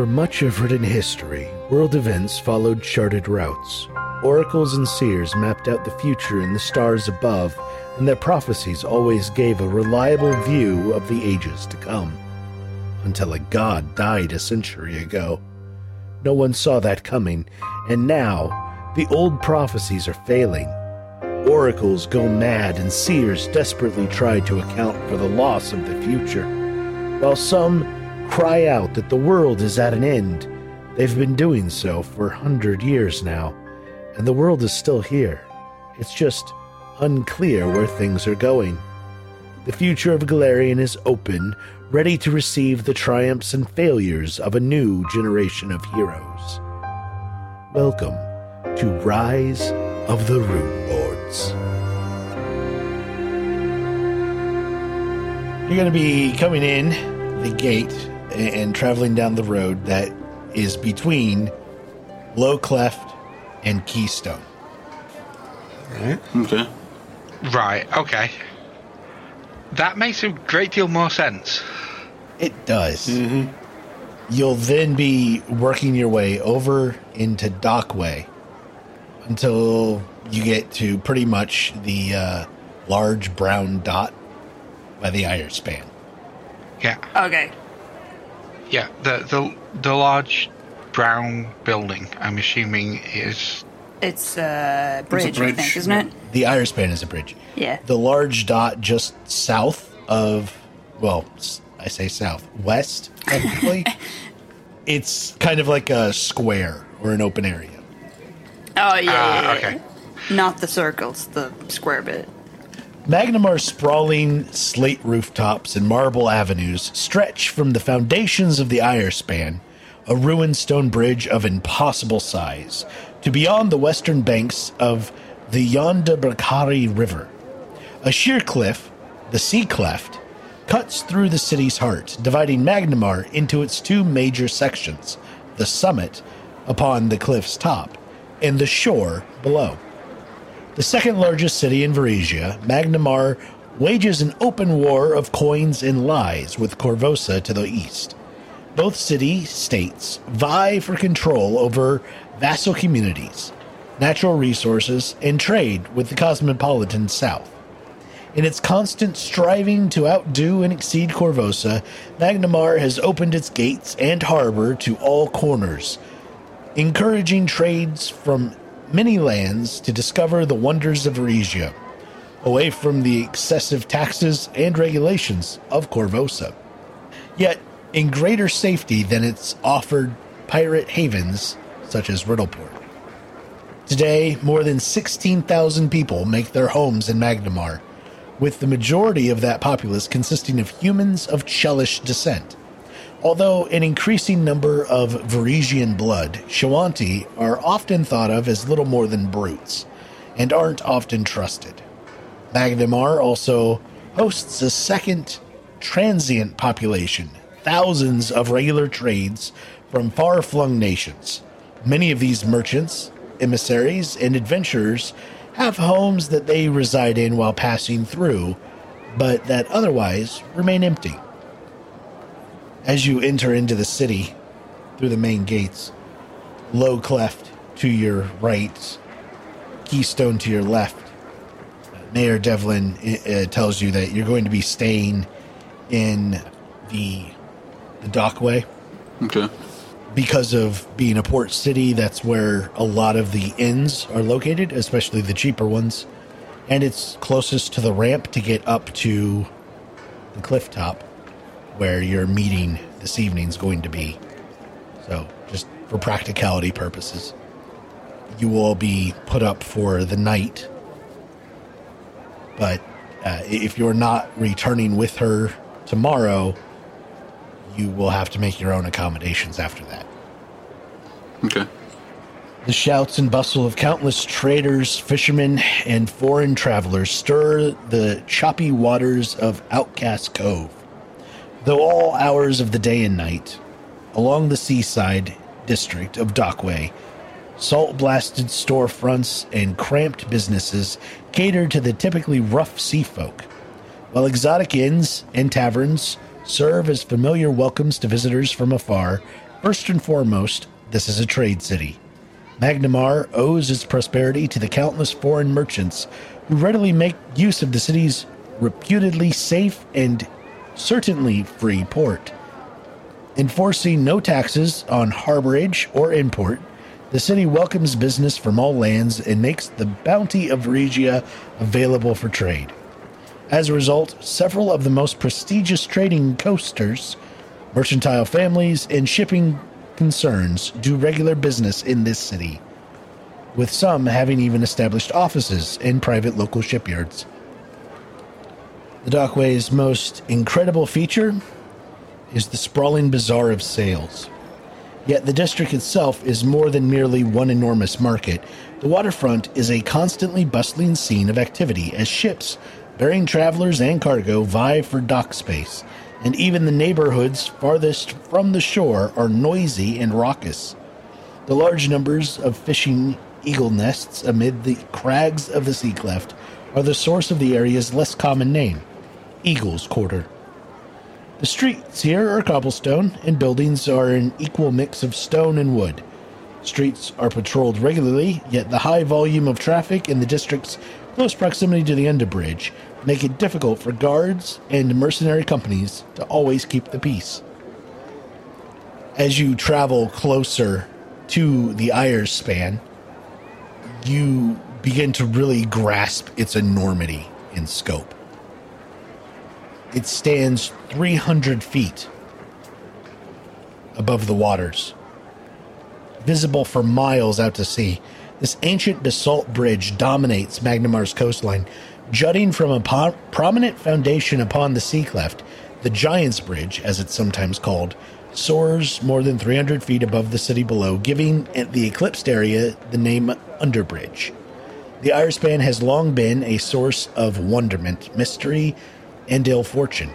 For much of written history, world events followed charted routes. Oracles and seers mapped out the future in the stars above, and their prophecies always gave a reliable view of the ages to come. Until a god died a century ago. No one saw that coming, and now the old prophecies are failing. Oracles go mad, and seers desperately try to account for the loss of the future. While some cry out that the world is at an end, they've been doing so for a hundred years now, and the world is still here. It's just unclear where things are going. The future of Golarion is open, ready to receive the triumphs and failures of a new generation of heroes. Welcome to Rise of the Rune Lords. You're going to be coming in the gate and, and traveling down the road that is between Low Cleft and Keystone. Right. Okay. Right, okay. That makes a great deal more sense. It does. You'll then be working your way over into Dockway until you get to pretty much the uh, large brown dot by the iron span. Yeah, Okay. Yeah. The the the large brown building. I'm assuming is It's a bridge, I bridge, think, isn't it? The iron span is a bridge. Yeah. The large dot just south of, well, I say south, west, technically. it's kind of like a square or an open area. Oh, yeah, Ah, yeah, okay. yeah. Not the circles, the square bit. Magnimar's sprawling slate rooftops and marble avenues stretch from the foundations of the Irespan, a ruined stone bridge of impossible size, to beyond the western banks of the Yonda River. A sheer cliff, the Sea Cleft, cuts through the city's heart, dividing Magnimar into its two major sections the summit upon the cliff's top and the shore below. The second largest city in Varisia, Magnimar wages an open war of coins and lies with Korvosa to the east. Both city states vie for control over vassal communities, natural resources, and trade with the cosmopolitan south. In its constant striving to outdo and exceed Korvosa, Magnimar has opened its gates and harbor to all corners, encouraging trades from many lands to discover the wonders of Regia, away from the excessive taxes and regulations of Korvosa. Yet, in greater safety than its offered pirate havens, such as Riddleport. Today, more than 16,000 people make their homes in Magnimar, with the majority of that populace consisting of humans of Chelish descent. Although an increasing number of Varisian blood, Shoanti are often thought of as little more than brutes, and aren't often trusted. Magnamar also hosts a second transient population, thousands of regular trades from far flung nations. Many of these merchants, emissaries, and adventurers have homes that they reside in while passing through, but that otherwise remain empty. As you enter into the city through the main gates, low cleft to your right, keystone to your left, Mayor Devlin uh, tells you that you're going to be staying in the the dockway Okay. because of being a port city. That's where a lot of the inns are located, especially the cheaper ones, and it's closest to the ramp to get up to the cliff top where your meeting this evening is going to be. So, just for practicality purposes, you will be put up for the night. But uh, if you're not returning with her tomorrow, you will have to make your own accommodations after that. Okay. The shouts and bustle of countless traders, fishermen, and foreign travelers stir the choppy waters of Outcast Cove. Though all hours of the day and night, along the seaside district of Dockway, salt blasted storefronts and cramped businesses cater to the typically rough sea folk, while exotic inns and taverns serve as familiar welcomes to visitors from afar. First and foremost, this is a trade city. Magnimar owes its prosperity to the countless foreign merchants who readily make use of the city's reputedly safe and certainly free port. Enforcing no taxes on harborage or import, the city welcomes business from all lands and makes the bounty of Regia available for trade. As a result, several of the most prestigious trading coasters, mercantile families, and shipping concerns do regular business in this city, with some having even established offices in private local shipyards. The Dockway's most incredible feature is the sprawling bazaar of Sails. Yet the district itself is more than merely one enormous market. The waterfront is a constantly bustling scene of activity as ships bearing travelers and cargo vie for dock space, and even the neighborhoods farthest from the shore are noisy and raucous. The large numbers of fishing eagle nests amid the crags of the sea cleft are the source of the area's less common name, Eagle's Quarter. The streets here are cobblestone, and buildings are an equal mix of stone and wood. Streets are patrolled regularly, yet the high volume of traffic in the district's close proximity to the underbridge make it difficult for guards and mercenary companies to always keep the peace. As you travel closer to the Irespan, you begin to really grasp its enormity in scope. It stands 300 feet above the waters, visible for miles out to sea. This ancient basalt bridge dominates Magnimar's coastline, jutting from a po- prominent foundation upon the sea cleft. The Giant's Bridge, as it's sometimes called, soars more than 300 feet above the city below, giving the eclipsed area the name Underbridge. The Irespan has long been a source of wonderment, mystery, and ill fortune.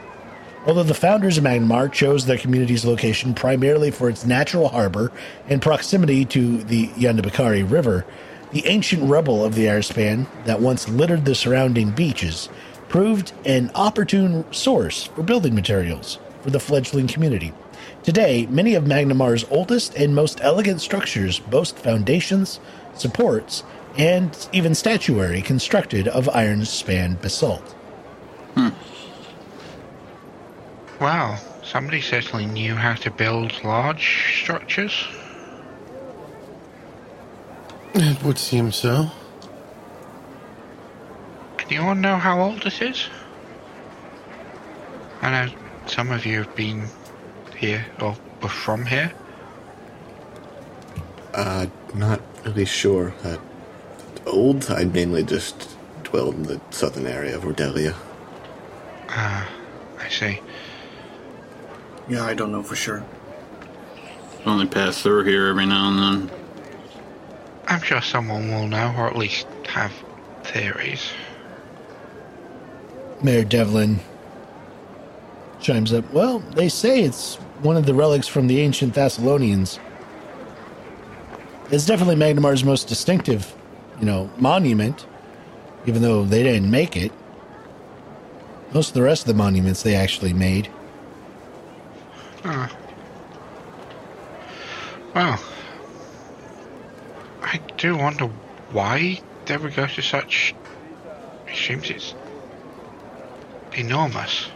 Although the founders of Magnimar chose their community's location primarily for its natural harbor and proximity to the Yondabakari River, the ancient rubble of the Irespan that once littered the surrounding beaches proved an opportune source for building materials for the fledgling community. Today, many of Magnimar's oldest and most elegant structures boast foundations, supports, and even statuary constructed of iron span basalt. Hmm. Wow, somebody certainly knew how to build large structures. It would seem so. Do you all know how old this is? I know some of you have been here or were from here. Uh, not really sure. Uh, old, I mainly just dwelled in the southern area of Ordellia. Ah, I see. Yeah, I don't know for sure. Only pass through here every now and then. I'm sure someone will know, or at least have theories. Mayor Devlin chimes up. Well, they say it's one of the relics from the ancient Thassilonians. It's definitely Magnimar's most distinctive, you know, monument, even though they didn't make it. Most of the rest of the monuments they actually made. Ah. Well, I do wonder why they would go to such extremes. It's enormous.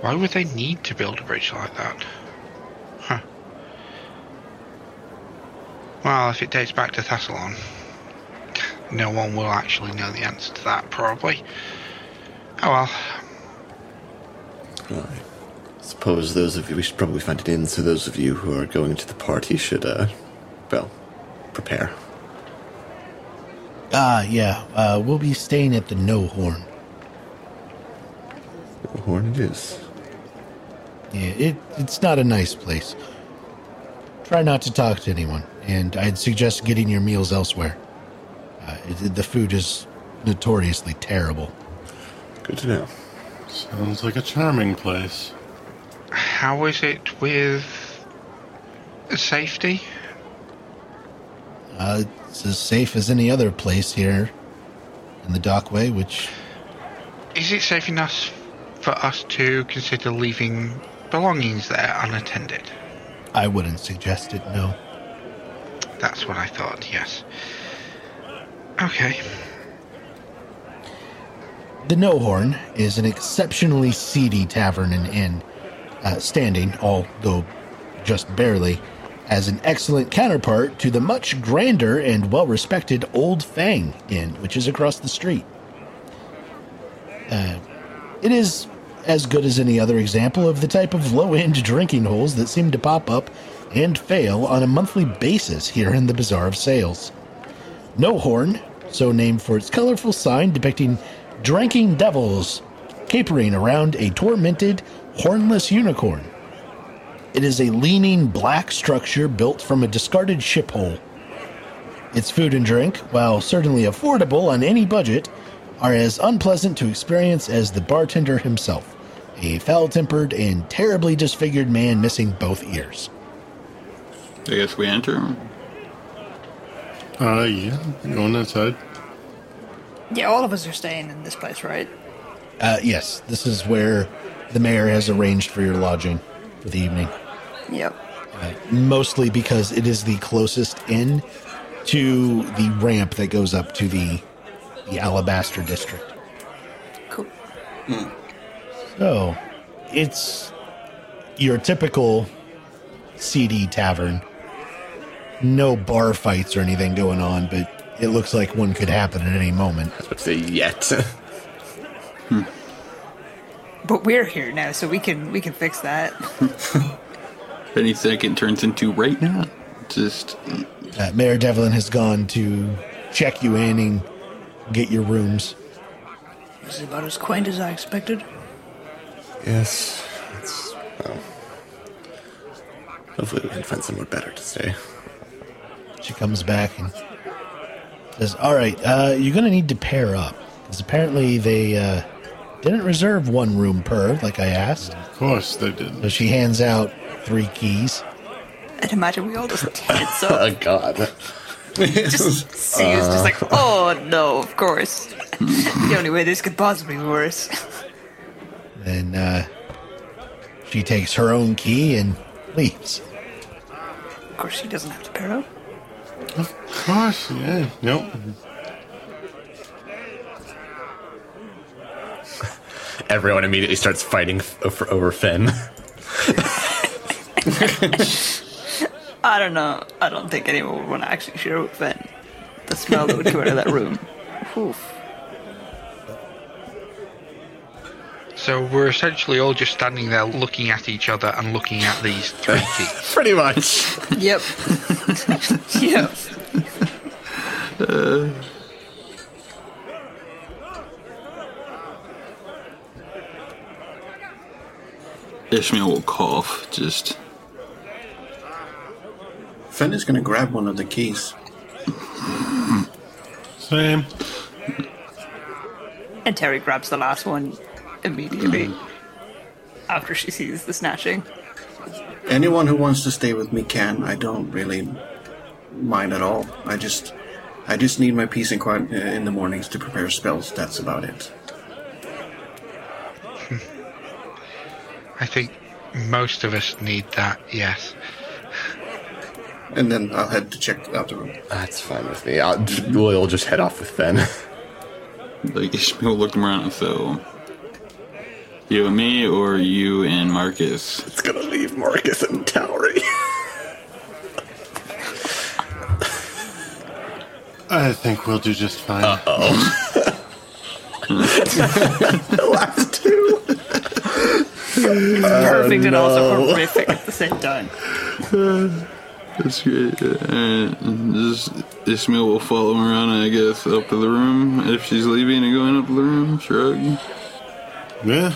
Why would they need to build a bridge like that? Huh. Well, if it dates back to Thassilon, no one will actually know the answer to that, probably. Oh well. I suppose those of you, we should probably find it in, so those of you who are going to the party should, uh, well, prepare. Ah, yeah. Uh, we'll be staying at the No Horn. Horn it is. Yeah, it, it's not a nice place. Try not to talk to anyone, and I'd suggest getting your meals elsewhere. Uh, it, the food is notoriously terrible. Good to know. Sounds like a charming place. How is it with safety? Uh, it's as safe as any other place here in the dockway, which Is it safe enough for us to consider leaving belongings there unattended? I wouldn't suggest it, no. That's what I thought, yes. Okay. The No Horn is an exceptionally seedy tavern and inn, uh, standing, although just barely, as an excellent counterpart to the much grander and well respected Old Fang Inn, which is across the street. Uh, it is as good as any other example of the type of low end drinking holes that seem to pop up and fail on a monthly basis here in the Bazaar of Sails. No Horn, so named for its colorful sign depicting drinking devils capering around a tormented, hornless unicorn. It is a leaning black structure built from a discarded ship hull. Its food and drink, while certainly affordable on any budget, are as unpleasant to experience as the bartender himself, a foul tempered and terribly disfigured man missing both ears. I guess we enter. Uh, yeah, going inside. Yeah, all of us are staying in this place, right? Uh, yes, this is where the mayor has arranged for your lodging for the evening. Yep. Uh, mostly because it is the closest inn to the ramp that goes up to the the Alabaster district. Cool. So, it's your typical CD tavern. No bar fights or anything going on, but it looks like one could happen at any moment. I was about to say yet. Hmm. But we're here now, so we can we can fix that. Any second turns into right now. Just Uh, Mayor Devlin has gone to check you in and get your rooms. It's about as quaint as I expected. yes. It's, well. Hopefully we can find somewhere better to stay. She comes back and says, "All right, uh, you're going to need to pair up because apparently they uh, didn't reserve one room per, like I asked." Of course they didn't. So she hands out three keys. I'd imagine we all just tense Oh. God. just see us just like, oh no, of course. the only way this could possibly be worse. And uh, she takes her own key and leaves. Of course, she doesn't have to pair up. Of course, yeah. Nope. Everyone immediately starts fighting f- uh, over, over Finn. I don't know. I don't think anyone would want to actually share with Finn. The smell that would come out of that room. Oof. So we're essentially all just standing there looking at each other and looking at these three keys. Pretty much. Yep. yep. Ishmael will cough. Just Fenn is gonna grab one of the keys. Same. And Terry grabs the last one immediately after she sees the snatching. Anyone who wants to stay with me can. I don't really mind at all. I just, I just need my peace and quiet uh, in the mornings to prepare spells. That's about it. I think most of us need that, yes. And then I'll head to check out the room. That's fine with me. I'll, we'll just head off with Finn. like Ishmael looked around and so you and me or you and Marcus. It's gonna leave Marcus and Towery. I think we'll do just fine. the last two. Perfect and also horrific at the same time. That's great. Uh, just Ishmael will follow him around, I guess, up to the room if she's leaving and going up to the room. Shrug. Yeah.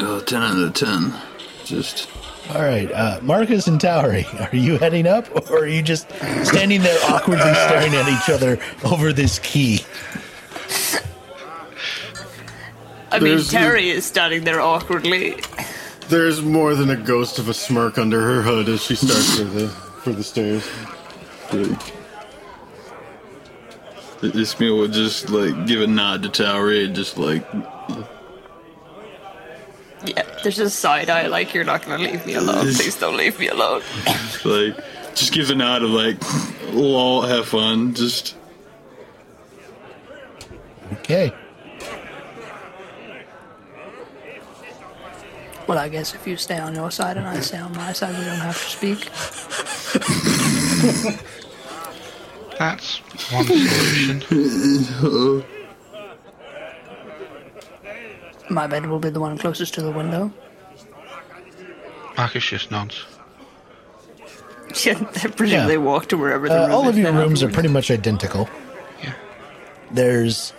Oh, 10 out of 10. Just All right, uh, Marcus and Towery, are you heading up, or are you just standing there awkwardly staring at each other over this key? I mean, There's- Terry is standing there awkwardly. There's more than a ghost of a smirk under her hood as she starts for the for the stairs. like. Ishmael would just like give a nod to Towery and just like Yeah, There's a side eye, like you're not gonna leave me alone. Please don't leave me alone. Like, just gives a nod of like, lol, have fun. Just Okay. Well, I guess if you stay on your side and I stay on my side, we don't have to speak. That's one solution. My bed will be the one closest to the window. Marcus just nods. Yeah, presumably Yeah. they walk to wherever the Uh, room all is of your then rooms are pretty much identical. Yeah. There's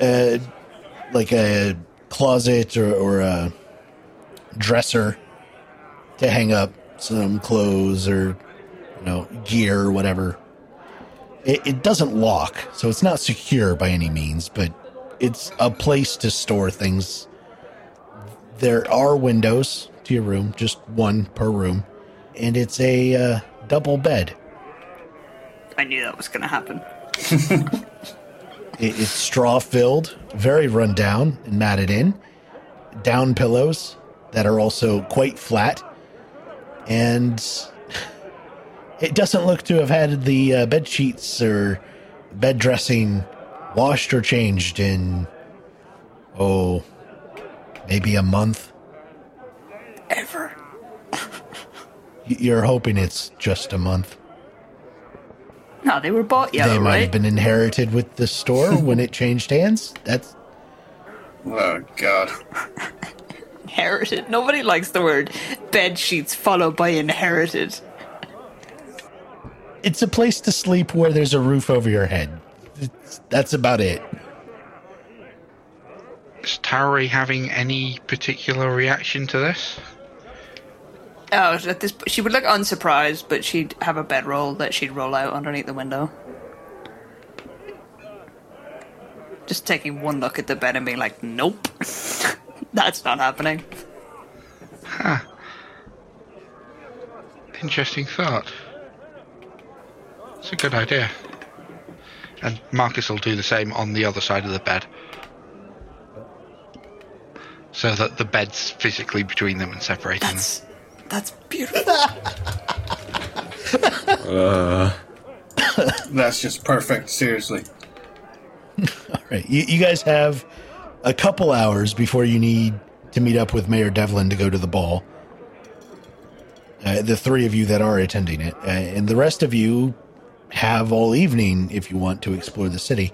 uh, like a closet or, or a dresser to hang up some clothes or you know gear or whatever. It, it doesn't lock, so it's not secure by any means, but it's a place to store things. There are windows to your room, just one per room, and it's a uh, double bed. I knew that was gonna happen. It, it's straw filled, very run down and matted in. Down pillows that are also quite flat. And it doesn't look to have had the uh, bed sheets or bed dressing washed or changed in, oh, maybe a month. Ever. You're hoping it's just a month. No, they were bought yellow, they might right? have been inherited with the store when it changed hands. That's Oh God. Inherited. Nobody likes the word bed sheets followed by inherited. it's a place to sleep where there's a roof over your head. It's, that's about it. Is Tauri having any particular reaction to this? Oh, at this, she would look unsurprised, but she'd have a bedroll that she'd roll out underneath the window. Just taking one look at the bed and being like, "Nope, that's not happening." Interesting thought. It's a good idea. And Marcus will do the same on the other side of the bed. So that the bed's physically between them and separating them. That's that's beautiful. Uh. That's just perfect. Seriously. All right, you, you guys have a couple hours before you need to meet up with Mayor Devlin to go to the ball. Uh, the three of you that are attending it, uh, and the rest of you have all evening if you want to explore the city.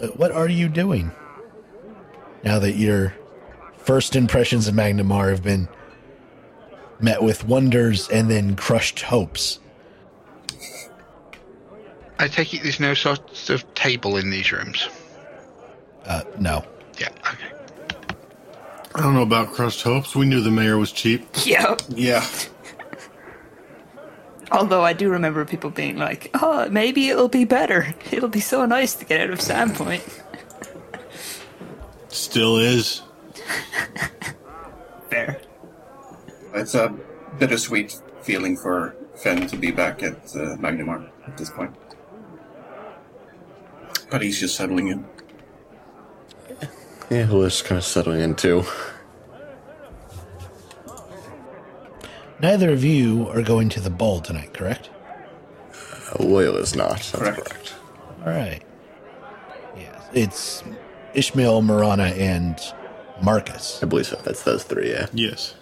Uh, what are you doing now that your first impressions of Magnimar have been met with wonders and then crushed hopes? I take it there's no sort of table in these rooms. Uh, no. Yeah, okay. I don't know about crushed hopes. We knew the mayor was cheap. yeah. Yeah. Although I do remember people being like, "Oh, maybe it'll be better. It'll be so nice to get out of Sandpoint." Still is. Fair. It's a bittersweet feeling for Fenn to be back at uh, Magnimar at this point. But he's just settling in. Yeah, well, it's kind of settling in too. Neither of you are going to the ball tonight, correct? Uh, Loyal is not. That's Correct. correct. All right. Yes, it's Ishmael, Marana, and Marcus. I believe so. That's those three. Yeah. Yes.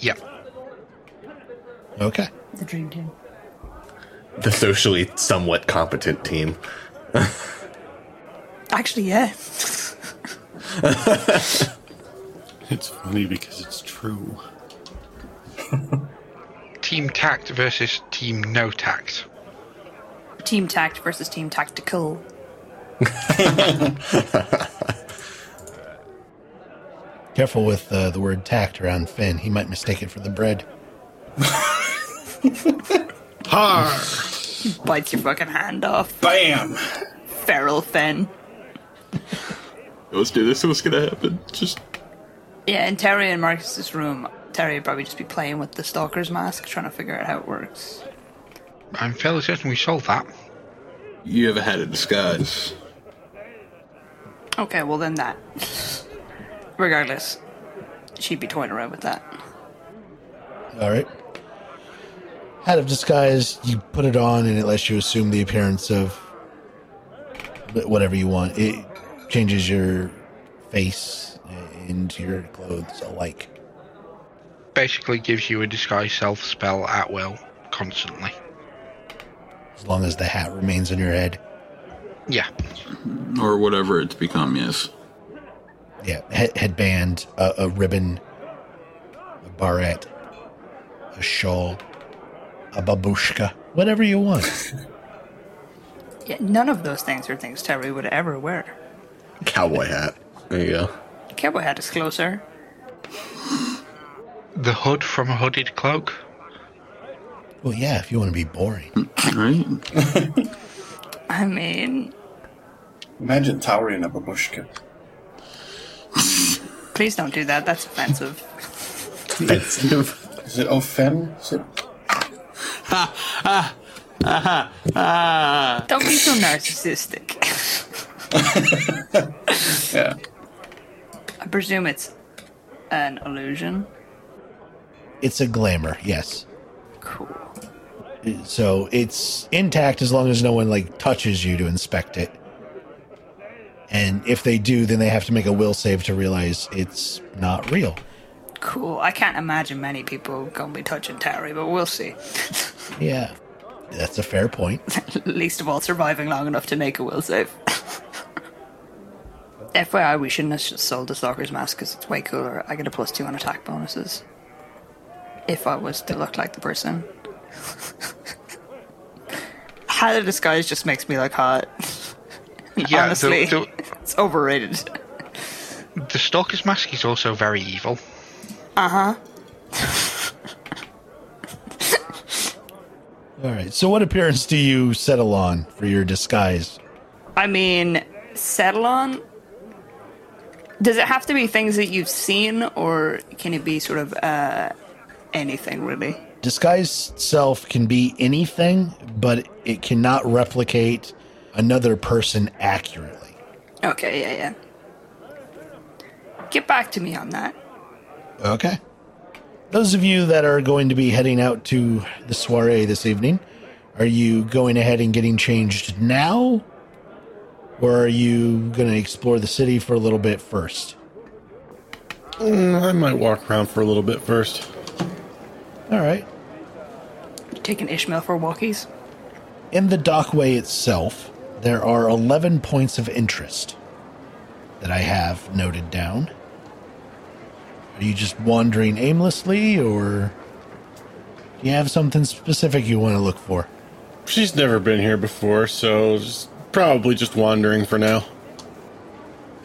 Yep. Okay. The dream team. The socially somewhat competent team. Actually, yeah. It's funny because it's true. Team tact versus team no tact. Team tact versus team tactical. Careful with uh, the word tact around Finn. He might mistake it for the bread. Har! Bites your fucking hand off. Bam! Feral Fen. Let's do this. What's gonna happen? Just Yeah, in Terry and Marcus's room, Terry would probably just be playing with the stalker's mask, trying to figure out how it works. I'm fairly certain we solved that. you ever had a disguise? Okay, well then that. Regardless, she'd be toying around with that. All right. Hat of disguise, you put it on and it lets you assume the appearance of whatever you want. It changes your face and your clothes alike. Basically gives you a disguise self spell at will, constantly. As long as the hat remains on your head. Yeah. Or whatever it's become, yes. Yeah, head, headband, a, a ribbon, a barrette, a shawl, a babushka, whatever you want. Yeah, none of those things are things Terry would ever wear. Cowboy hat. There you go. Cowboy hat is closer. The hood from a hooded cloak. well, yeah, if you want to be boring. Right? I mean, Imagine towering up a bushkin. please don't do that. That's offensive. Offensive. Is it offensive? Don't be so narcissistic. Yeah. I presume it's an illusion. It's a glamour, yes. Cool. So it's intact as long as no one like touches you to inspect it. And if they do, then they have to make a will save to realize it's not real. Cool. I can't imagine many people gonna be touching Terry, but we'll see. Yeah, that's a fair point. Least of all, surviving long enough to make a will save. FYI, we shouldn't have just sold the Stalker's mask because it's way cooler. I get a plus two on attack bonuses. If I was to look like the person. Hat of disguise just makes me look hot. Yeah, Honestly, the, it's overrated. the, the Stalker's mask is also very evil. Uh huh. All right. So, what appearance do you settle on for your disguise? I mean, settle on. Does it have to be things that you've seen, or can it be sort of uh, anything really? Disguise self can be anything, but it cannot replicate another person accurately. Okay, yeah, yeah. Get back to me on that. Okay. Those of you that are going to be heading out to the soiree this evening, are you going ahead and getting changed now? Or are you going to explore the city for a little bit first? Mm, I might walk around for a little bit first. All right. Taking Ishmael for walkies? In the dockway itself, there are 11 points of interest that I have noted down. Are you just wandering aimlessly, or do you have something specific you want to look for? She's never been here before, so just, probably just wandering for now.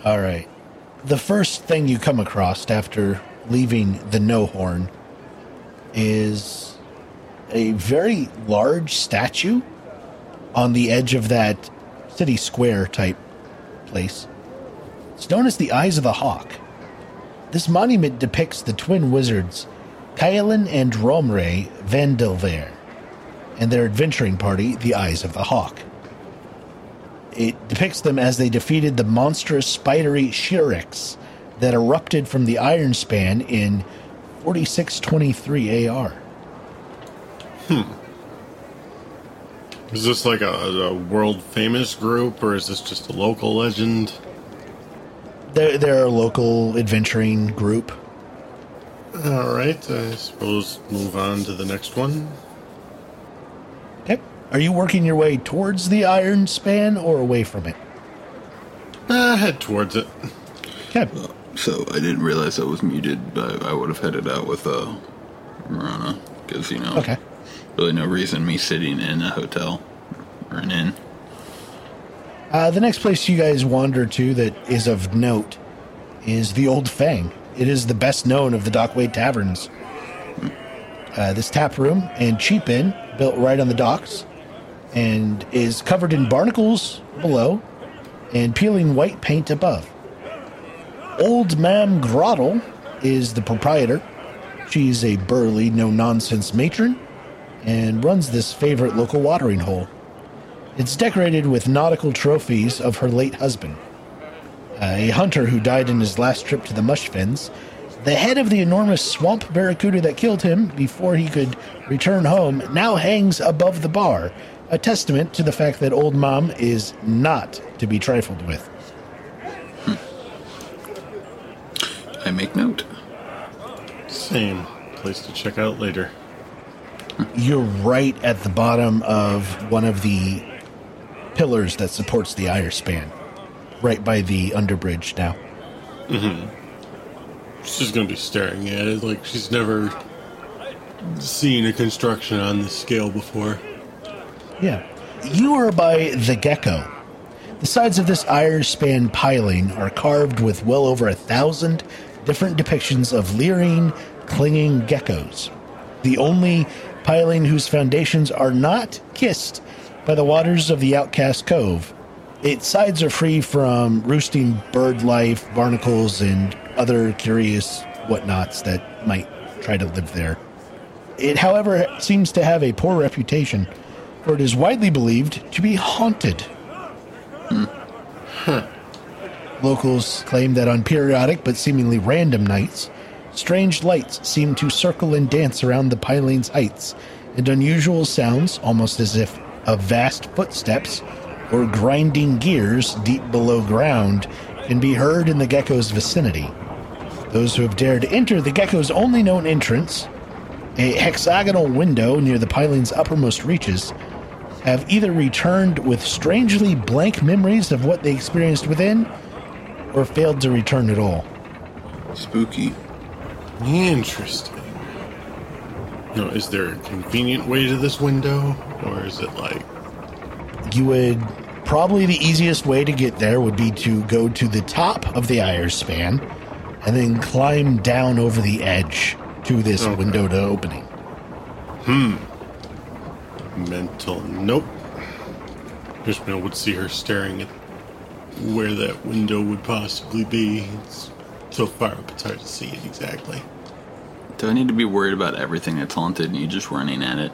All right. The first thing you come across after leaving the No Horn is a very large statue on the edge of that city square type place. It's known as the Eyes of the Hawk. This monument depicts the twin wizards, Kaelin and Romre Vandelver, and their adventuring party, the Eyes of the Hawk. It depicts them as they defeated the monstrous spidery Shirix that erupted from the Iron Span in 4623 AR. Hmm. Is this like a, a world famous group, or is this just a local legend? They're, they're a local adventuring group. All right, I suppose move on to the next one. Are you working your way towards the Iron Span or away from it? Uh, head towards it. Okay. So I didn't realize I was muted, but I would have headed out with uh, Marana. Because, you know, Okay. really no reason me sitting in a hotel or an inn. Uh, the next place you guys wander to that is of note is the Old Fang. It is the best known of the Dockway taverns. Uh, this tap room and cheap inn, built right on the docks, and is covered in barnacles below and peeling white paint above. Old Mam Grottle is the proprietor. She's a burly, no nonsense matron and runs this favorite local watering hole. It's decorated with nautical trophies of her late husband, a hunter who died in his last trip to the mush Mushfens, The head of the enormous swamp barracuda that killed him before he could return home now hangs above the bar, a testament to the fact that Old Mom is not to be trifled with. I make note. Same place to check out later. You're right at the bottom of one of the pillars that supports the Ire span, right by the underbridge now. Mm-hmm. She's gonna be staring at it like she's never seen a construction on this scale before. Yeah. You are by the gecko. The sides of this Ire span piling are carved with well over a thousand different depictions of leering, clinging geckos. The only piling whose foundations are not kissed by the waters of the outcast cove. Its sides are free from roosting bird life, barnacles, and other curious whatnots that might try to live there. It, however, seems to have a poor reputation, for it is widely believed to be haunted. Locals claim that on periodic but seemingly random nights, strange lights seem to circle and dance around the piling's heights, and unusual sounds, almost as if of vast footsteps or grinding gears deep below ground, can be heard in the gecko's vicinity. Those who have dared enter the gecko's only known entrance, a hexagonal window near the piling's uppermost reaches, have either returned with strangely blank memories of what they experienced within, or failed to return at all. Spooky. Interesting. Now, is there a convenient way to this window, or is it like You would probably the easiest way to get there would be to go to the top of the Ire span and then climb down over the edge to this Okay. window to opening. Hmm. Mental? Nope. Ishmael would see her staring at where that window would possibly be. It's so far up, it's hard to see it exactly. Do I need to be worried about everything that's haunted and you just running at it?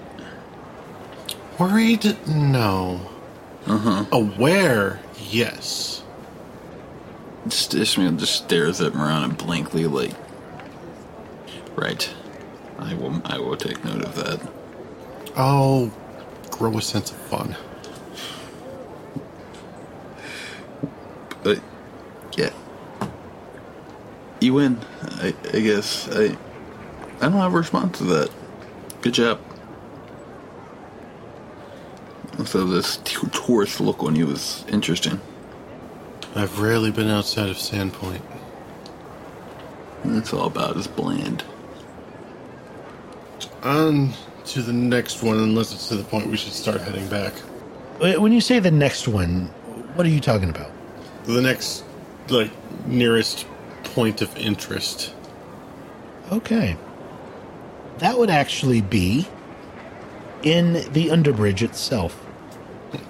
Worried? No. Uh huh. Aware? Yes. Just, Ishmael just stares at Marana blankly, like, right. I will. I will take note of that. I'll grow a sense of fun. But yeah, you win. I, I guess I. I don't have a response to that. Good job. So this t- tourist look on you is interesting. I've rarely been outside of Sandpoint. It's all about is bland. On to the next one, unless it's to the point we should start heading back. When you say the next one, what are you talking about? The next, like, nearest point of interest. Okay. That would actually be in the underbridge itself.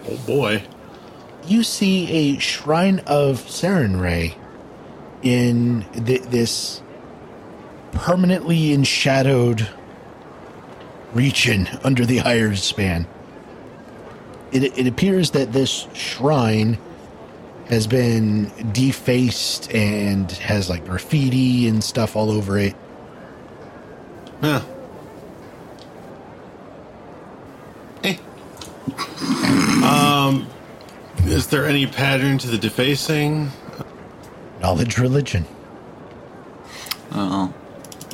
Oh boy. You see a shrine of Sarenrae in th- this permanently enshadowed region under the Iron span. It, it appears that this shrine has been defaced and has like graffiti and stuff all over it. Huh. Eh. um, is there any pattern to the defacing? Knowledge religion. I'll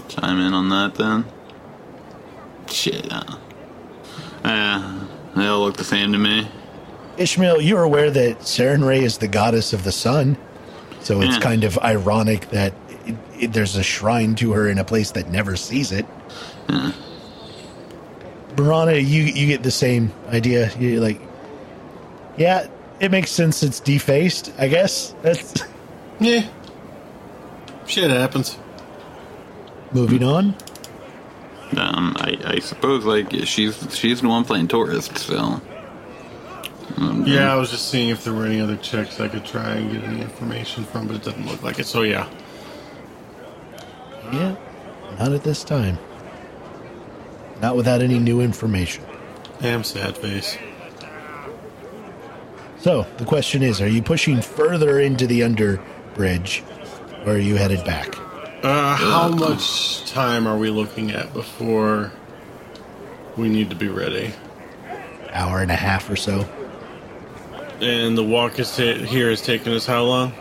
chime in on that then. Shit. Uh, uh, they all look the same to me. Ishmael, you're aware that Sarenrae is the goddess of the sun, so it's Yeah. kind of ironic that it, it, there's a shrine to her in a place that never sees it. Barana, you you get the same idea. You're like, yeah, it makes sense. It's defaced, I guess. That's Yeah. Shit happens. moving on. Um, I, I suppose like she's she's the one playing tourist, so Yeah, I was just seeing if there were any other checks I could try and get any information from, but it doesn't look like it. So yeah. Yeah, not at this time. Not without any new information. Damn sad face. So the question is: Are you pushing further into the under bridge, or are you headed back? Uh, how much time are we looking at before we need to be ready? Hour and a half or so, And the walk is ta- here is taking us how long?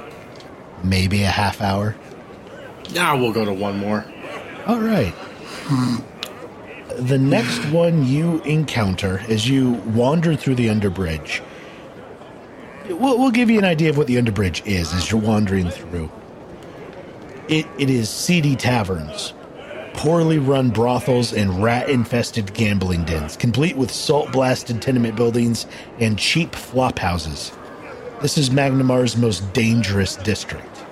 maybe a half hour. Yeah, we'll go to one more. All right. The next one you encounter as you wander through the underbridge. We'll, we'll give you an idea of what the underbridge is as you're wandering through. It, it is seedy taverns, poorly run brothels, and rat infested gambling dens, complete with salt blasted tenement buildings and cheap flop houses. This is Magnimar's most dangerous district.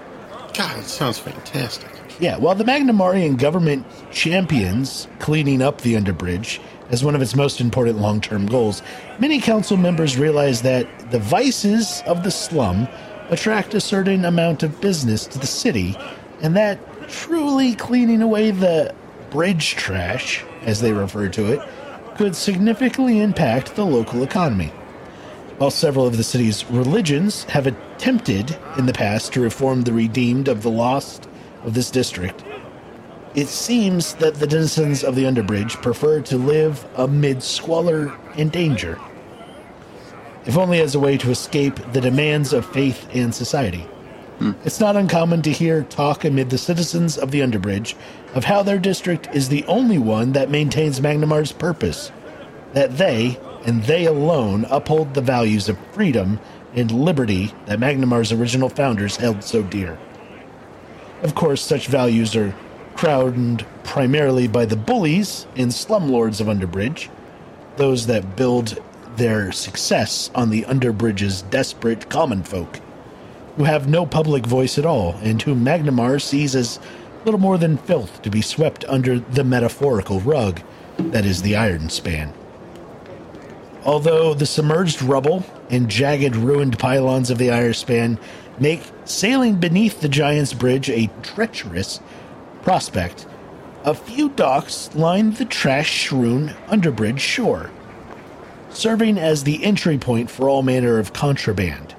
God, it sounds fantastic. Yeah, while the Magnimarian government champions cleaning up the underbridge as one of its most important long term goals, many council members realize that the vices of the slum attract a certain amount of business to the city, and that truly cleaning away the bridge trash, as they refer to it, could significantly impact the local economy. While several of the city's religions have attempted in the past to reform the redeemed of the lost of this district, it seems that the denizens of the underbridge prefer to live amid squalor and danger, if only as a way to escape the demands of faith and society. It's not uncommon to hear talk amid the citizens of the underbridge of how their district is the only one that maintains Magnimar's purpose, that they, and they alone, uphold the values of freedom and liberty that Magnimar's original founders held so dear. Of course, such values are crowned primarily by the bullies and slumlords of Underbridge, those that build their success on the Underbridge's desperate common folk, who have no public voice at all, and whom Magnimar sees as little more than filth to be swept under the metaphorical rug that is the Irespan. Although the submerged rubble and jagged ruined pylons of the Irespan make sailing beneath the Giant's Bridge a treacherous prospect, a few docks line the trash strewn underbridge shore, serving as the entry point for all manner of contraband.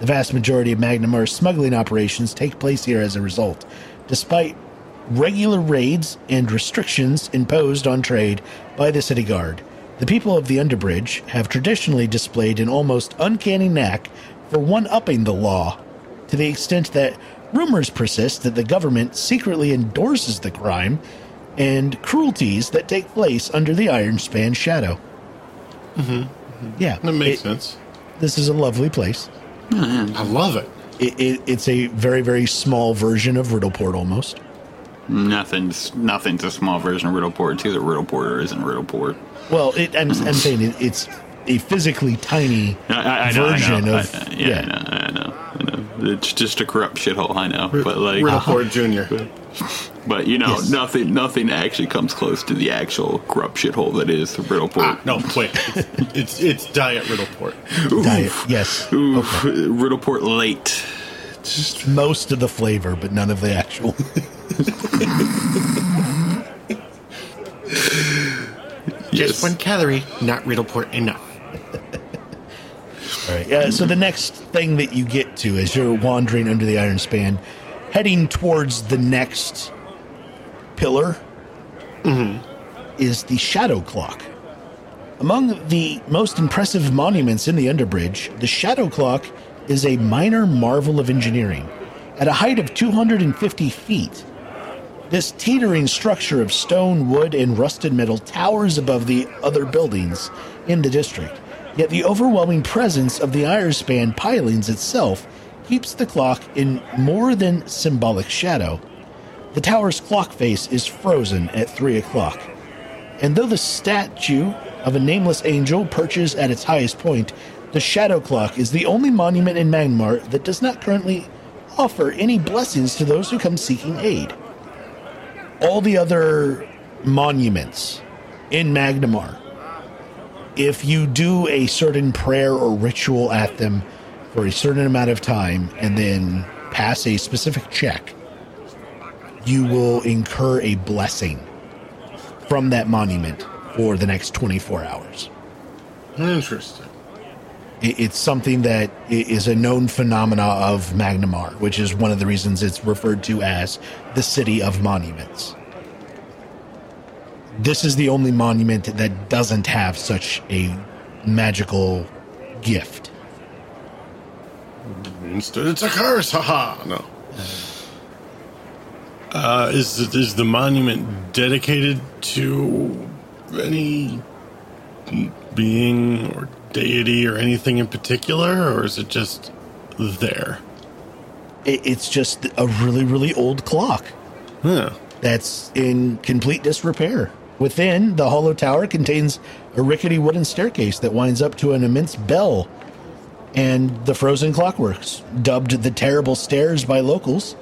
The vast majority of Magnimar's smuggling operations take place here as a result, despite regular raids and restrictions imposed on trade by the city guard. The people of the Underbridge have traditionally displayed an almost uncanny knack for one upping the law, to the extent that rumors persist that the government secretly endorses the crime and cruelties that take place under the Irespan shadow. Mm-hmm. Yeah, That makes it- sense. This is a lovely place. I love it. It, it, it's a very, very small version of Riddleport almost. Nothing's nothing's a small version of Riddleport. It's either Riddleport or isn't Riddleport. Well, it, I'm, I'm saying it, it's a physically tiny I, I, I know, version I of. I, I- yeah, I know, I know, I know. It's just a corrupt shithole. I know, but like, Riddleport Junior. but you know, Yes. nothing, nothing actually comes close to the actual corrupt shithole that is Riddleport. Ah, no, wait. It's, it's it's Diet Riddleport. Diet, yes. Ooh, Riddleport late. Just Most of the flavor, but none of the actual. Just one calorie, not Riddleport enough. All right. Yeah. So the next thing that you get to as you're wandering under the Irespan, heading towards the next pillar, is the shadow clock. Among the most impressive monuments in the underbridge, the shadow clock is a minor marvel of engineering. At a height of 250 feet, this teetering structure of stone, wood, and rusted metal towers above the other buildings in the district. Yet the overwhelming presence of the Irespan pilings itself keeps the clock in more than symbolic shadow. The tower's clock face is frozen at 3 o'clock. And though the statue of a nameless angel perches at its highest point, the shadow clock is the only monument in Magnimar that does not currently offer any blessings to those who come seeking aid all the other monuments in Magnimar, if you do a certain prayer or ritual at them for a certain amount of time and then pass a specific check, you will incur a blessing from that monument for the next 24 hours. Interesting. It's something that is a known phenomena of Magnimar, which is one of the reasons it's referred to as the City of Monuments. This is the only monument that doesn't have such a magical gift. Instead, it's a curse. Haha. No. Uh, is is the monument dedicated to any being or deity or anything in particular, or is it just there? It's just a really, really old clock. That's in complete disrepair. Within, the hollow tower contains a rickety wooden staircase that winds up to an immense bell and the frozen clockworks, dubbed the Terrible Stairs by locals.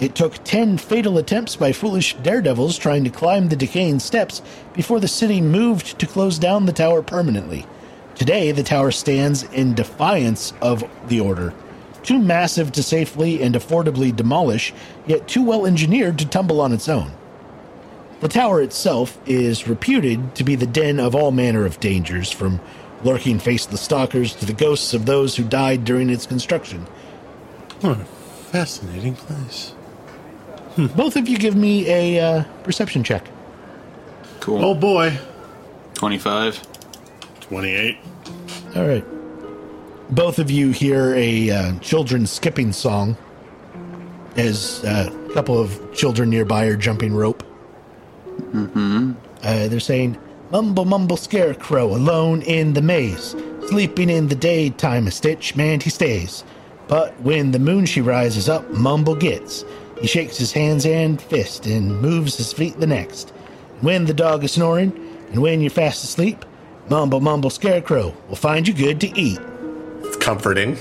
It took 10 fatal attempts by foolish daredevils trying to climb the decaying steps before the city moved to close down the tower permanently. Today, the tower stands in defiance of the order. Too massive to safely and affordably demolish, yet too well engineered to tumble on its own. The tower itself is reputed to be the den of all manner of dangers, from lurking faceless stalkers to the ghosts of those who died during its construction. What a fascinating place. Both of you give me a uh, perception check. Cool. Oh boy. 25. 28. All right. Both of you hear a uh, children's skipping song as uh, a couple of children nearby are jumping rope. Mm-hmm. Uh, they're saying, Mumble, mumble, scarecrow, alone in the maze. Sleeping in the daytime, a stitch man he stays. But when the moon she rises up, Mumble gets. He shakes his hands and fist and moves his feet the next. When the dog is snoring, and when you're fast asleep, Mumble, mumble, scarecrow will find you good to eat. It's comforting.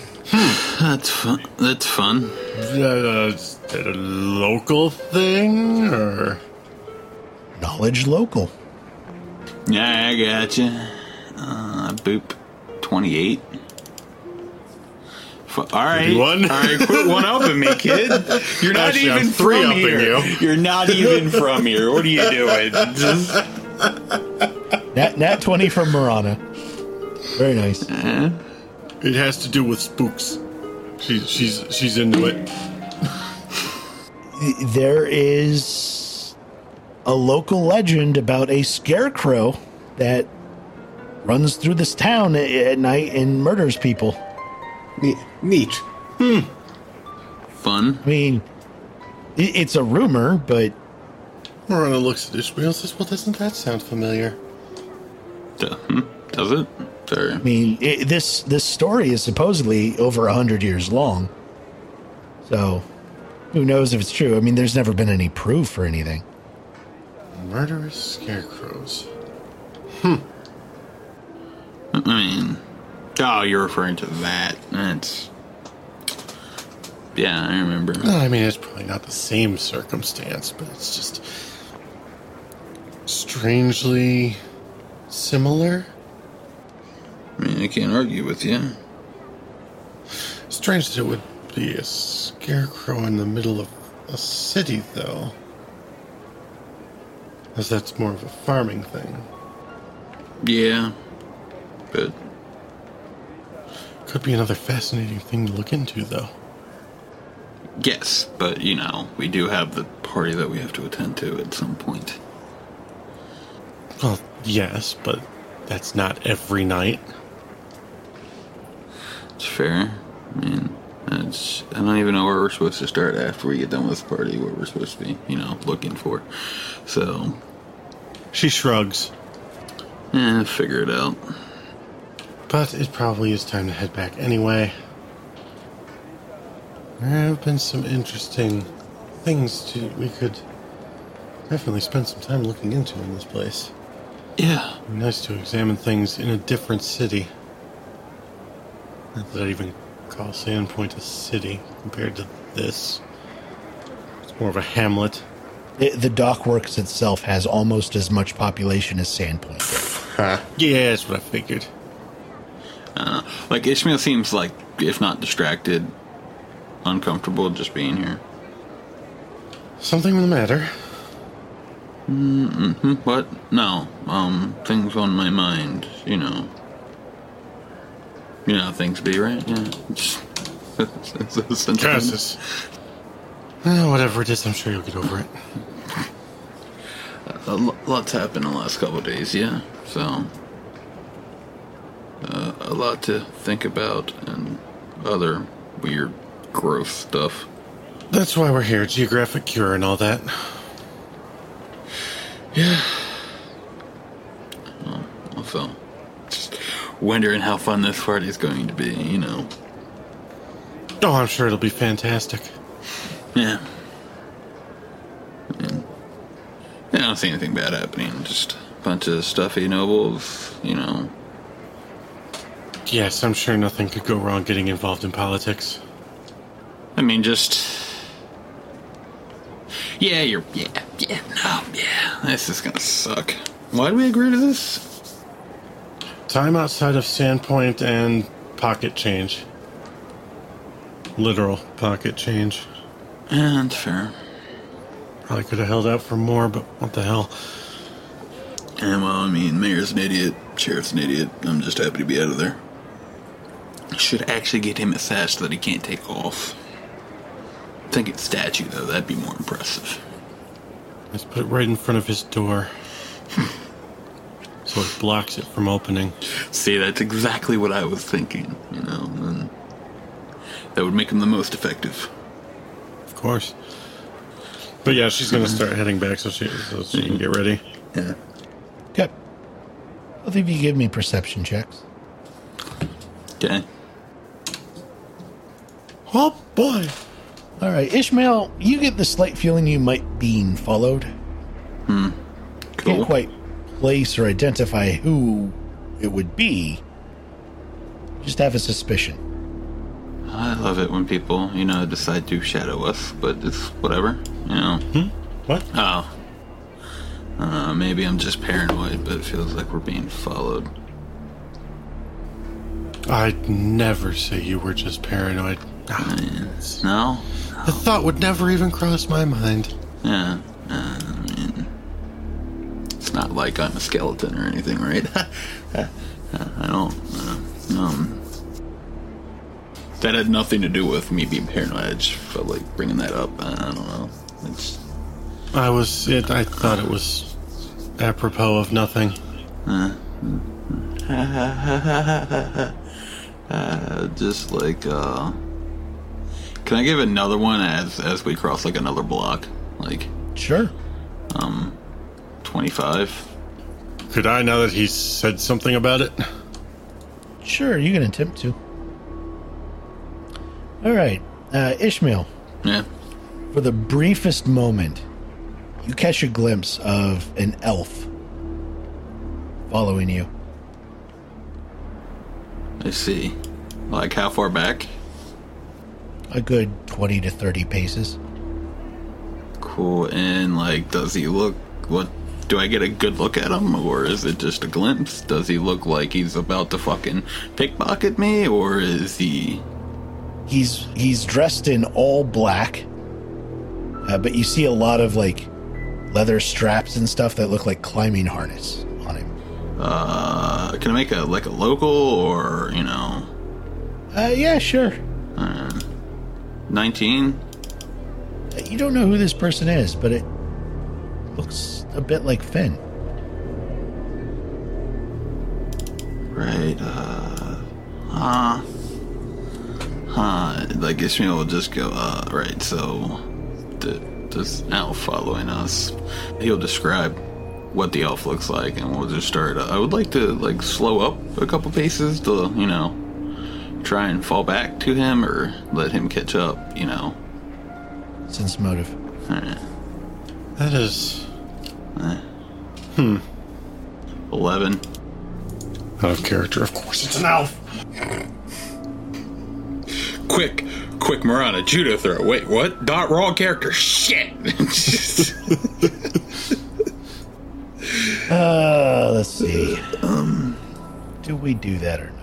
That's fun. That's fun. Uh, is that a local thing, or Knowledge local. Yeah, I gotcha. Uh, boop. 28. Fu- All right. 31? All right, quit one upping me, kid. You're not Actually, I'm even three from upping here. you. You're not even from here. What are you doing? Just, Nat, nat 20 from Marana. Very nice. Uh-huh. it has to do with spooks? She's she's she's into it. There is a local legend about a scarecrow that runs through this town at, at night and murders people. Ne- Neat. Hmm. Fun. I mean, i it's a rumor, but Marana looks at Ishmael and says, "Well, doesn't that sound familiar?" Hmm, Does it? Sorry. I mean, i this this story is supposedly over a hundred years long. So, who knows if it's true? I mean, there's never been any proof or anything. Murderous scarecrows. Hmm. I mean, oh, you're referring to that. That's. Yeah, I remember. I mean, it's probably not the same circumstance, but it's just strangely similar. I mean, I can't argue with you. Strange that it would be a scarecrow in the middle of a city, though. As that's more of a farming thing. Yeah, but Could be another fascinating thing to look into, though. yes, but you know, we do have the party that we have to attend to at some point. Well, yes, but that's not every night. It's fair. I mean, it's, I don't even know where we're supposed to start after we get done with the party. What we're supposed to be, you know, looking for. So, She shrugs. eh, figure it out. But it probably is time to head back anyway. There have been some interesting things to we could definitely spend some time looking into in this place. Yeah, nice to examine things in a different city. Not that I'd even call Sandpoint a city compared to this. It's more of a hamlet. The, the dockworks itself has almost as much population as Sandpoint. Huh. Yeah, that's what I figured. Uh, like Ishmael seems like, if not distracted, uncomfortable just being here. Something the matter. Hmm, What? No. Um, things on my mind. You know. You know how things be, right? Yeah. Just, it's a sense of- Cassis. Eh, whatever it is, I'm sure you'll get over it. A lot's happened in the last couple of days, yeah. So, uh, a lot to think about and other weird, gross stuff. That's why we're here, geographic cure and all that. Yeah. Well, also, just wondering how fun this party is going to be, you know. Oh, I'm sure it'll be fantastic. Yeah, I don't see anything bad happening. Just a bunch of stuffy nobles, you know. Yes, I'm sure nothing could go wrong getting involved in politics. I mean, just. Yeah, you're. Yeah, yeah, no, yeah. This is gonna suck. Why do we agree to this? Time outside of Sandpoint and pocket change. Literal pocket change. Yeah, that's fair. Probably could have held out for more, but what the hell? And well, I mean, mayor's an idiot, sheriff's an idiot. I'm just happy to be out of there. Should actually get him a sash that he can't take off. Think it's statue though, that'd be more impressive. Let's put it right in front of his door. so it blocks it from opening. See, that's exactly what I was thinking. You know, and that would make him the most effective. Of course. But yeah, she's gonna start heading back so she so she can get ready. Yeah. Okay. Both of you give me perception checks. Okay. Oh boy! All right, Ishmael, you get the slight feeling you might be followed. Cool. Can't quite place or identify who it would be. Just have a suspicion. I love it when people, you know, decide to shadow us, but it's whatever. You know. Hmm? What? Oh. Uh, maybe I'm just paranoid, but it feels like we're being followed. I'd never say you were just paranoid. Ah, No? The thought would never even cross my mind. Yeah. Uh, I mean, it's not like I'm a skeleton or anything, right? I don't. Uh, um, that had nothing to do with me being paranoid. I just felt like bringing that up. I don't know. It's I was it. I thought it was apropos of nothing. uh, just like. uh Can I give another one as as we cross like another block, like Sure. Um, twenty five? Could I, now that he said something about it? Sure, you can attempt to. All right, uh, Ishmael, Yeah. for the briefest moment, you catch a glimpse of an elf following you. I see. Like how far back? a good 20 to 30 paces. Cool. And, like, does he look. What do I get a good look at him, or is it just a glimpse? Does he look like he's about to fucking pickpocket me, or is he? He's he's dressed in all black, uh, but you see a lot of like leather straps and stuff that look like climbing harness on him. Uh, can I make a like a local or you know? Uh, yeah, sure. Uh, 19. You don't know who this person is, but it looks a bit like Finn. Right. Uh. uh huh. Huh. Like Ishmael will just go, uh, right, so. The, this elf following us. He'll describe what the elf looks like and we'll just start. Uh, I would like to, like, slow up a couple paces to, you know, try and fall back to him or let him catch up. You know. Sense motive. Alright. That is Hmm. Eleven. out of character. Of course, it's an elf. Quick, quick, Marana, judo throw. Wait, what? Dot wrong character. Shit. Uh, let's see. Um, do we do that or not?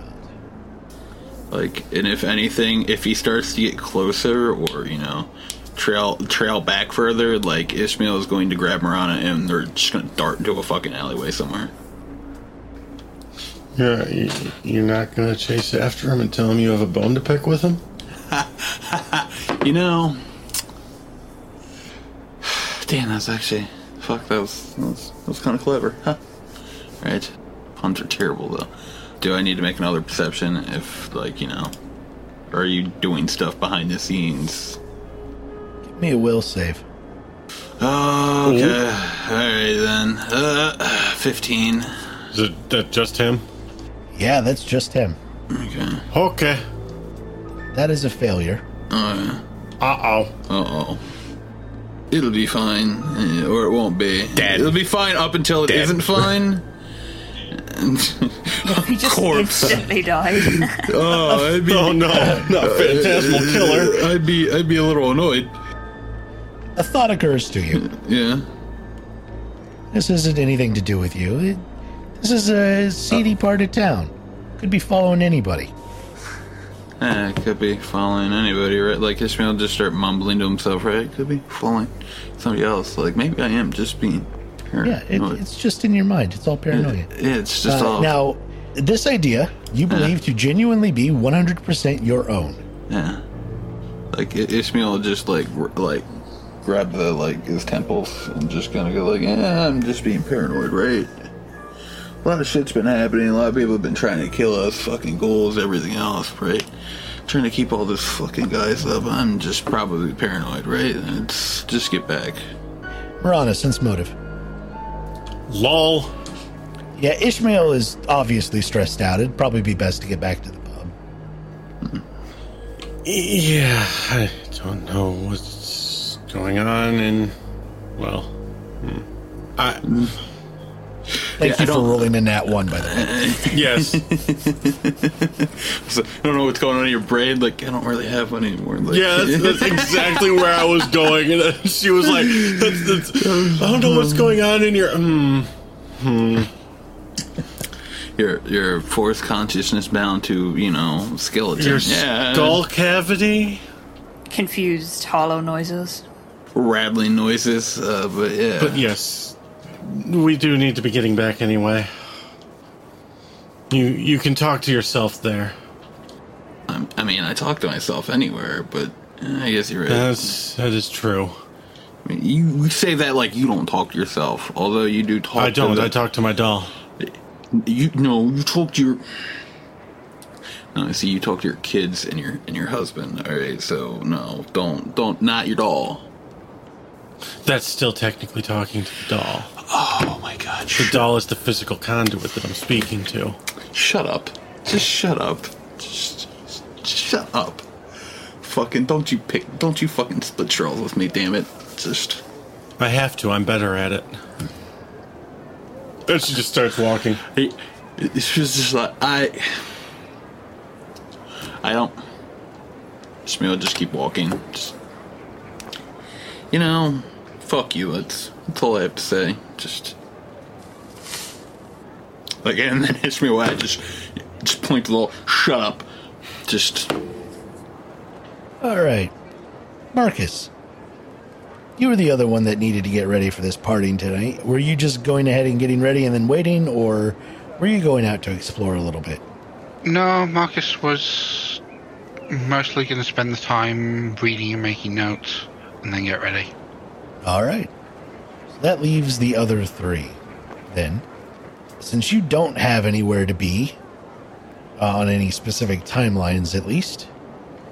Like, and if anything, if he starts to get closer or, you know, trail trail back further, like Ishmael is going to grab Marana and they're just gonna dart into a fucking alleyway somewhere. You're, you- you're not gonna chase after him and tell him you have a bone to pick with him? You know. Damn, that's actually. Fuck, that was. That was, that was kind of clever, huh? Right? Puns are terrible, though. Do I need to make another perception if, like, you know. Are you doing stuff behind the scenes? Give me a will save. Oh, okay. Alright then. Uh, 15. Is it that just him? Yeah, that's just him. Okay. Okay. That is a failure. Uh Uh oh. Uh oh. It'll be fine, eh, or it won't be. Dead. It'll be fine up until it Dead. not fine. And- He just Corpse. instantly died. oh, I'd be, Oh no, not phantasmal killer. I'd be, I'd be a little annoyed. A thought occurs to you. Yeah. This isn't anything to do with you. It, this is a seedy part of town. Could be following anybody. Eh, it could be following anybody, right? Like Ishmael just start mumbling to himself, right? Could be following somebody else. Like maybe I am just being Yeah, it, it's just in your mind. It's all paranoia. yeah, it's just Uh, all now, this idea you believe to genuinely be 100% your own. yeah. Like Ishmael just like like grab the like his temples and just kind of go like, yeah, I'm just being paranoid, right? A lot of shit's been happening. A lot of people have been trying to kill us, fucking ghouls, everything else, right? Trying to keep all this fucking guys up. I'm just probably paranoid, right? It's just get back. Marana, sense motive. Lol. Yeah, Ishmael is obviously stressed out. It'd probably be best to get back to the pub. Yeah, I don't know what's going on, and well, hmm. I Thank Yeah, you for rolling in that one, by the way. yes, So, I don't know what's going on in your brain. Like, I don't really have one anymore. Like, yeah, that's, that's exactly where I was going, and then she was like, that's, that's, "I don't know what's going on in your." Mm. your your fourth consciousness bound to you know skeleton. Your yeah, skull cavity. Confused, hollow noises. rattling noises. Uh, but yeah, But yes, we do need to be getting back anyway. You you can talk to yourself there. I'm, I mean, I talk to myself anywhere, but eh, I guess you're right. That's that is true. I mean, you, you say that like you don't talk to yourself, although you do talk. To I don't. The, I talk to my doll. You no, you talk to your. No, see, you talk to your kids and your and your husband. All right, so no, don't don't not your doll. That's still technically talking to the doll. Oh my god! The doll is the physical conduit that I'm speaking to. Shut up. Just shut up. Just, just shut up. Fucking don't you pick don't you fucking split straws with me, damn it. Just I have to. I'm better at it. Then she just starts walking. it, it's just, just like I I don't just just keep walking. Just you know, fuck you, that's that's all I have to say. Just like and then Ishmael I just just point to the wall, shut up. Just All right. Marcus, you were the other one that needed to get ready for this partying tonight. Were you just going ahead and getting ready and then waiting, or were you going out to explore a little bit? No, Marcus was mostly going to spend the time reading and making notes, and then get ready. All right. That leaves the other three. Then, since you don't have anywhere to be, uh, on any specific timelines at least,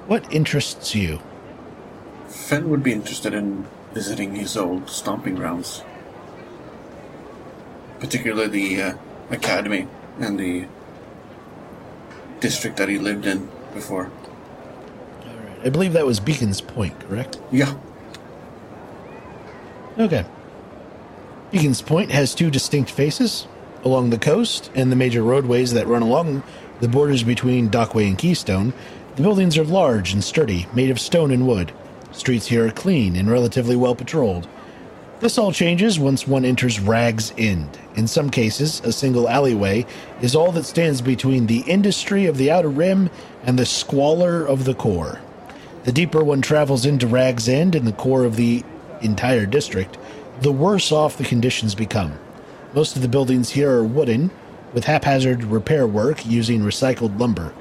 what interests you? Fen would be interested in visiting his old stomping grounds, particularly the uh, academy and the district that he lived in before. All right. I believe that was Beacon's Point, correct? Yeah, Okay. Beacons Point has two distinct faces along the coast and the major roadways that run along the borders between Dockway and Keystone. The buildings are large and sturdy, made of stone and wood. Streets here are clean and relatively well patrolled. This all changes once one enters Rag's End. In some cases, a single alleyway is all that stands between the industry of the outer rim and the squalor of the core. The deeper one travels into Rag's End and the core of the entire district, the worse off the conditions become. Most of the buildings here are wooden, with haphazard repair work using recycled lumber.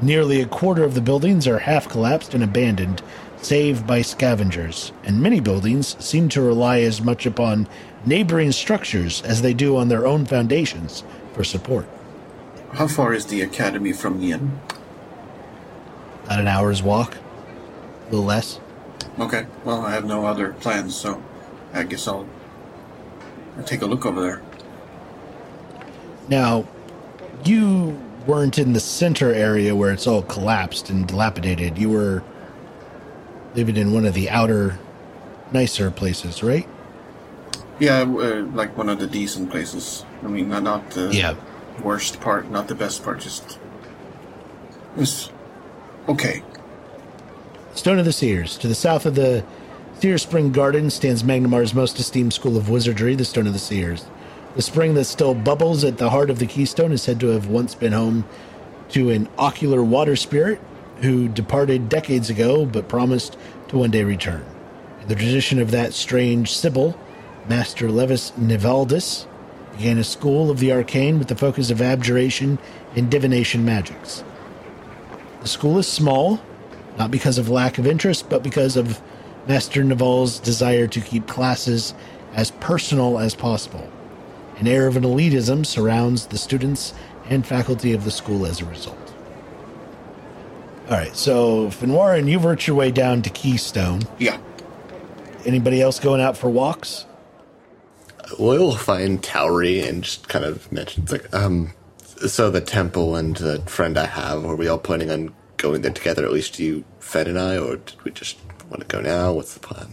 Nearly a quarter of the buildings are half collapsed and abandoned, save by scavengers, and many buildings seem to rely as much upon neighboring structures as they do on their own foundations for support. How far is the academy from Yin? About an hour's walk, a little less. Okay, well, I have no other plans, so I guess I'll, I'll take a look over there. Now, you weren't in the center area where it's all collapsed and dilapidated. You were living in one of the outer, nicer places, right? Yeah, uh, like one of the decent places. I mean, not, not the Yeah. worst part, not the best part, just. It's okay. Stone of the Seers. To the south of the Seer Spring Garden stands Magnimar's most esteemed school of wizardry, the Stone of the Seers. The spring that still bubbles at the heart of the keystone is said to have once been home to an ocular water spirit who departed decades ago but promised to one day return. In the tradition of that strange Sibyl, Master Levis Nivaldis began a school of the arcane with the focus of abjuration and divination magics. The school is small, not because of lack of interest, but because of Master Naval's desire to keep classes as personal as possible. An air of an elitism surrounds the students and faculty of the school as a result. All right, so Finwarin, you've worked your way down to Keystone. Yeah. Anybody else going out for walks? We'll find Towery and just kind of mention it's like, um, so the temple and the friend I have, are we all planning on going there together? At least you, Fed and I, or did we just want to go now? What's the plan?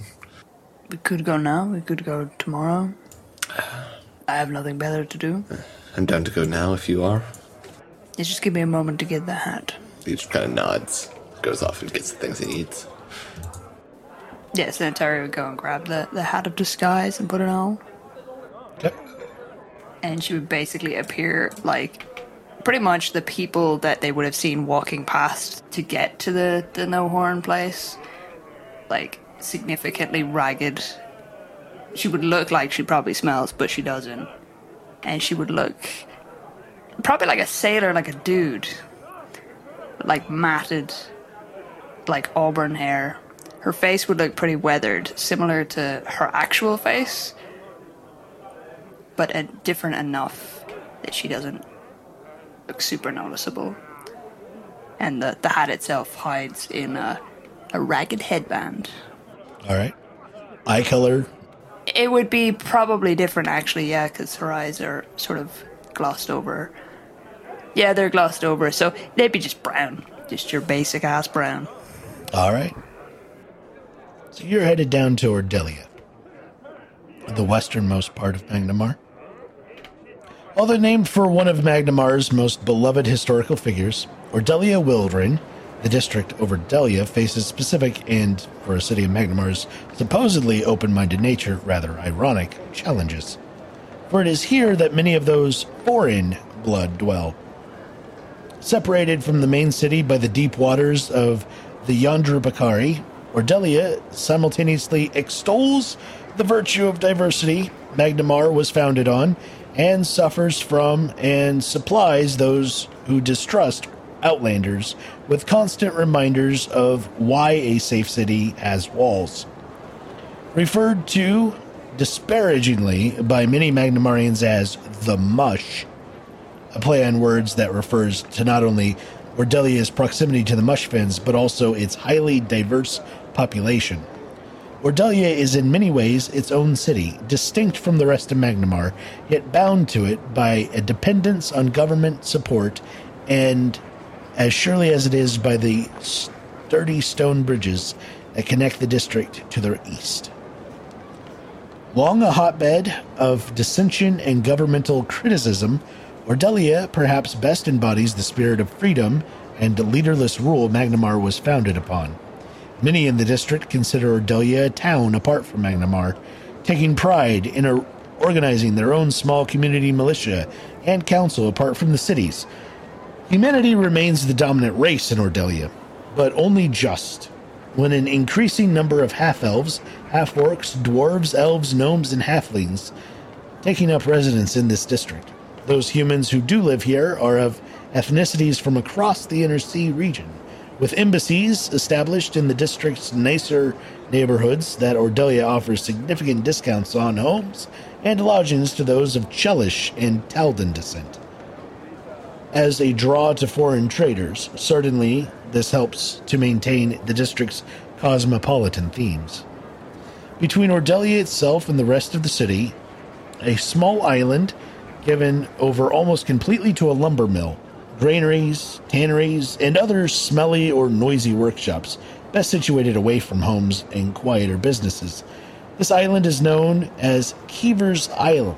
We could go now. We could go tomorrow. I have nothing better to do. I'm down to go now if you are. You just give me a moment to get the hat. He just kind of nods, goes off and gets the things he needs. Yes, then Terry would go and grab the, the hat of disguise and put it on. Okay. And she would basically appear like pretty much the people that they would have seen walking past to get to the, the no horn place. Like significantly ragged. She would look like she probably smells, but she doesn't. And she would look probably like a sailor, like a dude. Like matted, like auburn hair. Her face would look pretty weathered, similar to her actual face, but different enough that she doesn't look super noticeable. And the, the hat itself hides in a, a ragged headband. All right. Eye color. It would be probably different, actually, yeah, because her eyes are sort of glossed over. Yeah, they're glossed over, so they'd be just brown. Just your basic ass brown. All right. So you're headed down to Ordellia, the westernmost part of Magnimar. Although named for one of Magnimar's most beloved historical figures, Ordellia Whilwren, the district over Delia faces specific and, for a city of Magnimar's supposedly open minded nature, rather ironic challenges. For it is here that many of those foreign blood dwell. Separated from the main city by the deep waters of the Yandru Bakari, Ordellia simultaneously extols the virtue of diversity Magnimar was founded on and suffers from and supplies those who distrust Outlanders with constant reminders of why a safe city has walls. Referred to disparagingly by many Magnimarians as the mush, a play on words that refers to not only Ordellia's proximity to the Mushfens, but also its highly diverse population. Ordellia is in many ways its own city, distinct from the rest of Magnimar, yet bound to it by a dependence on government support, and as surely as it is by the sturdy stone bridges that connect the district to their east. Long a hotbed of dissension and governmental criticism, Ordellia perhaps best embodies the spirit of freedom and leaderless rule Magnimar was founded upon. Many in the district consider Ordellia a town apart from Magnimar, taking pride in organizing their own small community militia and council apart from the cities. Humanity remains the dominant race in Ordellia, but only just. When an increasing number of half elves, half orcs, dwarves, elves, gnomes, and halflings taking up residence in this district. Those humans who do live here are of ethnicities from across the Inner Sea region, with embassies established in the district's nicer neighborhoods that Ordellia offers significant discounts on homes and lodgings to those of Chelish and Taldan descent. As a draw to foreign traders, certainly this helps to maintain the district's cosmopolitan themes. Between Ordellia itself and the rest of the city, a small island given over almost completely to a lumber mill, granaries, tanneries, and other smelly or noisy workshops, best situated away from homes and quieter businesses. This island is known as Keever's Isle,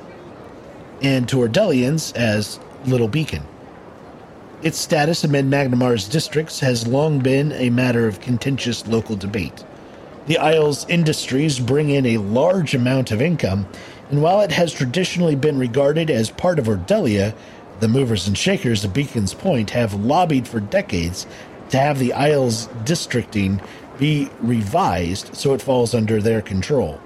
and to Ordellians as Little Beacon. Its status amid Magnimar's districts has long been a matter of contentious local debate. The Isle's industries bring in a large amount of income, and while it has traditionally been regarded as part of Ordellia, the movers and shakers of Beacon's Point have lobbied for decades to have the Isle's districting be revised so it falls under their control.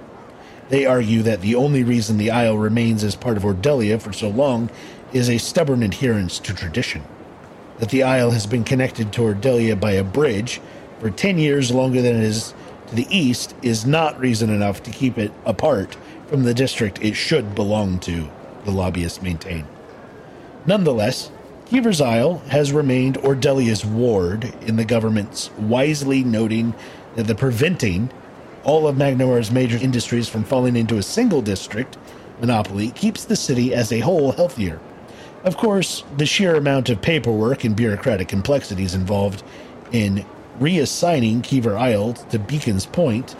They argue that the only reason the Isle remains as part of Ordellia for so long is a stubborn adherence to tradition that the Isle has been connected to Ordellia by a bridge for 10 years longer than it is to the east is not reason enough to keep it apart from the district it should belong to, the lobbyists maintain. Nonetheless, Keever's Isle has remained Ordellia's ward in the government's wisely noting that the preventing all of Magnora's major industries from falling into a single district monopoly keeps the city as a whole healthier. Of course, the sheer amount of paperwork and bureaucratic complexities involved in reassigning Keever Isle to Beacon's Point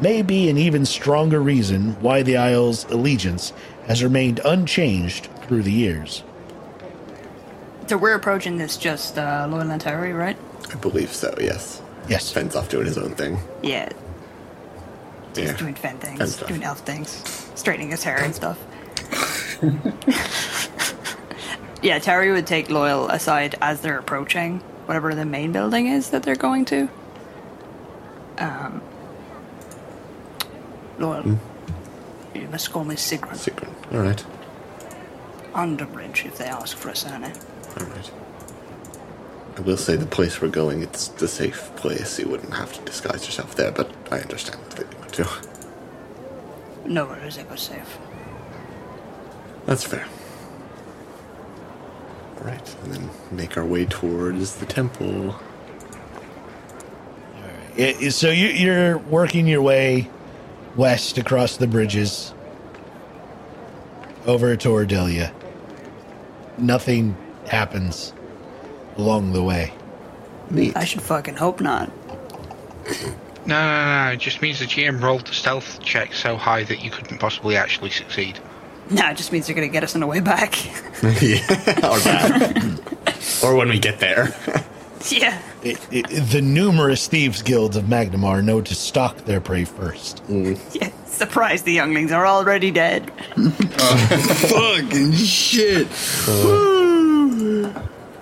may be an even stronger reason why the Isle's allegiance has remained unchanged through the years. So we're approaching this just uh, Loyal and right? I believe so, yes. Yes. Fenn's off doing his own thing. Yeah, Yeah. doing Fen things, doing elf things, straightening his hair and stuff. yeah, Terry would take Loyal aside as they're approaching whatever the main building is that they're going to. Um, Loyal, you must call me Sigrun. Secret. All right. Underbridge, if they ask for a surname. All right. I will say the place we're going, it's the safe place. You wouldn't have to disguise yourself there, but I understand that you want to. Nowhere is ever safe. That's fair. All right, and then make our way towards the temple. It- so you, you're working your way west across the bridges over to Ordellia. Nothing happens along the way. Neat. I should fucking hope not. No, no, no. It just means the GM rolled the stealth check so high that you couldn't possibly actually succeed. No, it just means they're gonna get us on the way back. yeah, or bad. or when we get there. yeah. It, it, the numerous thieves guilds of Magnimar know to stalk their prey first. Mm. Yeah. Surprise, the younglings are already dead. Fucking shit.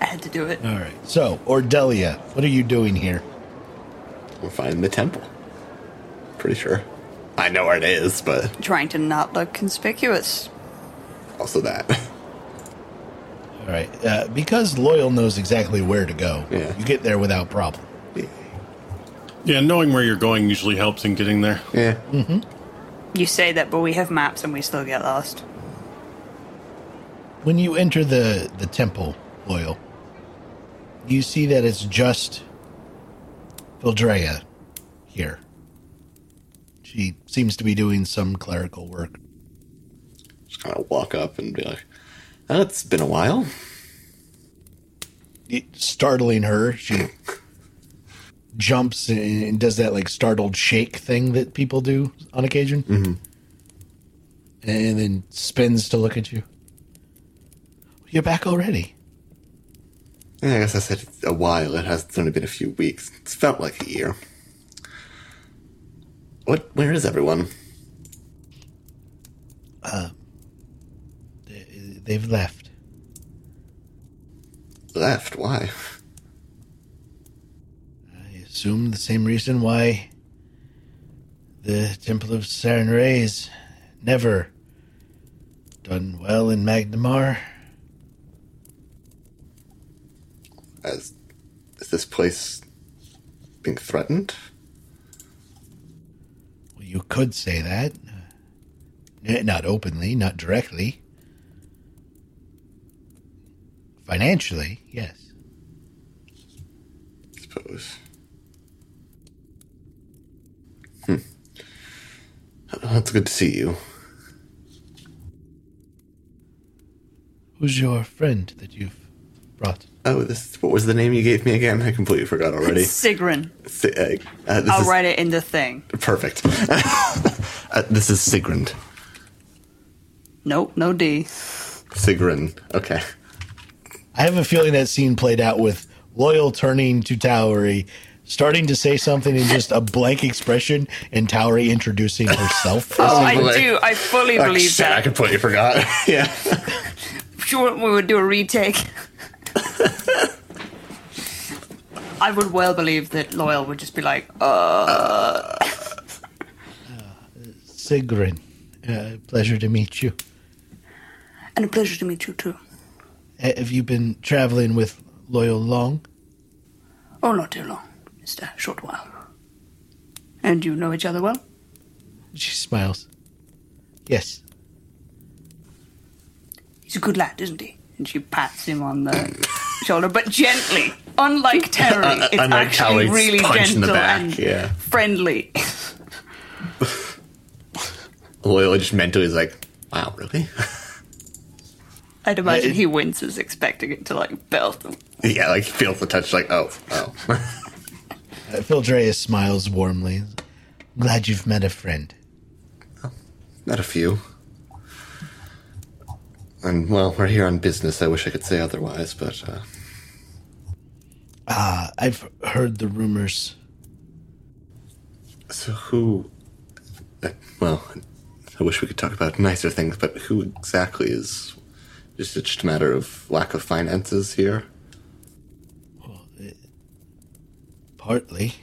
I had to do it. All right. So, Ordellia, what are you doing here? We're finding the temple. Pretty sure. I know where it is, but Trying to not look conspicuous. Also that. All right. Uh, because Loyal knows exactly where to go, Yeah. you get there without problem. Yeah, knowing where you're going usually helps in getting there. Yeah. You say that, but we have maps and we still get lost. When you enter the, the temple, Loyal, you see that it's just Vildrea here. She seems to be doing some clerical work. Kind of walk up and be like, oh, it's been a while. It, startling her, she jumps and, does that like startled shake thing that people do on occasion. Mm-hmm. And then spins to look at you. You're back already. I guess I said a while. It has only been a few weeks. It's felt like a year. What? Where is everyone? They- They've left. Left? Why? I assume the same reason why the Temple of Sarenrae's never done well in Magnimar. As is this place being threatened? Well, you could say that. Not openly, not directly. Financially, yes. I suppose. Hmm. Oh, it's good to see you. Who's your friend that you've brought? Oh, this what was the name you gave me again? I completely forgot already. Sigrun. Si- uh, uh, I'll is write it in the thing. perfect. uh, this is Sigrun. Nope, no D. Sigrun. Okay. I have a feeling that scene played out with Loyal turning to Towery, starting to say something in just a blank expression, and Towery introducing herself. Oh, I Probably. do. I fully Oh, believe shit, I that. completely forgot. yeah. Sure, we would do a retake. I would well believe that Loyal would just be like, uh, Sigrun, uh, pleasure to meet you. and a pleasure to meet you too. Uh, Have you been traveling with Loyal long? Oh, not too long. Just a short while. And you know each other well? She smiles. Yes. He's a good lad, isn't he? And she pats him on the shoulder, but gently. Unlike Terry, it's Unlike actually Terry's really punch in the gentle back, and yeah. friendly. Loyal just mentally is like, wow, really? I'd imagine it- he winces, expecting it to like belt him. yeah, like feels the touch, like, oh, oh. Uh, Phildreus smiles warmly. Glad you've met a friend. Not a few. And well, we're here on business. I wish I could say otherwise, but uh, Uh, I've heard the rumors. so who? Uh, well, I wish we could talk about nicer things, but who exactly is? Is it just a matter of lack of finances here? Well, eh, partly.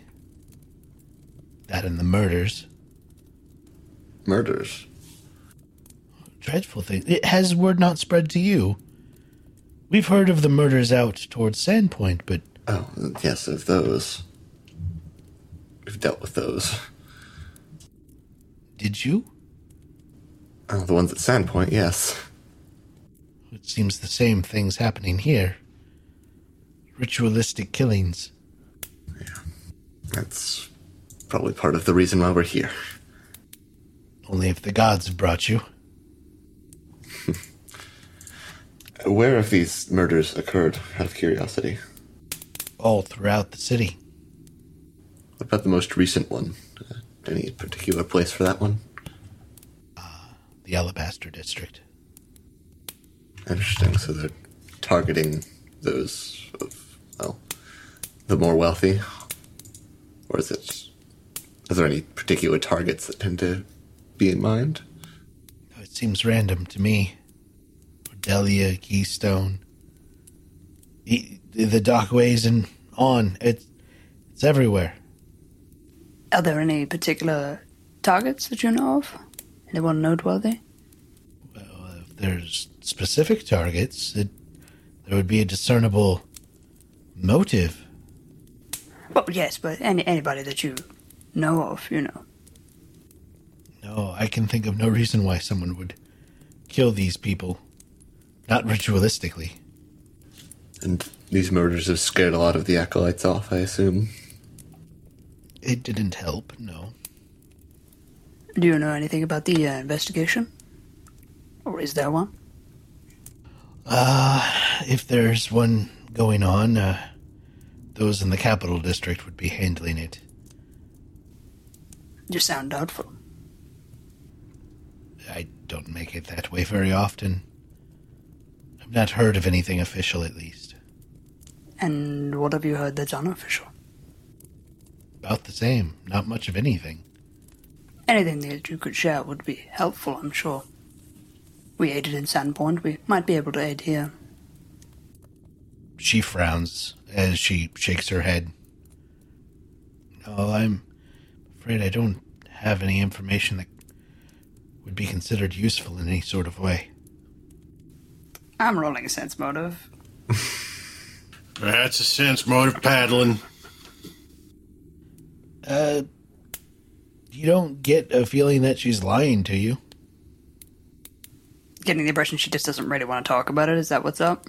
That and the murders. Murders. Dreadful thing. It has word not spread to you. We've heard of the murders out towards Sandpoint, but Oh, yes, of those. We've dealt with those. did you? Oh, the ones at Sandpoint, yes. It seems the same thing's happening here. Ritualistic killings. Yeah. That's probably part of the reason why we're here. Only if the gods have brought you. Where have these murders occurred, out of curiosity? All throughout the city. What about the most recent one? Uh, any particular place for that one? The Alabaster District. Interesting. So they're targeting those of, well, the more wealthy? Or is it. Are there any particular targets that tend to be in mind? It seems random to me. Ordellia, Keystone, e- the dockways, and on. It, it's everywhere. Are there any particular targets that you know of? Anyone noteworthy? If there's specific targets, it, there would be a discernible motive. Well, yes, but any anybody that you know of, you know. No, I can think of no reason why someone would kill these people. Not ritualistically. And these murders have scared a lot of the acolytes off, I assume. It didn't help, no. Do you know anything about the uh, investigation? Or is there one? Uh, if there's one going on, uh, those in the capital district would be handling it. You sound doubtful. I don't make it that way very often. I've not heard of anything official, at least. And what have you heard that's unofficial? About the same. Not much of anything. Anything that you could share would be helpful, I'm sure. We aided in Sandpoint. We might be able to aid here. She frowns as she shakes her head. No, I'm afraid I don't have any information that would be considered useful in any sort of way. I'm rolling a sense motive. That's a sense motive paddling. Uh, you don't get a feeling that she's lying to you. Getting the impression she just doesn't really want to talk about it. Is that what's up?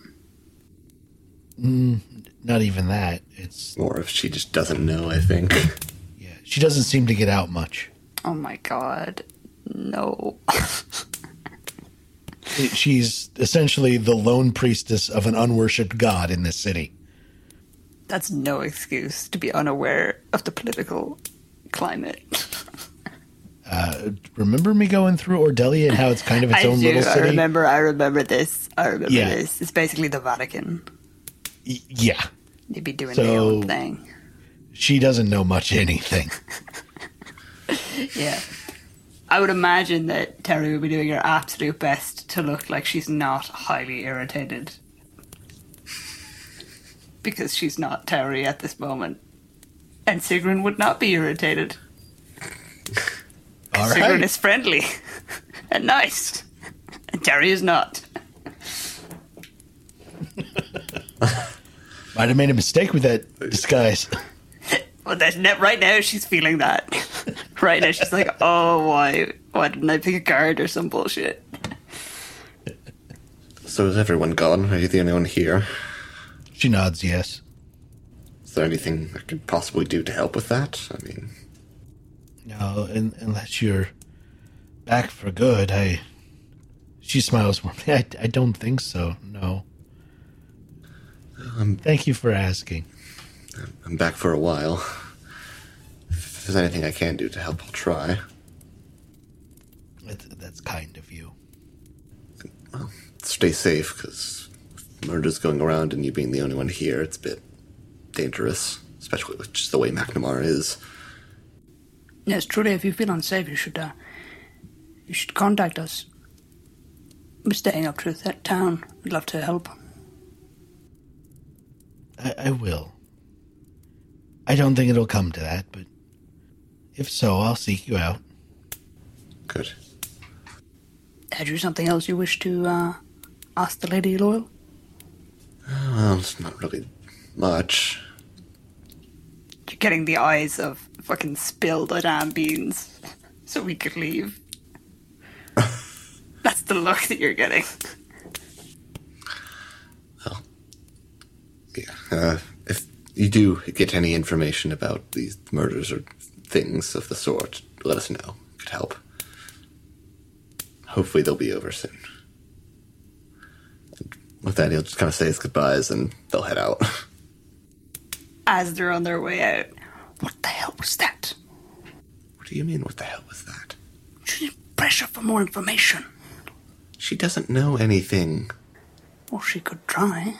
Mm, not even that. It's more if she just doesn't know, I think. yeah. She doesn't seem to get out much. Oh my god. No. She's essentially the lone priestess of an unworshipped god in this city. That's no excuse to be unaware of the political climate. Uh, remember me going through Ordellia and how it's kind of its I own do. little I city? remember. I remember this. I remember Yeah. this. It's basically the Vatican. Y- yeah. They'd be doing So- their own thing. She doesn't know much anything. Yeah. I would imagine that Terry would be doing her absolute best to look like she's not highly irritated. Because she's not Terry at this moment. And Sigrun would not be irritated. All Sigrun right. is friendly and nice. And Terry is not. Might have made a mistake with that disguise. Well, that's net right now she's feeling that. right now she's like, oh, why? Why didn't I pick a card or some bullshit? so is everyone gone? Are you the only one here? She nods yes. Is there anything I could possibly do to help with that? I mean, No, un unless you're back for good, I. She smiles warmly. I, I don't think so. No. Thank you for asking. I'm back for a while. If there's anything I can do to help, I'll try. That's, that's kind of you. Stay safe, because murders going around and you being the only one here, it's a bit dangerous, especially with just the way Magnimar is. Yes, truly, if you feel unsafe, you should, uh, you should contact us. We're staying up to that town. We'd love to help. I, I will. I don't think it'll come to that, but if so, I'll seek you out. Good. Had you something else you wish to, uh, ask the Lady Loyal? Well, it's not really much. You're getting the eyes of fucking spill the damn beans so we could leave. That's the look that you're getting. Well, yeah. Uh, if you do get any information about these murders or things of the sort, let us know. Could help. Hopefully they'll be over soon. And with that, he'll just kind of say his goodbyes and they'll head out. As they're on their way out. What the hell was that? what do you mean? What the hell was that? She's pressure for more information. She doesn't know anything. Well, she could try.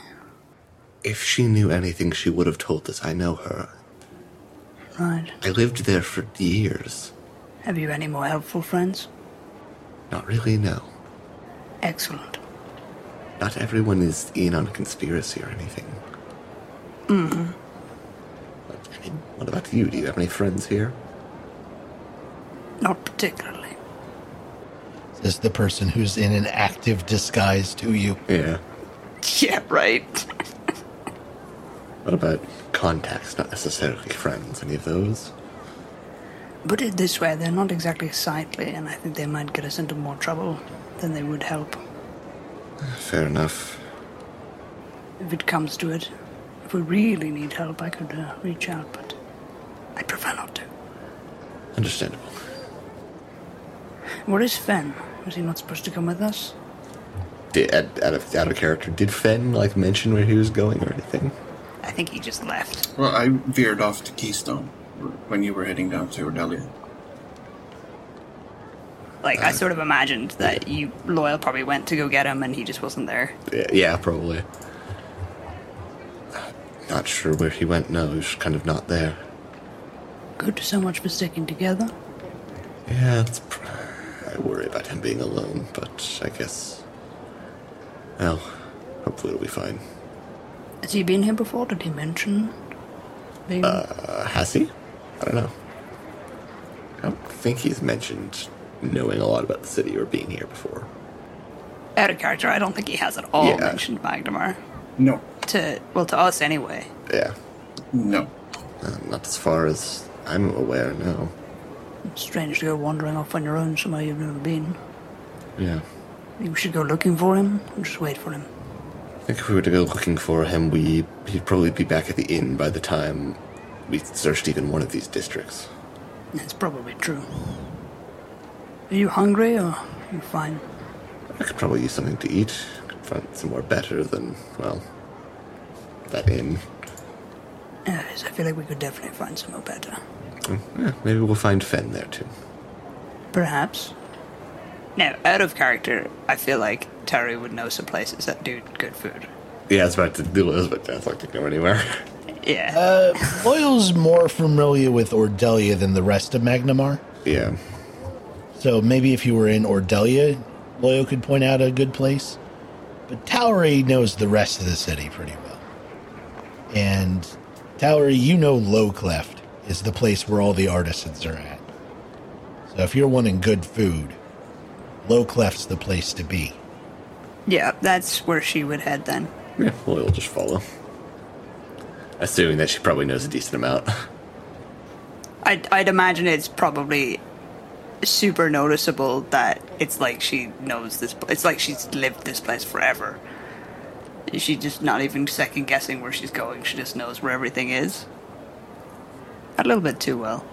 If she knew anything, she would have told us. I know her. Right. I lived there for years. Have you any more helpful friends? Not really, no. Excellent. Not everyone is in on a conspiracy or anything. Mm-hmm. But, what about you? Do you have any friends here? Not particularly. Says the person who's in an active disguise to you. Yeah. Yeah, right. What about contacts, not necessarily friends? Any of those? Put it this way, they're not exactly sightly, and I think they might get us into more trouble than they would help. Fair enough. If it comes to it, if we really need help, I could uh, reach out, but I prefer not to. Understandable. Where is Fen? Was he not supposed to come with us? Did, out, out of out of character, did Fen like mention where he was going or anything? I think he just left. Well, I veered off to Keystone when you were heading down to Ordellia. Like, I sort of imagined that you, Loyal, probably went to go get him and he just wasn't there. Yeah, yeah, probably. Not sure where he went. No, he was kind of not there. Good, to so much for sticking together. Yeah, it's. Pr- I worry about him being alone, but I guess. Well, hopefully it'll be fine. Has he been here before? Did he mention being... Uh, has he? I don't know. I don't think he's mentioned knowing a lot about the city or being here before. out of character, I don't think he has at all Yeah. mentioned Magnimar. No. To well, to us anyway. Yeah. No. Uh, not as far as I'm aware, no. Strange to go wandering off on your own somewhere you've never been. Yeah. You should go looking for him. Or just wait for him. I think if we were to go looking for him, we he'd probably be back at the inn by the time we searched even one of these districts. That's probably true. Are you hungry or are you fine? I could probably use something to eat. Could find somewhere better than well, that inn. Yes, I feel like we could definitely find somewhere better. Yeah, maybe we'll find Fen there too. Perhaps. Now, out of character, I feel like Terry would know some places that do good food. Yeah, I was about to do it, but I was like to go anywhere. Yeah. Uh, Loyal's more familiar with Ordellia than the rest of Magnimar. yeah. So maybe if you were in Ordellia, Loyal could point out a good place. But Towery knows the rest of the city pretty well. And Towery, you know Lowcliff is the place where all the artisans are at. So if you're wanting good food, Lowcliff's the place to be. yeah, that's where she would head then. Yeah, well, we'll just follow. Assuming that she probably knows a decent amount. I'd, I'd imagine it's probably super noticeable that it's like she knows this. pl- It's like she's lived this place forever. She's just not even second guessing where she's going. She just knows where everything is. A little bit too well.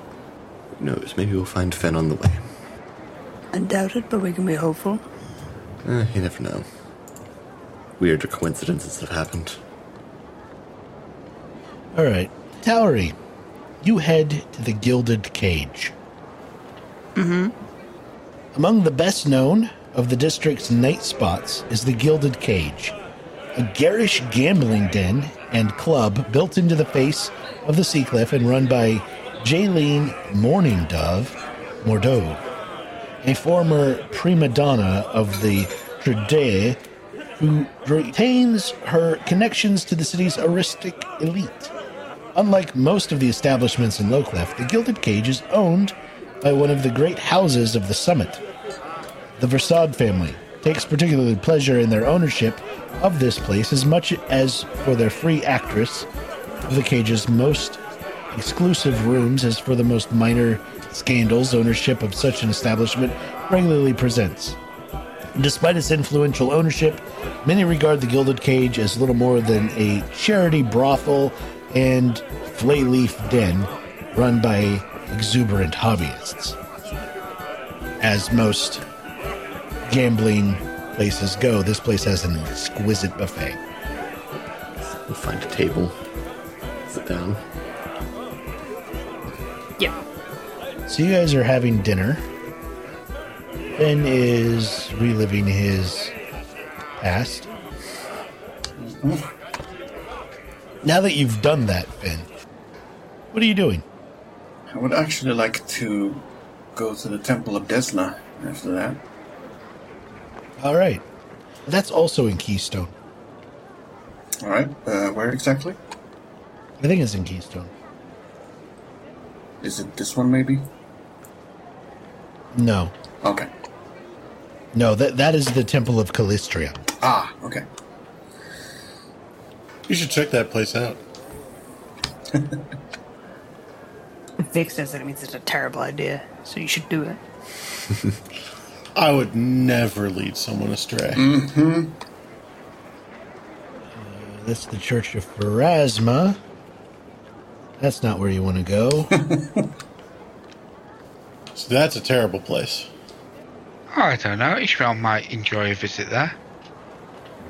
Who knows? Maybe we'll find Fen on the way. I doubt it, but we can be hopeful. Eh, you never know. Weirder coincidences have happened. All right, Towery, you head to the Gilded Cage. Mm-hmm. Among the best known of the district's night spots is the Gilded Cage, a garish gambling den and club built into the face of the sea cliff and run by Jaylene Morning Dove Mordove, a former prima donna of the Trude who retains her connections to the city's aristic elite. Unlike most of the establishments in Lowcliff, the Gilded Cage is owned by one of the great houses of the summit. The Versade family takes particular pleasure in their ownership of this place as much as for their free actress of the cage's most exclusive rooms as for the most minor scandals ownership of such an establishment regularly presents. Despite its influential ownership, many regard the Gilded Cage as little more than a charity brothel and flay leaf den run by exuberant hobbyists. As most gambling places go, this place has an exquisite buffet. We'll find a table. Sit down. Yeah. So you guys are having dinner. Ben is reliving his past. Now that you've done that, Ben, what are you doing? I would actually like to go to the Temple of Desna after that. All right. That's also in Keystone. All right. Uh, where exactly? I think it's in Keystone. Is it this one, maybe? No. Okay. No, that that is the Temple of Callistria. Ah, okay. You should check that place out. Vic says that it means it's a terrible idea, so you should do it. I would never lead someone astray. Mm-hmm. Uh, that's the Church of Pharasma. That's not where you want to go. So that's a terrible place. I don't know. Ishmael might enjoy a visit there.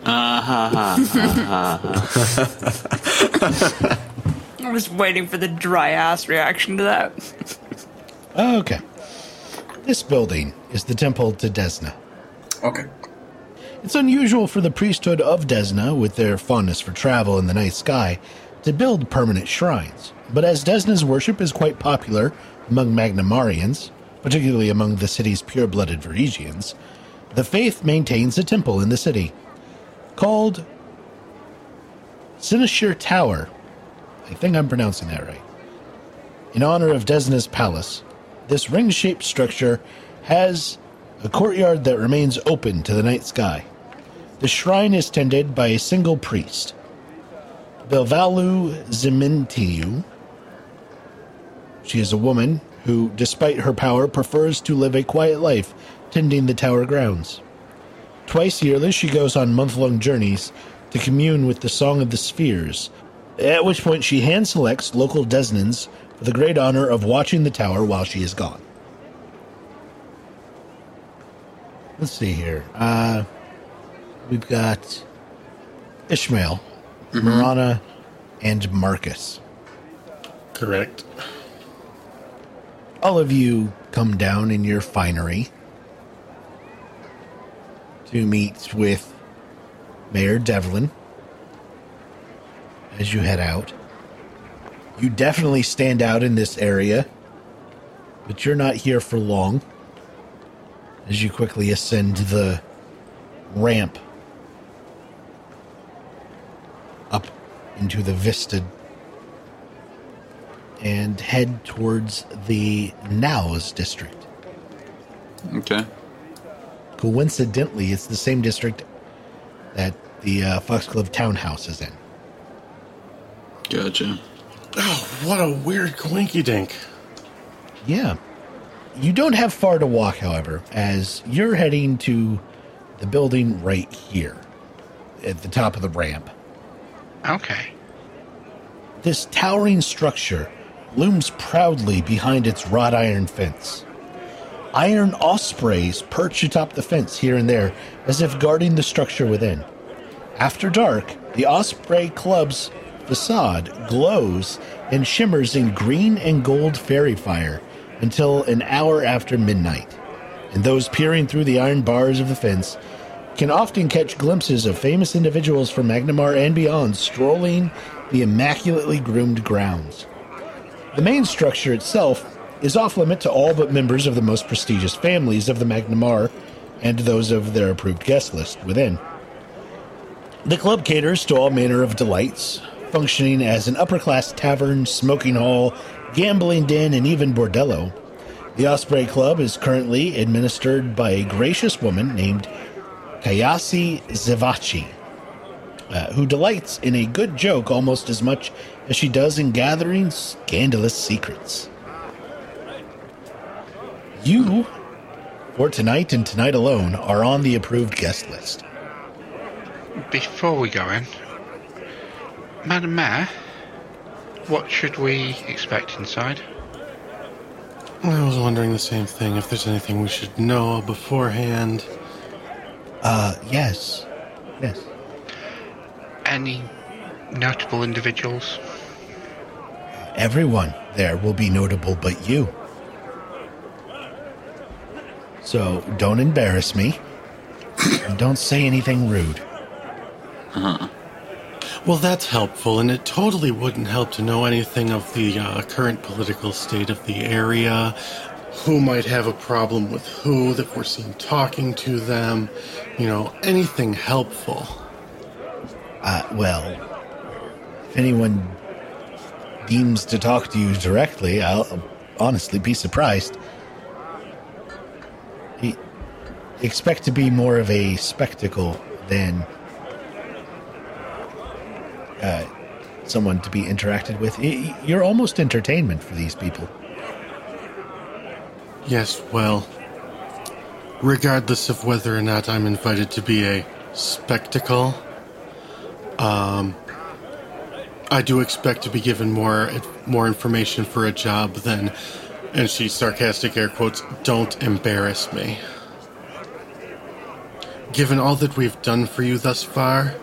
Ah, I was waiting for the dry ass reaction to that. okay. This building is the Temple to Desna. Okay. It's unusual for the priesthood of Desna, with their fondness for travel in the night sky, to build permanent shrines. But as Desna's worship is quite popular among Magnimarians, particularly among the city's pure blooded Varisians, the faith maintains a temple in the city called Sinashir Tower. I think I'm pronouncing that right. In honor of Desna's palace, this ring shaped structure has a courtyard that remains open to the night sky. The shrine is tended by a single priest. Belvalu Zimintiu. She is a woman who, despite her power, prefers to live a quiet life tending the tower grounds. Twice yearly, she goes on month long journeys to commune with the Song of the Spheres, at which point she hand selects local Desnans for the great honor of watching the tower while she is gone. Let's see here. Uh, we've got Ishmael, Marana, and Marcus. Correct. all of you come down in your finery to meet with Mayor Deverin as you head out. You definitely stand out in this area, but you're not here for long as you quickly ascend the ramp up into the vista and head towards the Naos district. Okay. Coincidentally, it's the same district that the uh, Foxglove Townhouse is in. Gotcha. Oh, what a weird coinky dink. Yeah. You don't have far to walk, however, as you're heading to the building right here at the top of the ramp. Okay. This towering structure looms proudly behind its wrought iron fence. Iron ospreys perch atop the fence here and there, as if guarding the structure within. After dark, the Osprey Club's facade glows and shimmers in green and gold fairy fire until an hour after midnight. And those peering through the iron bars of the fence can often catch glimpses of famous individuals from Magnimar and beyond strolling the immaculately groomed grounds. The main structure itself is off limit to all but members of the most prestigious families of the Magnimar and those of their approved guest list within. The club caters to all manner of delights, functioning as an upper class tavern, smoking hall, gambling den, and even bordello. The Osprey Club is currently administered by a gracious woman named Kayasi Zivachi, uh, who delights in a good joke almost as much as she does in gathering scandalous secrets. You, for tonight and tonight alone, are on the approved guest list. Before we go in, Madam Mayor, what should we expect inside? I was wondering the same thing. If there's anything we should know beforehand. Uh, yes. Yes. Any notable individuals? Everyone there will be notable but you. So don't embarrass me. don't say anything rude. Well, that's helpful, and it totally wouldn't help to know anything of the uh, current political state of the area, who might have a problem with who, that we're seen talking to them, you know, anything helpful. Uh, well, if anyone deems to talk to you directly, I'll honestly be surprised. Expect to be more of a spectacle than uh, someone to be interacted with. You're almost entertainment for these people. Yes, well, regardless of whether or not I'm invited to be a spectacle, um, I do expect to be given more more information for a job than, and she sarcastic air quotes, "Don't embarrass me." Given all that we've done for you thus far,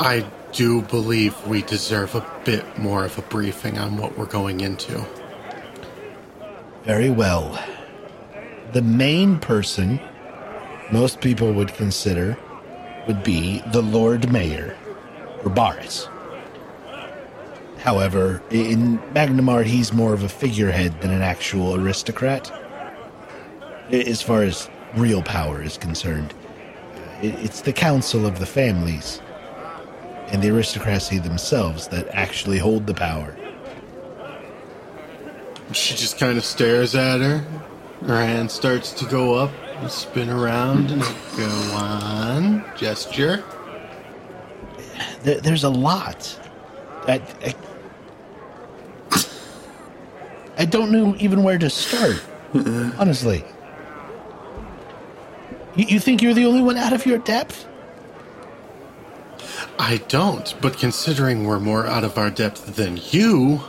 I do believe we deserve a bit more of a briefing on what we're going into. Very well. The main person most people would consider would be the Lord Mayor, or Baris. However, in Magnimar, he's more of a figurehead than an actual aristocrat. As far as real power is concerned, it's the council of the families and the aristocracy themselves that actually hold the power. She just kind of stares at her. Her hand starts to go up and spin around and go on. Gesture. There, there's a lot. I, I, I don't know even where to start. honestly. You, you think you're the only one out of your depth? I don't, but considering we're more out of our depth than you,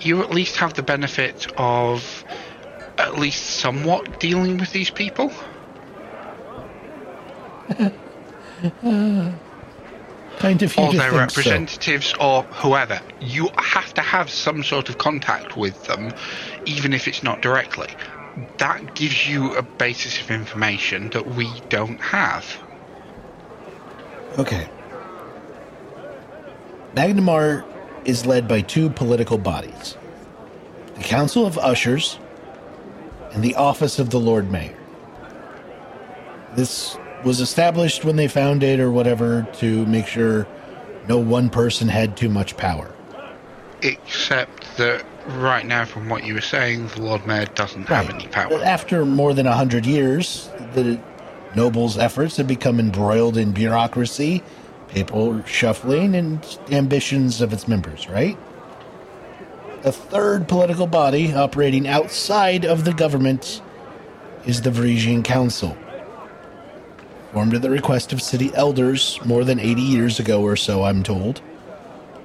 You at least have the benefit of at least somewhat dealing with these people. Kind of or their think so. representatives or whoever. You have to have some sort of contact with them, even if it's not directly. That gives you a basis of information that we don't have. Okay. Magnimar is led by two political bodies the Council of Ushers and the Office of the Lord Mayor. This was established when they found it or whatever to make sure no one person had too much power. Except that right now, from what you were saying, the Lord Mayor doesn't have any power. After more than a hundred years, the nobles' efforts have become embroiled in bureaucracy, paper shuffling, and ambitions of its members, right? A third political body operating outside of the government is the Varisian Council. Formed at the request of city elders more than 80 years ago or so, I'm told.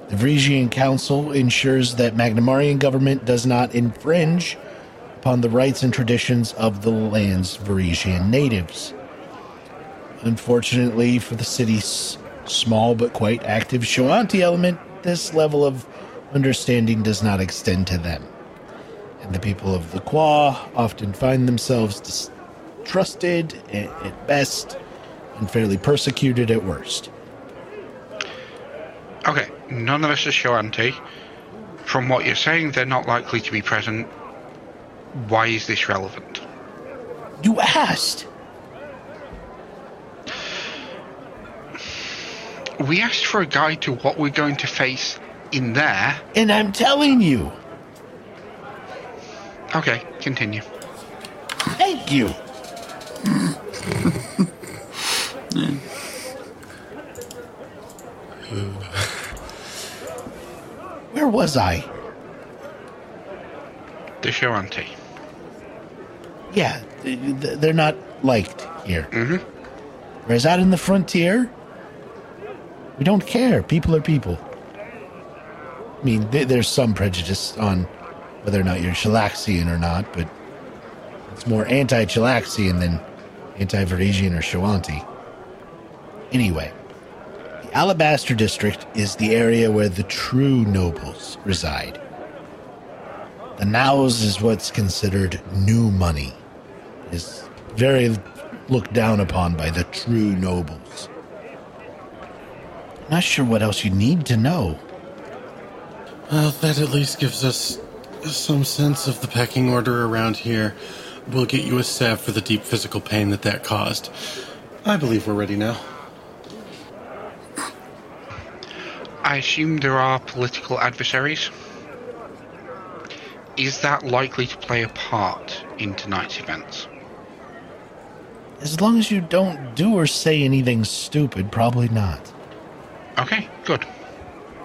The Varisian Council ensures that Magnimarian government does not infringe upon the rights and traditions of the land's Varisian natives. Unfortunately for the city's small but quite active Shoanti element, this level of understanding does not extend to them. And the people of the Qua often find themselves distrusted at best and fairly persecuted at worst. Okay, none of us are Shoanti. From what you're saying, they're not likely to be present. Why is this relevant? You asked! We asked for a guide to what we're going to face in there. And I'm telling you! Okay, continue. Thank you! Where was I? The Shoanti. Yeah, th- th- they're not liked here. Mm-hmm. Whereas out in the frontier, we don't care. People are people. I mean, th- there's some prejudice on whether or not you're Chelaxian or not, but it's more anti-Chelaxian than anti-Varisian or Shoanti. Anyway, the Alabaster District is the area where the true nobles reside. The Naos is what's considered new money. Is very looked down upon by the true nobles. Not sure what else you need to know. well, that at least gives us some sense of the pecking order around here. We'll get you a salve for the deep physical pain that that caused. I believe we're ready now. I assume there are political adversaries. Is that likely to play a part in tonight's events? As long as you don't do or say anything stupid, probably not. Okay, good.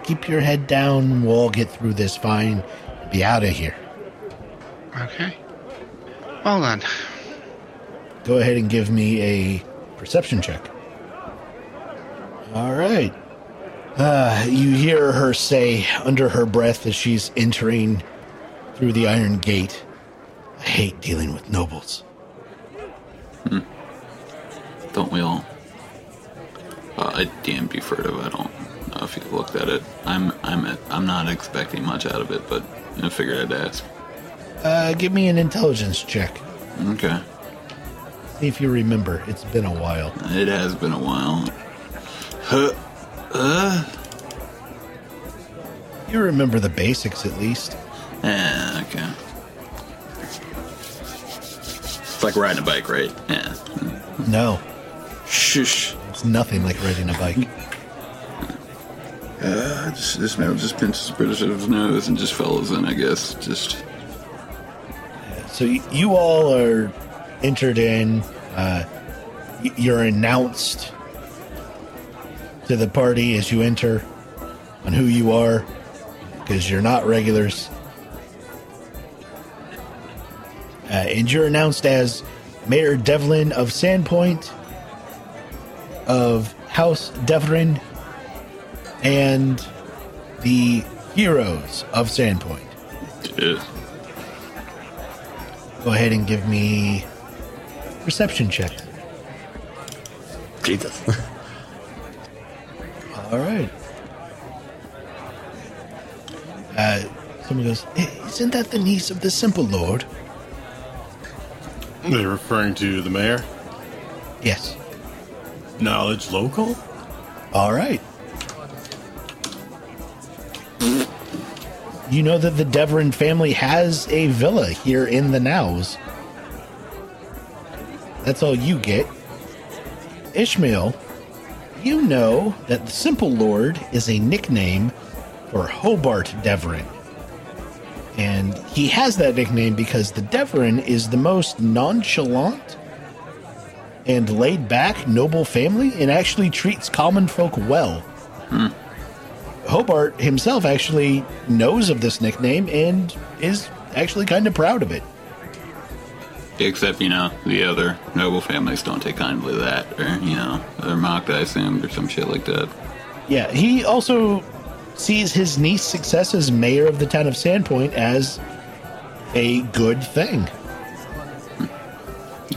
Keep your head down, we'll all get through this fine and be out of here. Okay. Well then, Go ahead and give me a perception check. All right. Uh, you hear her say under her breath as she's entering through the iron gate, I hate dealing with nobles. Hmm. Don't we all? Uh, I DM'd you furtive. I don't know if you looked at it. I'm I'm I'm not expecting much out of it, but I figured I'd ask. Uh, give me an intelligence check. Okay. See if you remember. It's been a while. It has been a while. Huh. Uh. You remember the basics at least. Yeah. Okay. It's like riding a bike, right? Yeah. No, Shush. It's nothing like riding a bike. Uh, just, this man just pinches British out of his nose and just follows in, I guess. Just So y- you all are entered in. Uh, y- you're announced to the party as you enter on who you are, because you're not regulars. Uh, and you're announced as Mayor Deverin of Sandpoint, of House Deverin and the heroes of Sandpoint. Yeah. Go ahead and give me perception check. Jesus. All right. Uh, someone goes, Isn't that the niece of the Simple Lord? They're referring to the mayor. Yes. Knowledge local? All right. You know that the Deverin family has a villa here in the Naos. That's all you get. Ishmael, you know that the Simple Lord is a nickname for Hobart Deverin. And he has that nickname because the Deverin is the most nonchalant and laid back, noble family and actually treats common folk well. Hmm. Hobart himself actually knows of this nickname and is actually kind of proud of it. Except, you know, the other noble families don't take kindly to that, or, you know, they're mocked, I assumed, or some shit like that. Yeah, he also sees his niece's success as mayor of the town of Sandpoint as a good thing.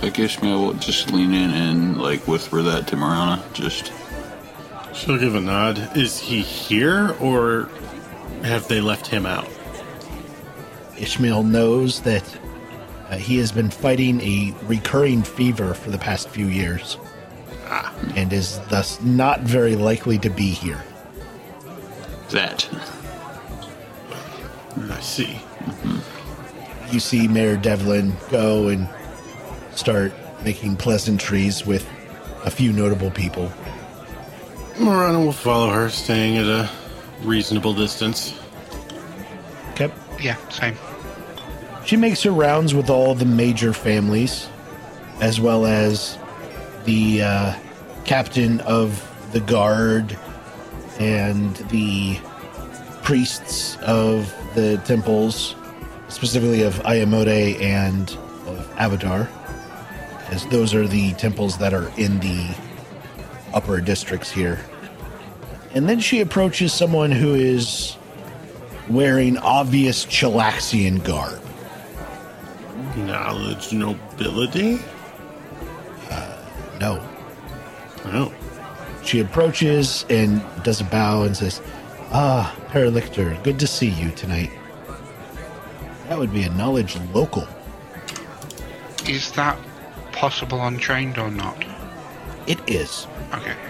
Like Ishmael will just lean in and, like, whisper that to Marana. Just, She'll give a nod. Is he here or have they left him out? Ishmael knows that uh, he has been fighting a recurring fever for the past few years and is thus not very likely to be here. that. I see. you see Mayor Deverin go and start making pleasantries with a few notable people. Morana will follow her, staying at a reasonable distance. Okay. Yeah, same. She makes her rounds with all the major families, as well as the uh, captain of the guard and the priests of the temples, specifically of Iomedae and of Abadar, as those are the temples that are in the upper districts here. And then she approaches someone who is wearing obvious Chelaxian garb. Knowledge nobility? No. Oh. She approaches and does a bow and says, Ah, Paralictor, good to see you tonight. That would be a knowledge local. Is that possible untrained or not? It is. Okay.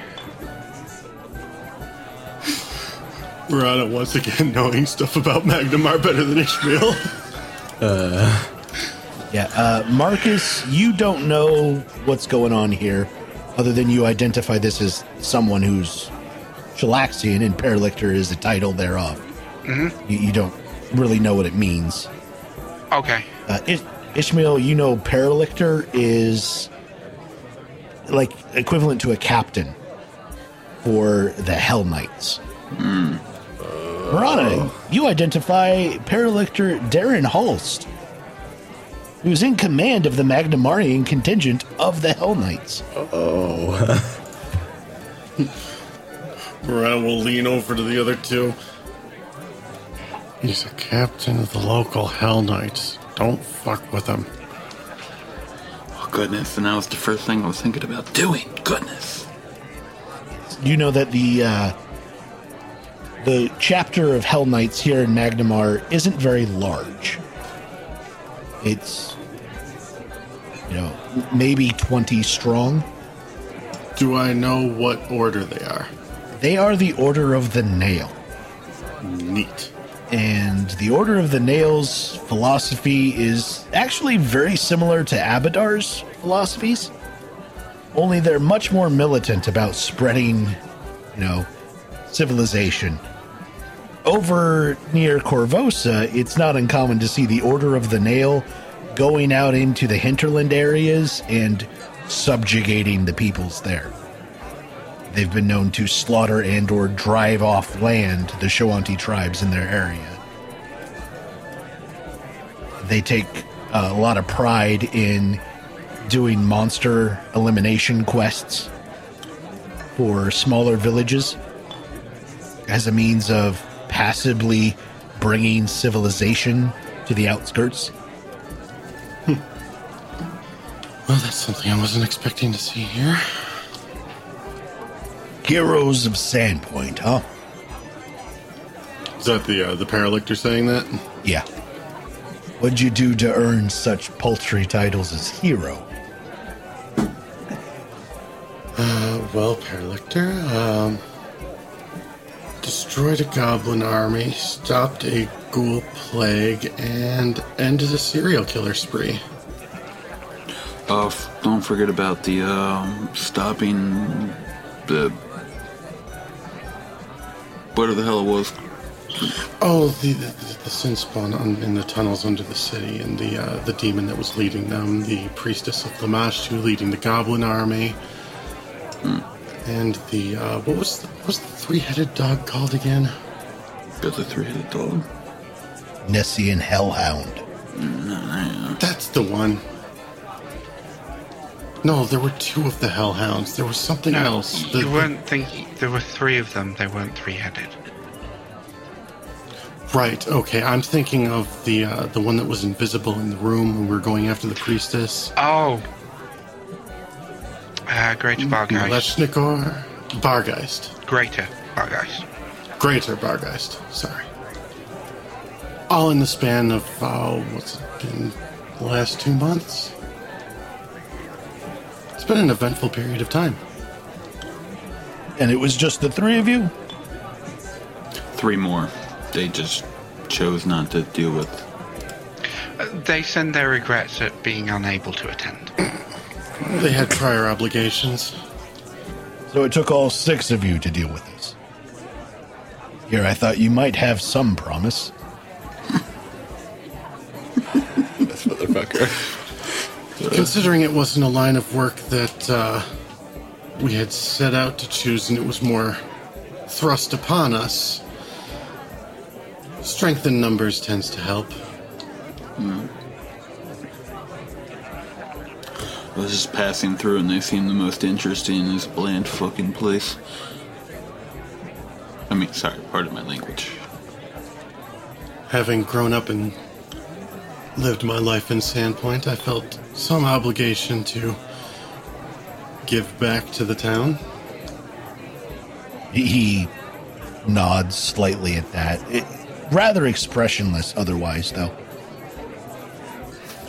Morana once again knowing stuff about Magnimar better than Ishmael. uh, Yeah, uh, Marcus, you don't know what's going on here, other than you identify this as someone who's Chelaxian, and Paralictor is the title thereof. Mm-hmm. You, you don't really know what it means. Okay. Uh, Ish- Ishmael, you know, Paralictor is like equivalent to a captain for the Hell Knights. Hmm. Marana, oh. you identify Paralictor Darren Holst, who's in command of the Magnimarian contingent of the Hell Knights. Morana will lean over to the other two. He's a captain of the local Hell Knights. Don't fuck with them. Oh, goodness. And that was the first thing I was thinking about doing. Goodness. You know that the uh, the chapter of Hell Knights here in Magnimar isn't very large. It's you know maybe twenty strong. Do I know what order they are? They are the Order of the Nail. Neat. And the Order of the Nail's philosophy is actually very similar to Abadar's philosophies. Only they're much more militant about spreading, you know, civilization. Over near Korvosa, it's not uncommon to see the Order of the Nail going out into the hinterland areas and subjugating the peoples there. They've been known to slaughter and or drive off land the Shoanti tribes in their area. They take uh, a lot of pride in doing monster elimination quests for smaller villages as a means of passively bringing civilization to the outskirts. Well, that's something I wasn't expecting to see here. Heroes of Sandpoint, huh? Is that the uh, the paralictor saying that? Yeah. What'd you do to earn such paltry titles as hero? Uh, well, paralictor, um, destroyed a goblin army, stopped a ghoul plague, and ended a serial killer spree. Uh, f- don't forget about the um, stopping the whatever the hell it was. Oh, the the, the sin spawn on, in the tunnels under the city, and the uh, the demon that was leading them, the priestess of Lamashtu leading the goblin army, and the uh, what was the, what was the three headed dog called again? Got the three-headed dog. Nessian Hellhound. That's the one. No, there were two of the hellhounds. There was something No, else. The- you weren't thinking. There were three of them. They weren't three-headed. Right. Okay. I'm thinking of the uh, the one that was invisible in the room when we were going after the priestess. Oh. Uh, Greater Barghest. Lechnikor, Barghest, Greater Barghest. Greater Barghest. Sorry. All in the span of uh, what's it been? The last two months. It's been an eventful period of time. And it was just the three of you? Three more. They just chose not to deal with. Uh, they send their regrets at being unable to attend. They had prior obligations. So it took all six of you to deal with this. Here, I thought you might have some promise. This motherfucker. Considering it wasn't a line of work that uh, we had set out to choose and it was more thrust upon us, strength in numbers tends to help. I was just passing through and they seemed the most interesting in this bland fucking place. I mean, sorry, pardon my language. Having grown up and lived my life in Sandpoint, I felt some obligation to give back to the town. He- He nods slightly at that. It, rather expressionless otherwise, though.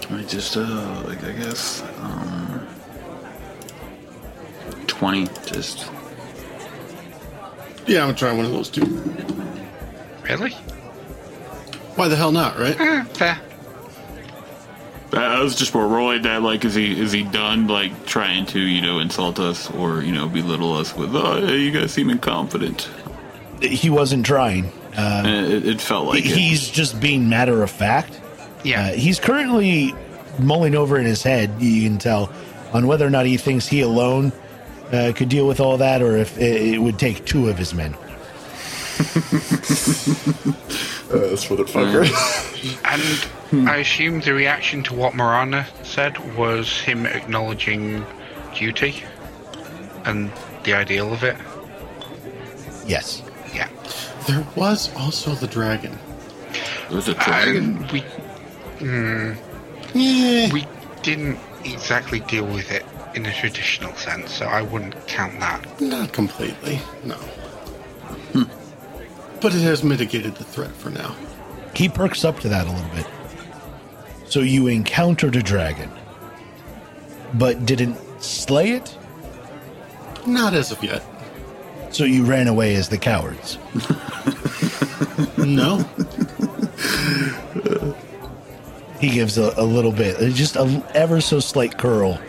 I just, uh, like, I guess, um, 20, just, Yeah, I'm gonna try one of those two. Really? Why the hell not, right? Eh, fair. I was just more rolling that, like, is he, is he done, like, trying to, you know, insult us or, you know, belittle us with, oh, you guys seem incompetent. He wasn't trying. Uh, it, it felt like it. he's just being matter of fact. Yeah. Uh, he's currently mulling over in his head, you can tell, on whether or not he thinks he alone uh, could deal with all that or if it, it would take two of his men. Uh, this motherfucker. and I assume the reaction to what Morana said was him acknowledging duty and the ideal of it. Yes. Yeah. There was also the dragon. There was a uh, dragon. And we hmm. Yeah. we didn't exactly deal with it in a traditional sense, so I wouldn't count that. Not completely, no. Hmm. But it has mitigated the threat for now. He perks up to that a little bit. So you encountered a dragon, but didn't slay it? Not as of yet. So you ran away as the cowards. No. He gives a, a little bit, uh, just a ever so slight curl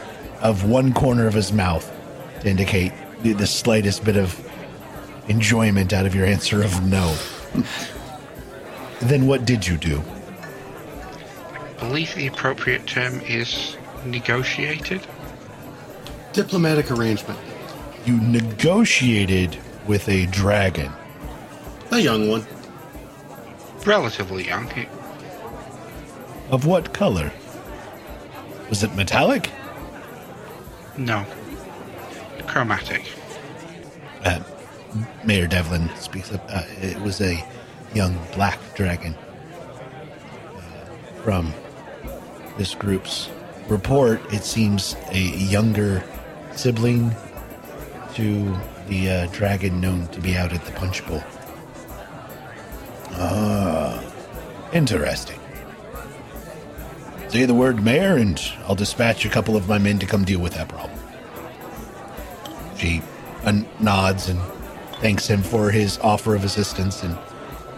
of one corner of his mouth to indicate the, the slightest bit of enjoyment out of your answer of no. then what did you do? I believe the appropriate term is negotiated. Diplomatic arrangement. You negotiated with a dragon. A young one. Relatively young. It- Of what color? Was it metallic? no. Chromatic. Uh, Mayor Deverin speaks up. Uh, it was a young black dragon. Uh, from this group's report, it seems a younger sibling to the uh, dragon known to be out at the punch bowl. Ah, interesting. Say the word mayor, and I'll dispatch a couple of my men to come deal with that problem. She uh, nods and thanks him for his offer of assistance, and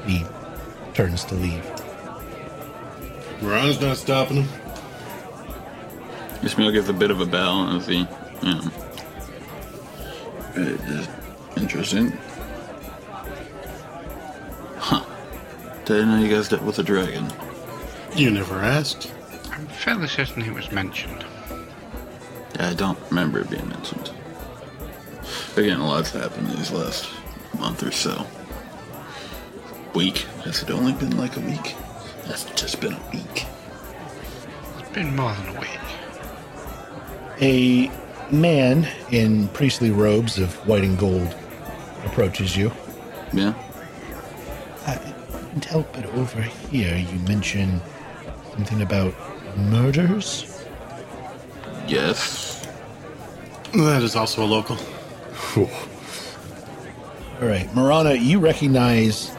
he turns to leave. Moran's not stopping him. Ishmael gives a bit of a bell as he, you know. It is interesting. Huh. Didn't know you guys dealt with a dragon. You never asked. I'm fairly certain it was mentioned. Yeah, I don't remember it being mentioned. Again, a lot's happened these last month or so. Week. Has it only been like a week? That's just been a week. It's been more than a week. A man in priestly robes of white and gold approaches you. Yeah? I can't help but over here you mention something about murders. Yes. That is also a local. All right, Marana, you recognize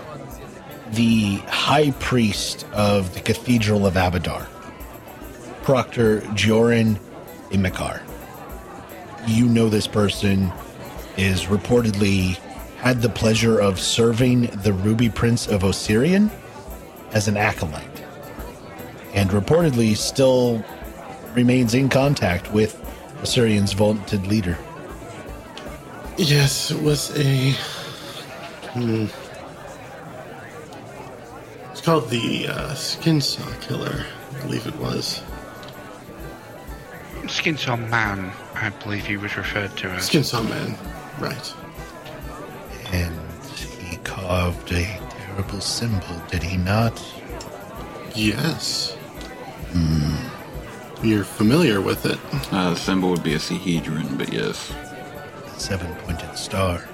the high priest of the Cathedral of Abadar, Proctor Joran Imikar. You know this person is reportedly had the pleasure of serving the Ruby Prince of Osirion as an acolyte, and reportedly still remains in contact with Osirion's vaunted leader. Yes, it was a. Hmm. It's called the uh, Skin Saw Killer, I believe it was. Skin Saw Man, I believe he was referred to as. Skin Saw Man, right. And he carved a terrible symbol, did he not? Yes. You're familiar with it. Uh, the symbol would be a Sihedron, but yes. The seven pointed star.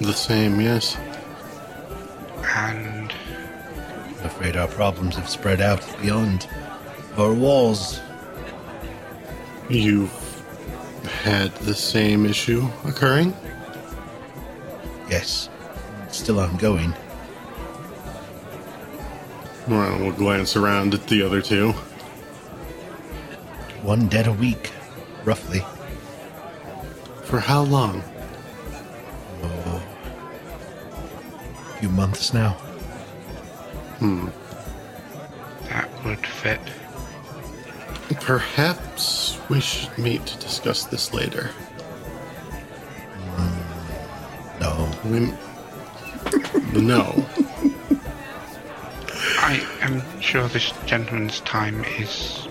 The same, yes. And I'm afraid our problems have spread out beyond our walls. You've had the same issue occurring? Yes, it's still ongoing. Well, we'll glance around at the other two. One dead a week, roughly. For how long? A few months now. Hmm. That would fit. Perhaps we should meet to discuss this later. No. We... no. I am sure this gentleman's time is.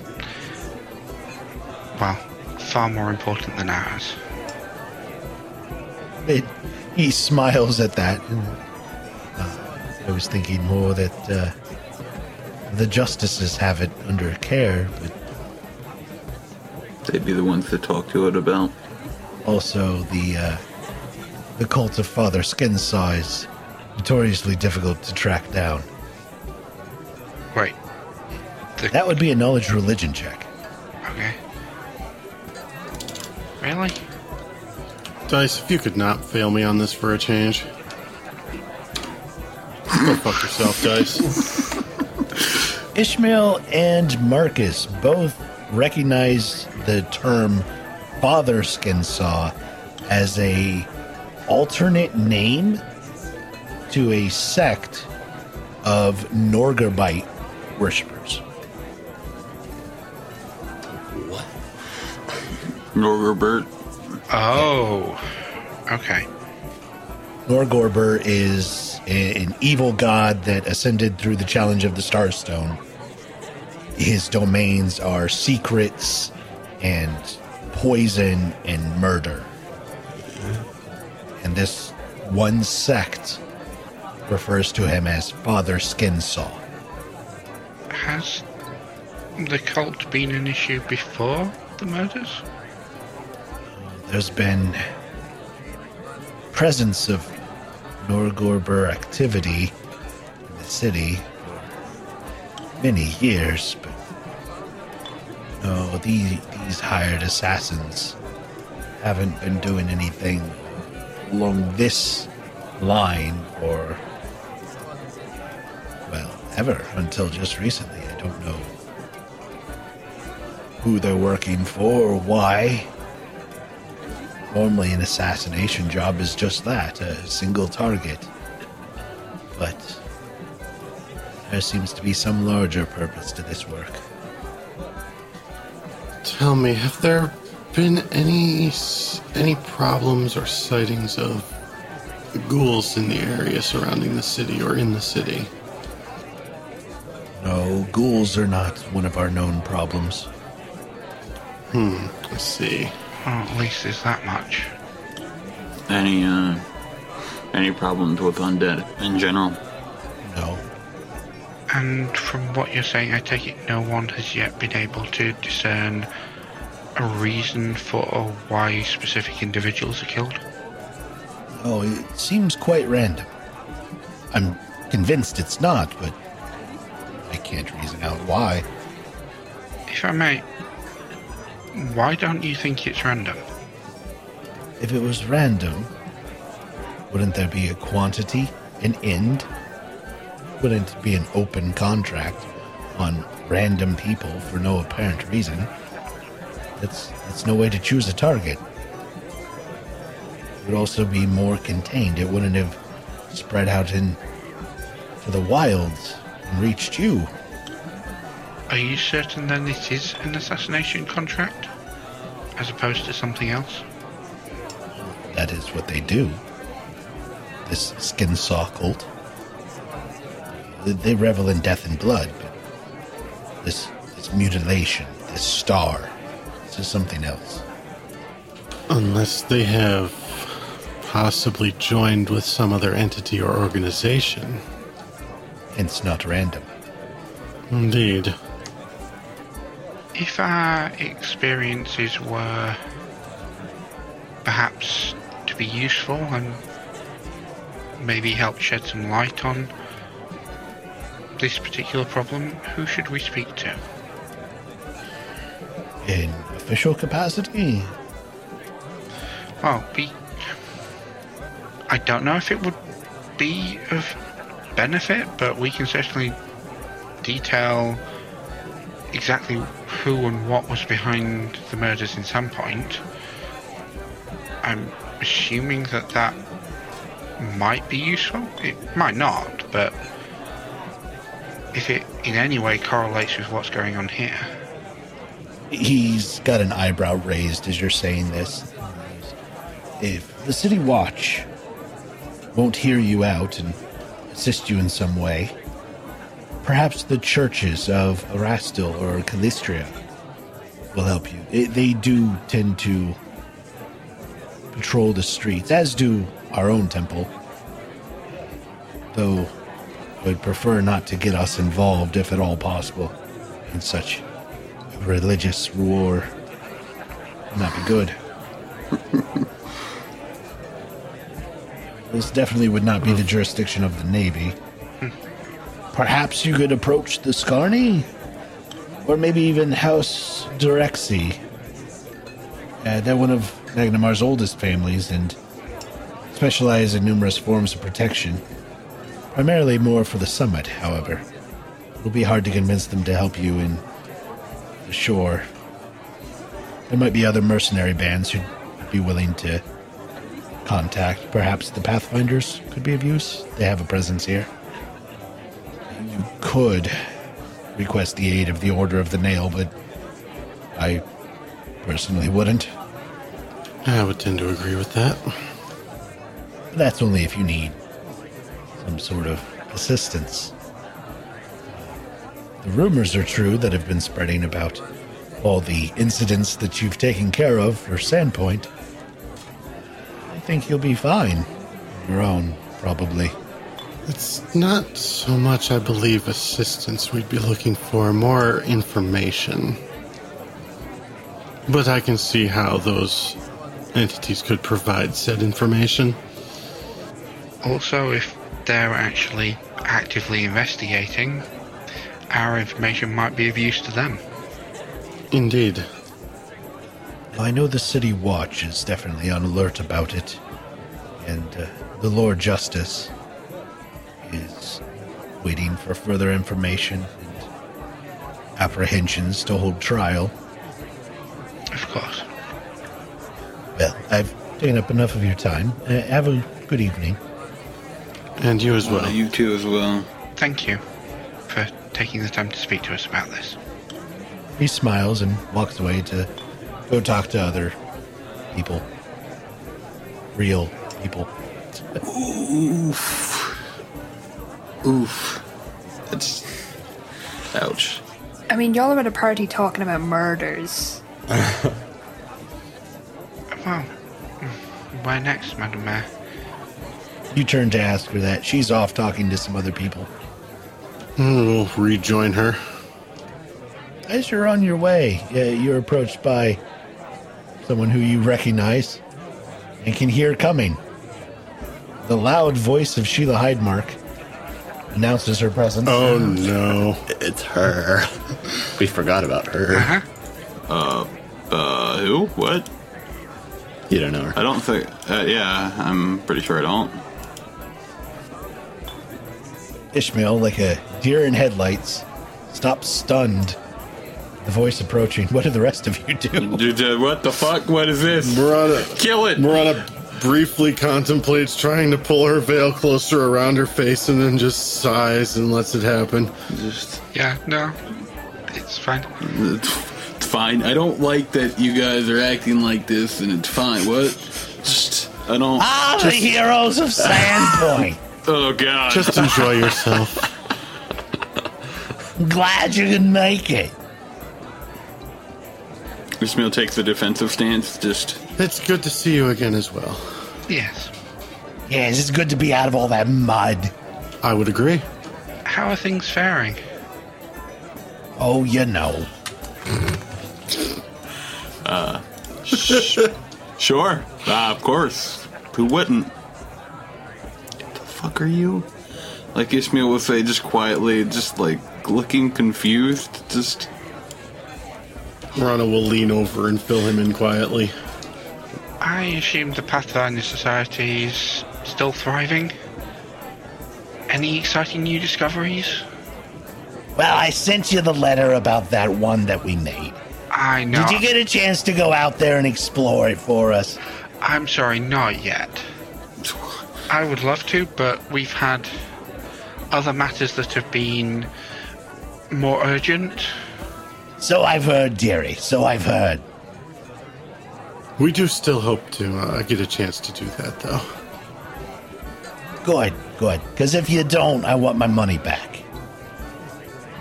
Well, far more important than ours. It, he smiles at that. Uh, I was thinking more that uh, the justices have it under care, but They'd be the ones to talk to it about. also the uh, the cult of Father Skinsaw is notoriously difficult to track down. Right. The, That would be a knowledge religion check. Okay. Really? Dice, if you could not fail me on this for a change. Go fuck yourself, Dice. Ishmael and Marcus both recognize the term Father Skinsaw as a alternate name to a sect of Norgarbite worshippers. What? Norgerbert. Oh. Okay. Norgorber is a- an evil god that ascended through the challenge of the Starstone. His domains are secrets and poison and murder. and this one sect refers to him as Father Skinsaw. Has the cult been an issue before the murders? There's been presence of Norgorber activity in the city for many years, but no, these, these hired assassins haven't been doing anything along this line or, well, ever until just recently. I don't know who they're working for or why. Normally, an assassination job is just that a single target. But there seems to be some larger purpose to this work. Tell me, have there been any any problems or sightings of ghouls in the area surrounding the city or in the city? No, ghouls are not one of our known problems. Hmm, I see. Well, at least there's that much. Any uh, any problems with undead in general? No. And from what you're saying, I take it no one has yet been able to discern a reason for why specific individuals are killed. Oh, it seems quite random. I'm convinced it's not, but I can't reason out why. If I may, why don't you think it's random? If it was random, wouldn't there be a quantity, an end? Wouldn't be an open contract on random people for no apparent reason? That's that's no way to choose a target. It would also be more contained. It wouldn't have spread out in to the wilds and reached you. Are you certain then it is an assassination contract? As opposed to something else? That is what they do. This skin saw cult. They- They revel in death and blood, but this this mutilation, this star, this is something else. Unless they have possibly joined with some other entity or organization. Hence not random. Indeed. If our experiences were perhaps to be useful and maybe help shed some light on this particular problem, who should we speak to? In official capacity, Well, be. I don't know if it would be of benefit, but we can certainly detail exactly who and what was behind the murders in Sandpoint. I'm assuming that that might be useful. It might not, but if it in any way correlates with what's going on here, he's got an eyebrow raised as you're saying this. If the city watch won't hear you out and assist you in some way, perhaps the churches of Erastil or Calistria will help you. They do tend to patrol the streets, as do our own temple. Though would prefer not to get us involved, if at all possible, in such religious war. Would not be good. this definitely would not be the jurisdiction of the Navy. Perhaps you could approach the Sczarni? Or maybe even House Durexi. Uh, they're one of Magnimar's oldest families and specialize in numerous forms of protection. Primarily more for the summit, however. It'll be hard to convince them to help you in the shore. There might be other mercenary bands who'd be willing to contact. Perhaps the Pathfinders could be of use. They have a presence here. You could request the aid of the Order of the Nail, but I personally wouldn't. I would tend to agree with that. That's only if you need some sort of assistance. The rumors are true that have been spreading about all the incidents that you've taken care of for Sandpoint. I think you'll be fine. on Your own, probably. It's not so much, I believe, assistance we'd be looking for, more information. But I can see how those entities could provide said information. Also, if they're actually actively investigating, our information might be of use to them. Indeed. I know the City Watch is definitely on alert about it, and uh, the Lord Justice is waiting for further information and apprehensions to hold trial. Of course. Well, I've taken up enough of your time. Uh, have a good evening. And you as well. Well, you too as well. Thank you for taking the time to speak to us about this. He smiles and walks away to go talk to other people. Real people. Oof. Oof. That's. Ouch. I mean, y'all are at a party talking about murders. Well, where next, Madam Mayor? You turn to ask her that. She's off talking to some other people. We'll rejoin her. As you're on your way, uh, you're approached by someone who you recognize and can hear coming. The loud voice of Sheila Heidmarch announces her presence. Oh no. It's her. we forgot about her. Uh-huh. Uh, who? What? You don't know her. I don't think. Uh, yeah, I'm pretty sure I don't. Ishmael, like a deer in headlights, stops stunned. The voice approaching. What do the rest of you do? Dude, uh, what the fuck? What is this? Murata, Kill it! Murata briefly contemplates trying to pull her veil closer around her face and then just sighs and lets it happen. Just. Yeah, no. It's fine. It's fine. I don't like that you guys are acting like this, and it's fine. What? Just. I don't. Ah, the heroes of Sandpoint. Oh, God. Just enjoy yourself. Glad you could make it. Ishmael takes a defensive stance. Just. It's good to see you again as well. Yes. Yes, it's good to be out of all that mud. I would agree. How are things faring? Oh, you know. Uh Sure. Uh, of course. Who wouldn't? What the fuck are you? Like Ishmael will say, just quietly, just like looking confused. Just. Rana will lean over and fill him in quietly. I assume the Pathfinder Society is still thriving? Any exciting new discoveries? Well, I sent you the letter about that one that we made. I know. Did you get a chance to go out there and explore it for us? I'm sorry, not yet. I would love to, but we've had other matters that have been more urgent. So I've heard, dearie. So I've heard. We do still hope to uh, get a chance to do that, though. Good, good. Because if you don't, I want my money back.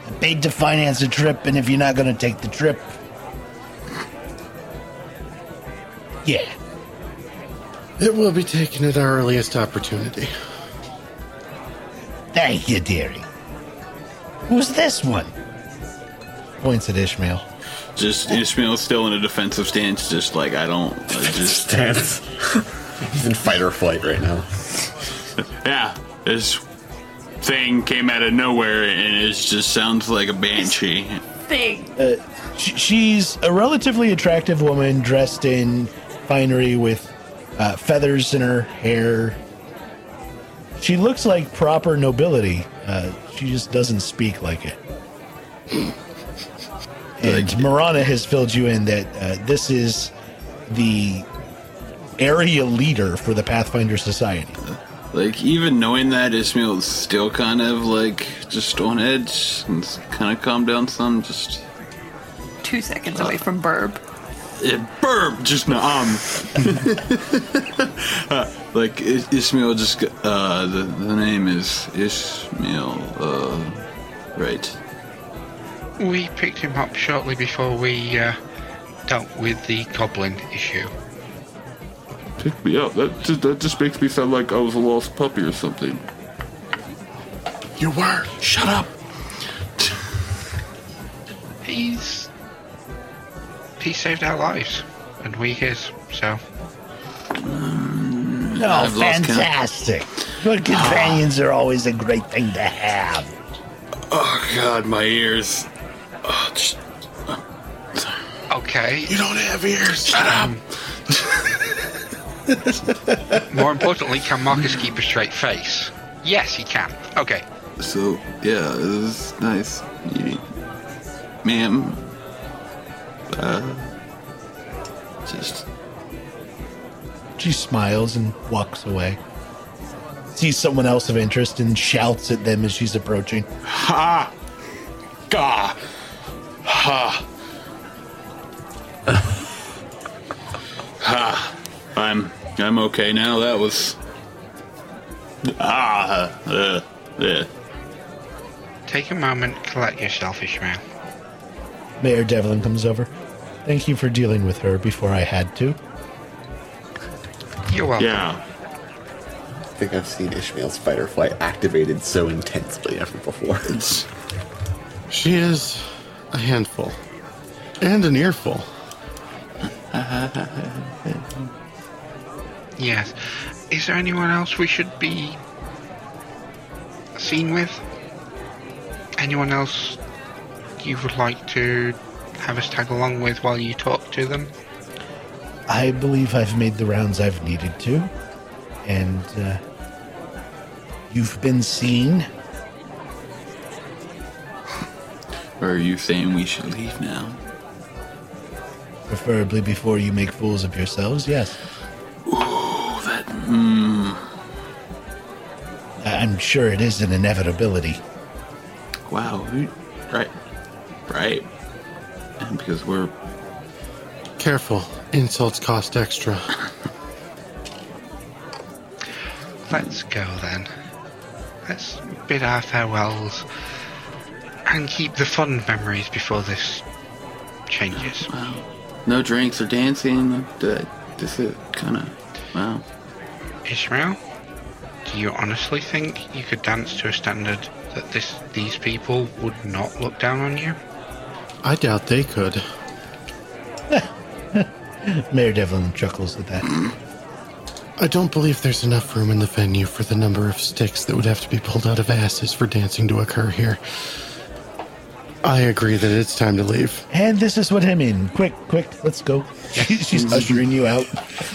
I paid to finance a trip, and if you're not going to take the trip. Yeah. It will be taken at our earliest opportunity. Thank you, dearie. Who's this one? Points at Ishmael. Just Ishmael still in a defensive stance, just like I don't. I just Stance. He's in fight or flight right now. yeah, this thing came out of nowhere and it just sounds like a banshee. Thing. Uh, sh- she's a relatively attractive woman dressed in finery with uh, feathers in her hair. She looks like proper nobility. Uh, she just doesn't speak like it. And Marana has filled you in that uh, this is the area leader for the Pathfinder Society. Like even knowing that Ishmael's still kind of like just on edge and kind of calmed down some. Just Two seconds away from Burb. It burp just no um. Uh, like I- Ishmael just uh the the name is Ishmael uh right. We picked him up shortly before we uh, dealt with the goblin issue. Pick me up. That just, that just makes me sound like I was a lost puppy or something. You were. Shut up. He's he saved our lives, and we his. So Oh, I've fantastic. Good companions are always a great thing to have. Oh God, my ears. Oh, just, okay. You don't have ears. Shut up. Um, more importantly, can Marcus keep a straight face? Yes, he can. Okay. So yeah, it was nice meeting, ma'am. Uh, just She smiles and walks away. Sees someone else of interest and shouts at them as she's approaching. ha, ga, ha, ha. I'm I'm okay now. That was ah, uh, yeah. Take a moment, collect yourself, Ishmael. Mayor Deverin comes over. Thank you for dealing with her before I had to. You're welcome. Yeah. I think I've seen Ishmael's fight or flight activated so intensely ever before. It's She is a handful. And an earful. Yes. Is there anyone else we should be seen with? Anyone else you would like to have us tag along with while you talk to them? I believe I've made the rounds I've needed to. And uh, you've been seen. or are you saying we should leave now? Preferably before you make fools of yourselves, yes. Oh, that mm, I- I'm sure it is an inevitability. wow. Right, right. And because we're Careful. Insults cost extra. Let's go then. Let's bid our farewells and keep the fond memories before this changes. Oh, wow, no drinks or dancing. This is kind of wow. Ishmael, do you honestly think you could dance to a standard that this these people would not look down on you? I doubt they could. Mayor Deverin chuckles at that. I don't believe there's enough room in the venue for the number of sticks that would have to be pulled out of asses for dancing to occur here. I agree that it's time to leave. And this is what I mean. Quick, quick, let's go. She's ushering you out.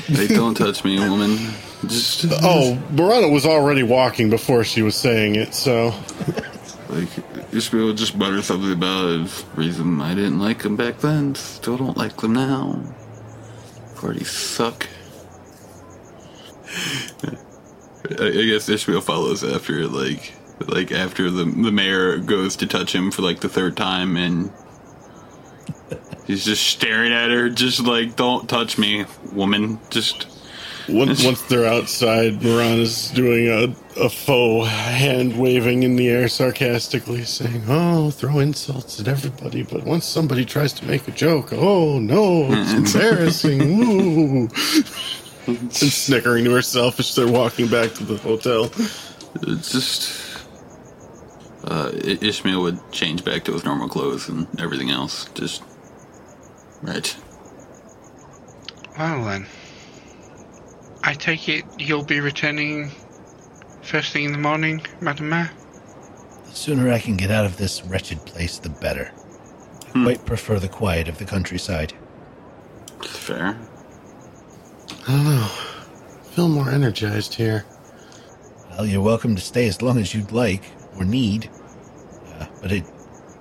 Hey, don't touch me, woman. Just Oh, Morana was already walking before she was saying it, so. Like Ishmael just muttered something about his reason I didn't like them back then. Still don't like them now. Parties suck. I, I guess Ishmael follows after like like after the the mayor goes to touch him for like the third time and he's just staring at her just like don't touch me woman just Once, once they're outside, Morana's doing a, a faux hand waving in the air sarcastically, saying, Oh, throw insults at everybody, but once somebody tries to make a joke, oh no, it's embarrassing. Ooh. and snickering to herself as they're walking back to the hotel. It's just. Uh, Ishmael would change back to his normal clothes and everything else. Just. Right. Well then, I take it you'll be returning first thing in the morning, Madam Mayor. The sooner I can get out of this wretched place, the better. I quite prefer the quiet of the countryside. Fair. I don't know. Feel more energized here. Well, you're welcome to stay as long as you'd like or need, uh, but it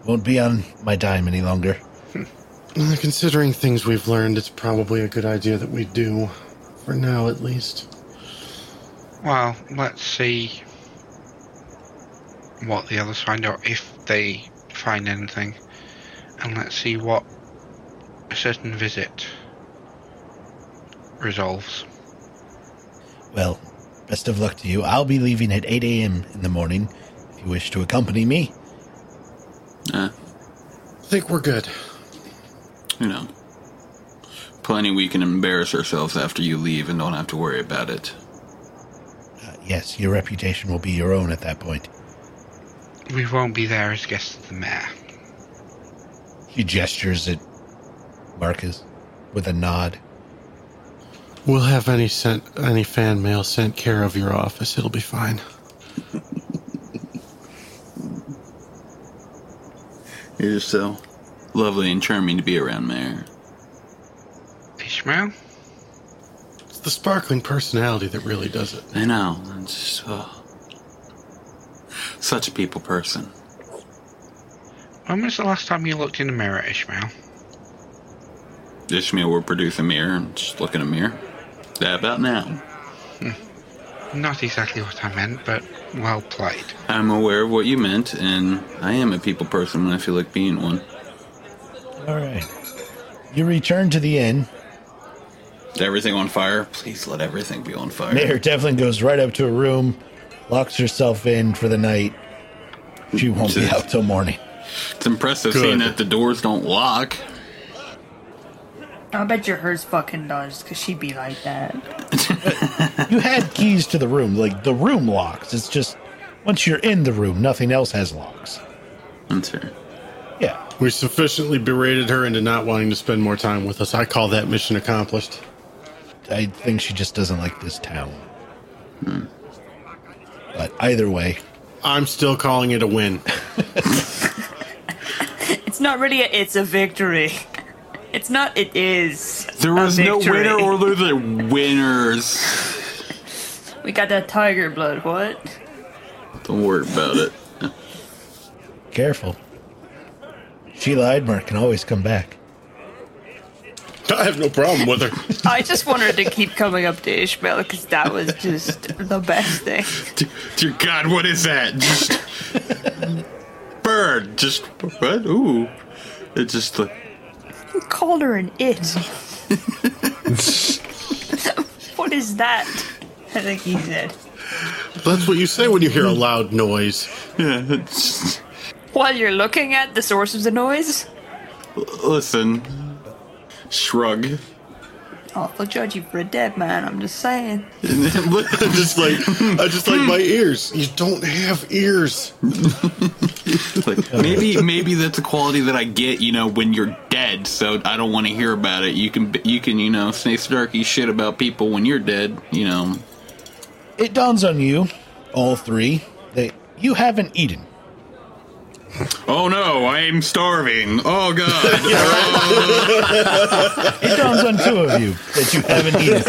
won't be on my dime any longer. Considering things we've learned, it's probably a good idea that we do. For now, at least. Well, let's see what the others find out if they find anything, and let's see what a certain visit resolves. Well, best of luck to you. I'll be leaving at 8 a.m. in the morning if you wish to accompany me. Uh, I think we're good. you know. Plenty we can embarrass ourselves after you leave and don't have to worry about it. Uh, yes, your reputation will be your own at that point. We won't be there as guests of the mayor. He gestures at Marcus with a nod. We'll have any sent any fan mail sent care of your office. It'll be fine. You're just so lovely and charming to be around, Mayor. Ishmael? It's the sparkling personality that really does it. I know. I'm just oh, such a people person. When was the last time you looked in the mirror, Ishmael? Ishmael will produce a mirror and just look in a mirror. That about now. Hmm. Not exactly what I meant, but well played. I'm aware of what you meant, and I am a people person when I feel like being one. All right. You return to the inn. Is everything on fire? Please let everything be on fire. Mayor Deverin goes right up to a room, locks herself in for the night. She won't be out till morning. It's impressive Good. seeing that the doors don't lock. I bet your hers fucking does, because she'd be like that. You had keys to the room. Like, the room locks. It's just, once you're in the room, nothing else has locks. That's fair. Yeah. We sufficiently berated her into not wanting to spend more time with us. I call that mission accomplished. I think she just doesn't like this town. But either way, I'm still calling it a win. It's not really a, it's a victory. It's not, it is. There a was no winner or loser. Winners. We got that tiger blood, what? Don't worry about it. careful. Sheila Heidmarch can always come back. I have no problem with her. I just wanted to keep coming up to Ishmael because that was just the best thing. D- Dear God, what is that? Just bird. Just what? Ooh, it's just like You called her an it. what is that? I think he said. That's what you say when you hear a loud noise. yeah. It's, While you're looking at the source of the noise? listen, shrug. Oh, they'll judge you for a dead man, I'm just saying. I just like I just like my ears. You don't have ears. like maybe maybe that's a quality that I get, you know, when you're dead. So I don't want to hear about it. You can you can you know say snarky shit about people when you're dead. You know. It dawns on you, all three, that you haven't eaten. Oh no, I'm starving. Oh god. It dawns on two of you that you haven't eaten.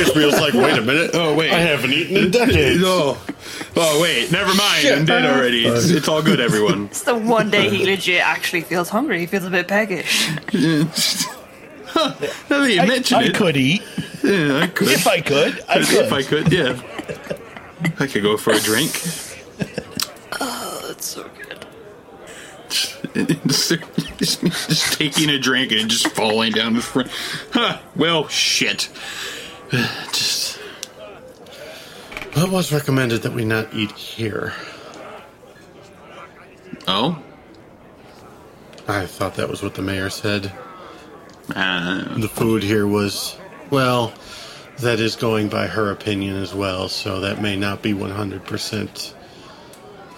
Ishmael's like, wait a minute. Oh, wait. I haven't eaten in decades. No. oh wait, never mind. I'm dead already. It's, it's all good, everyone. It's the one day he legit actually feels hungry. He feels a bit peckish. Now that you I, mention I it, could eat. yeah, I could. If I could, I could. if I could, yeah. I could go for a drink. Oh, that's so good. just, just taking a drink and just falling down his front. Huh, well, shit. Just Well, it was recommended that we not eat here. oh, I thought that was what the mayor said. uh, The food here was, well, that is going by her opinion as well, so that may not be 100%.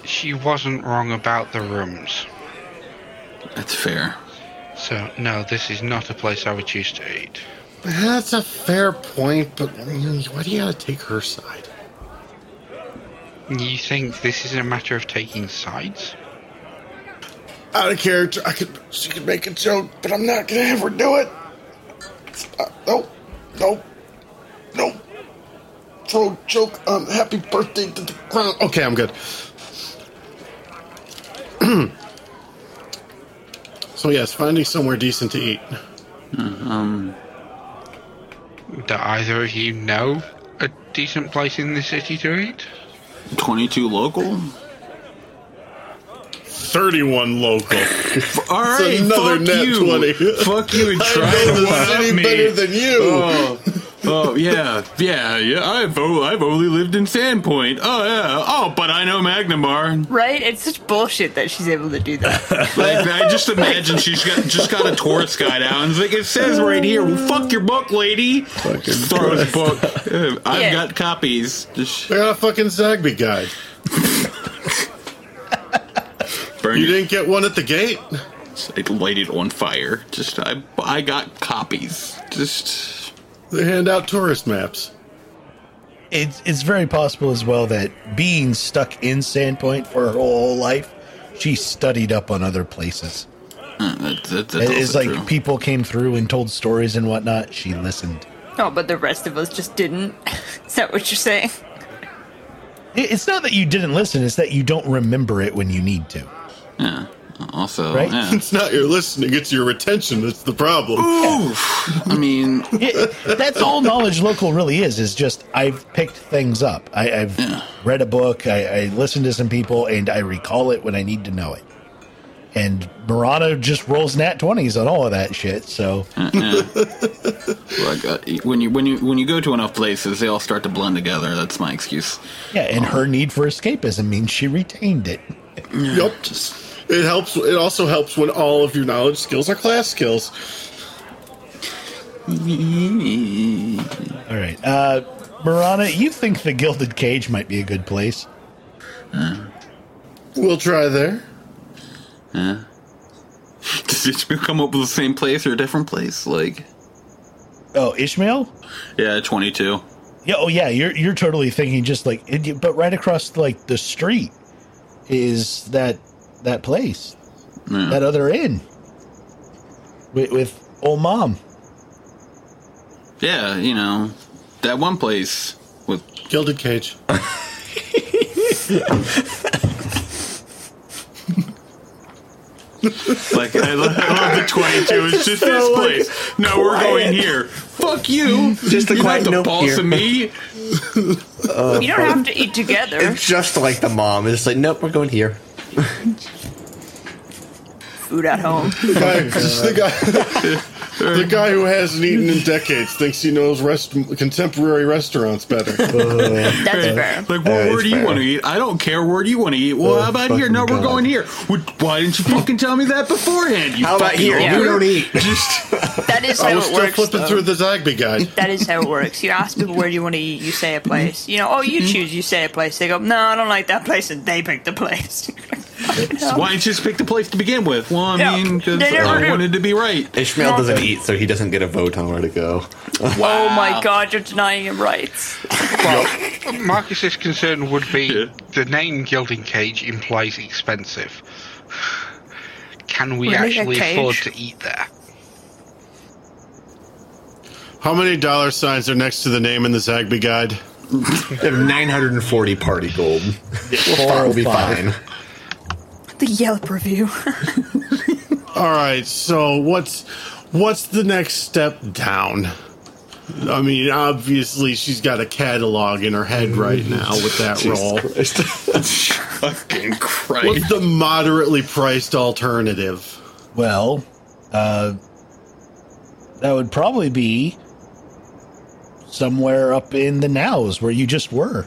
She wasn't wrong about the rooms. that's fair. So, no, this is not a place I would choose to eat. That's a fair point, but why do you gotta take her side? You think this is a matter of taking sides? Out of character, I could, she could make a joke, but I'm not gonna have her do it. Uh, nope, nope, nope. Throw a joke on happy birthday to the ground. Okay, I'm good. so yes, finding somewhere decent to eat. Um, Do either of you know a decent place in the city to eat? 22 local? 31 local. All right, another fuck net you. 20. Fuck you and I try know to the one up me. better than you. Oh, Oh yeah, yeah, yeah. I've o- I've only lived in Sandpoint. Oh yeah. Oh, but I know Magnimar. Right? It's such bullshit that she's able to do that. Like I just imagine she's got just got a tourist guide out and it's like it says right here. Well, fuck your book, lady. Throw his book. I've Yeah. got copies. Just I got a fucking Zagby guide. burn You it. didn't get one at the gate? I light it on fire. Just I I got copies. Just They hand out tourist maps. It's it's very possible as well that being stuck in Sandpoint for her whole life, she studied up on other places. that, that, that's It's like true. people came through and told stories and whatnot. She listened. oh, but the rest of us just didn't. Is that what you're saying? It's not that you didn't listen; it's that you don't remember it when you need to. yeah. Also, Right? yeah. It's not your listening, it's your retention that's the problem. I mean, It- that's all knowledge local really is. Is just I've picked things up. I, I've Yeah. read a book. I, I listened to some people, and I recall it when I need to know it. And Marana just rolls nat twenties on all of that shit. So like uh, when you when you when you go to enough places, they all start to blend together. That's my excuse. yeah, and her need for escapism means she retained it. Yep. It helps. It also helps when all of your knowledge skills are class skills. All right, uh, Marana, you think the Gilded Cage might be a good place? We'll try there. Did you come up with the same place or a different place? Like, Oh, Ishmael. yeah, twenty two. Yeah, oh yeah, you're you're totally thinking just like, but right across like the street is that that place, Yeah. that other inn with, with old mom. Yeah, you know, that one place with Gilded Cage. like I love, I love the twenty two. It's just this place. No, we're going here. Fuck you. Just a You're quiet not the note boss here. of me. you don't have to eat together. It's just like the mom. It's like, nope, we're going here. Food at home. The guy, the guy, the guy who hasn't eaten in decades thinks he knows rest, contemporary restaurants better. That's fair. Like, well, Yeah, where it's do you fair. want to eat? I don't care. Where do you want to eat? Well, Oh, how about here? fucking No, we're God. going here. Well, Why didn't you fucking tell me that beforehand? You How about fucking here? Yeah. You don't eat. Just That is I how was it still works. flipping though. through the Zagby guide. That is how it works. You ask people where do you want to eat, you say a place. You know, oh, you mm-hmm. choose, you say a place. They go, no, I don't like that place, and they pick the place. Why didn't you just pick the place to begin with? Well, I Yeah, mean, because they never I do. wanted to be right. Ishmael doesn't eat, so he doesn't get a vote on where to go. Oh my god, you're denying him rights. Well, Marcus's concern would be Yeah. the name Gilding Cage implies expensive. Can we Really? A actually cage? afford to eat there? How many dollar signs are next to the name in the Zagby guide? I have 940 party gold. Four We'll be five. fine. The Yelp review. All right. So what's what's the next step down? I mean, obviously she's got a catalog in her head right now with that roll. Fucking Christ. What's the moderately priced alternative? Well, uh, that would probably be somewhere up in the Naos where you just were.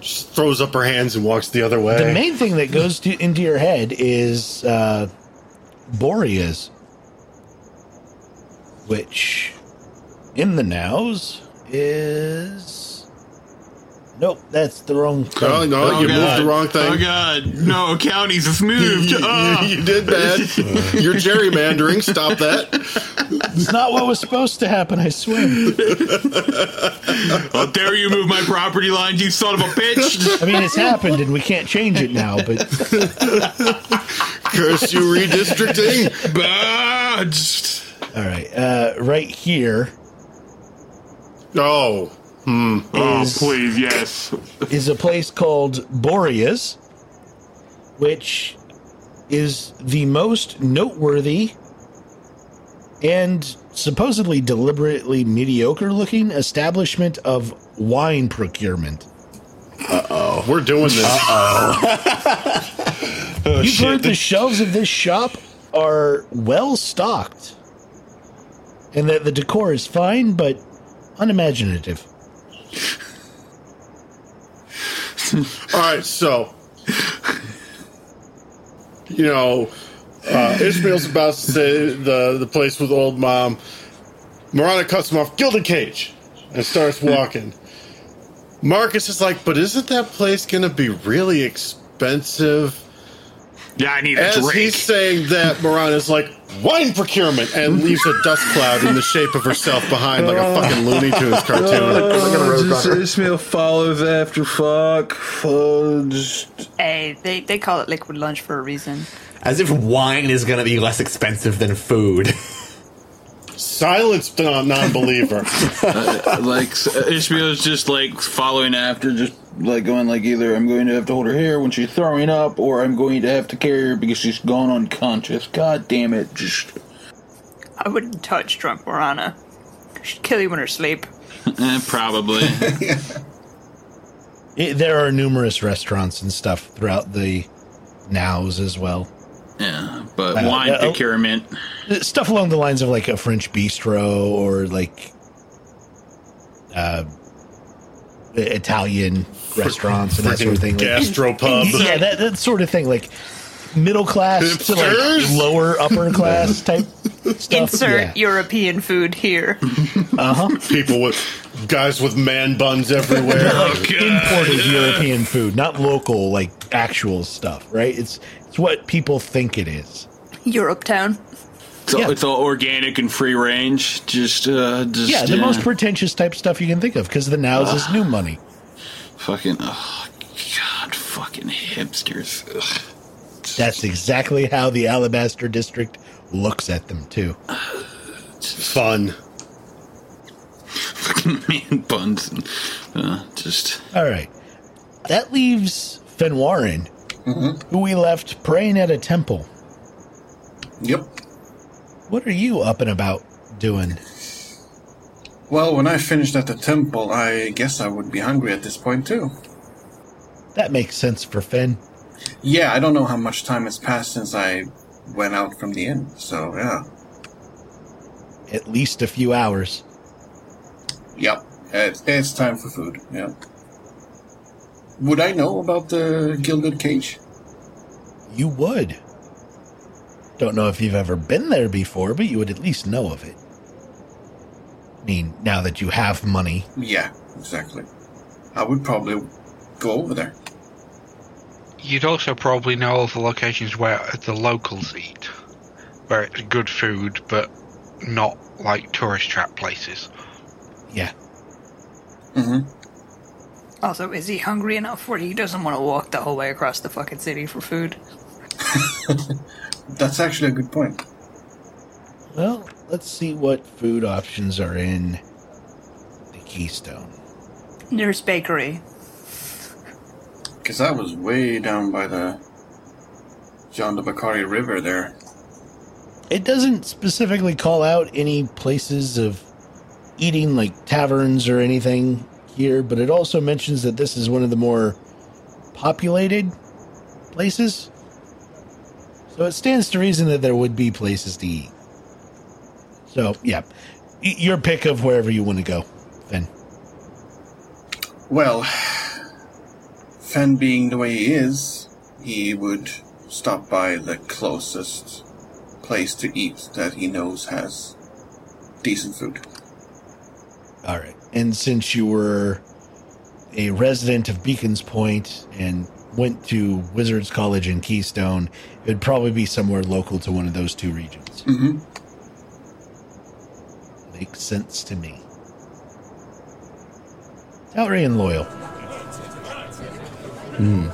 Just throws up her hands and walks the other way. The main thing that goes to, into your head is uh, Boreas, which in the Naos is. Nope, that's the wrong thing. oh no, Oh, you God. moved the wrong thing. Oh god, no, counties has moved. You, Ah. you did bad. You're gerrymandering. Stop that. It's not what was supposed to happen, I swear. How dare you move my property lines, you son of a bitch! I mean, it's happened and we can't change it now, but Curse you, redistricting. Bah, all right. Uh, right here Oh, Oh, is, please, yes. is a place called Boreas, which is the most noteworthy and supposedly deliberately mediocre looking establishment of wine procurement. Uh oh. We're doing this. You've heard the shelves of this shop are well stocked. and that the decor is fine but unimaginative. All right, so you know, uh, Ishmael's about to say the the place with old mom. Marana cuts him off. Gilded cage, and starts walking. Marcus is like, but isn't that place going to be really expensive? Yeah, I need a As drink. he's saying that, Marana's like, wine procurement, and leaves a dust cloud in the shape of herself behind, like a oh. fucking Looney Tunes oh, cartoon. Oh, just Ishmael follows after fuck. Fudge. Hey, they, they call it liquid lunch for a reason. As if wine is going to be less expensive than food. Silence, non believer. like Ishmael's just like following after, just like going like either I'm going to have to hold her hair when she's throwing up, or I'm going to have to carry her because she's gone unconscious. God damn it! Just I wouldn't touch drunk Marana. She'd kill you in her sleep. eh, probably. It, there are numerous restaurants and stuff throughout the Naos as well. Yeah, but Uh, wine yeah, oh. procurement. Stuff along the lines of like a French bistro or like uh, Italian restaurants and that sort of thing. Like, Gastropub. yeah, that, that sort of thing. Like middle class to like lower upper class type stuff. Insert yeah. European food here. Uh huh. People with guys with man buns everywhere. imported European food, not local, like actual stuff, right? It's it's what people think it is. Europe town. It's all, Yeah. it's all organic and free range. Just, uh, just Yeah, the most pretentious type stuff you can think of because the Naos is new money. fucking. Oh, God, fucking hipsters. Ugh. That's exactly how the Alabaster District looks at them too. Fun. Fucking man buns. And, uh, just. All right, that leaves Fenwarin, who we left praying at a temple. Yep. What are you up and about doing? Well, when I finished at the temple, I guess I would be hungry at this point too. That makes sense for Finn. Yeah, I don't know how much time has passed since I went out from the inn, so yeah. At least a few hours. Yep. It's, it's time for food, yeah. Would I know about the gilded cage? You would. Don't know if you've ever been there before, but you would at least know of it. I mean, now that you have money, Yeah, exactly. I would probably go over there. You'd also probably know all the locations where the locals eat, where it's good food, but not like tourist trap places. yeah. Mm-hmm. Also, is he hungry enough where he doesn't want to walk the whole way across the fucking city for food? That's actually a good point. Well, let's see what food options are in the Keystone. There's Bakery. Because I was way down by the Yondabakari River there. It doesn't specifically call out any places of eating like taverns or anything here, but it also mentions that this is one of the more populated places. So it stands to reason that there would be places to eat. So, yeah, your pick of wherever you want to go, Finn. Well, Fen being the way he is, he would stop by the closest place to eat that he knows has decent food. All right. And since you were a resident of Beacons Point and went to Wizards College in Keystone, it would probably be somewhere local to one of those two regions. Mm-hmm. Makes sense to me. Talry and Loyal. Hmm.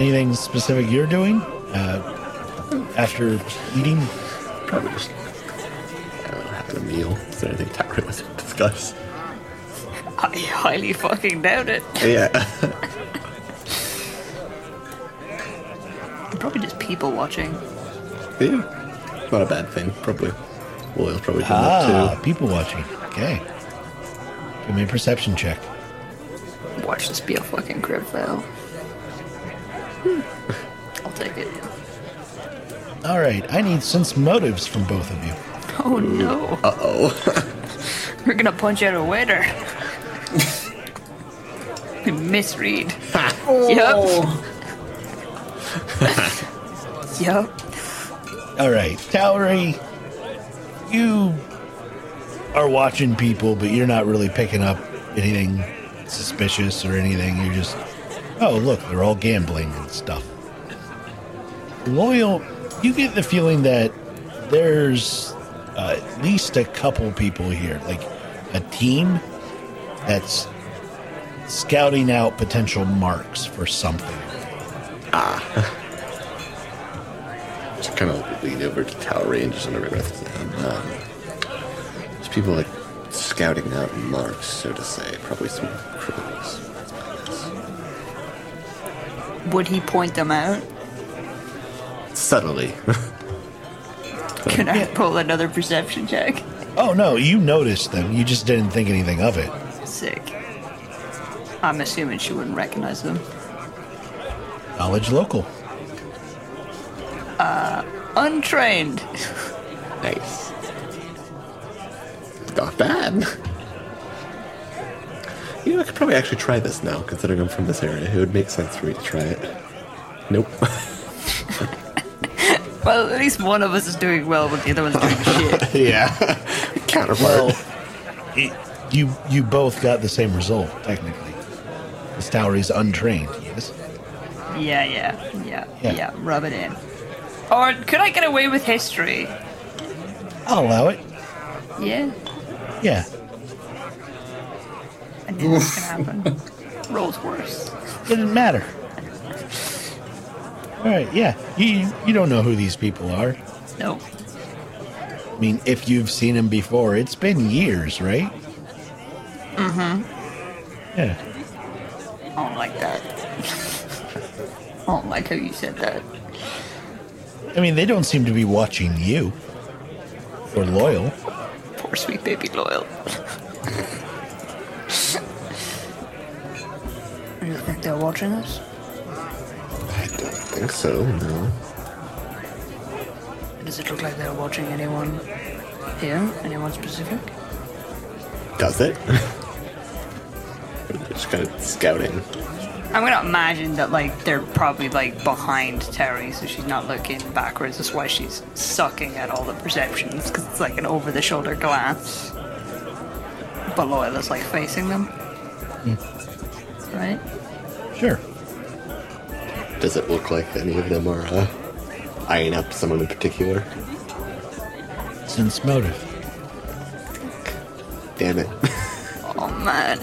Anything specific you're doing uh, after eating? Probably just I don't know, having a meal. Is there anything Towery wants to discuss? I highly fucking doubt it. Yeah. Probably just people watching. yeah. Not a bad thing. Probably. Loyal's probably doing Ah, that too. people watching. Okay. Give me a perception check. Watch this be a fucking crib fail. I'll take it. All right, I need sense motives from both of you. Oh no. Uh oh. We're gonna punch out a waiter. Misread. Oh. Yep. yep. All right, Towery, you are watching people, but you're not really picking up anything suspicious or anything. You're just, oh, look, they're all gambling and stuff. Loyal, you get the feeling that there's uh, at least a couple people here, like a team that's scouting out potential marks for something. Ah. Just kind of lean over to Towery and just under my breath. Um, there's people like scouting out marks, so to say. Probably some criminals. That's my guess. Would he point them out? Subtly. Can I pull another perception check? Oh no, you noticed them. You just didn't think anything of it. Sick. I'm assuming she wouldn't recognize them. Knowledge local. Uh, untrained. nice. Not bad. You know, I could probably actually try this now, considering I'm from this area. It would make sense for me to try it. Nope. Well, at least one of us is doing well, but the other one's doing shit. yeah. Counterpart. Well, it, you you both got the same result technically. The Towery's untrained. Yes. Yeah, yeah, yeah, Yeah. yeah, Rub it in. Or could I get away with history? I'll allow it. Yeah. Yeah. I knew that was gonna happen. Rolls worse. Didn't matter. All right. Yeah. You you don't know who these people are. No. I mean, if you've seen them before, it's been years, right? Mm-hmm. Yeah. I don't like that. I don't like how you said that. I mean, they don't seem to be watching you. Or loyal. Poor sweet baby Loyal. Do you think they're watching us? I don't think so, no. Does it look like they're watching anyone here? Anyone specific? Does it? just kind of scouting. I'm gonna imagine that like they're probably like behind Terry, so she's not looking backwards. That's why she's sucking at all the perceptions because it's like an over-the-shoulder glance. But Loyal is like facing them, hmm. right? Sure. Does it look like any of them are uh, eyeing up someone in particular? Sense motive. Damn it. Oh man.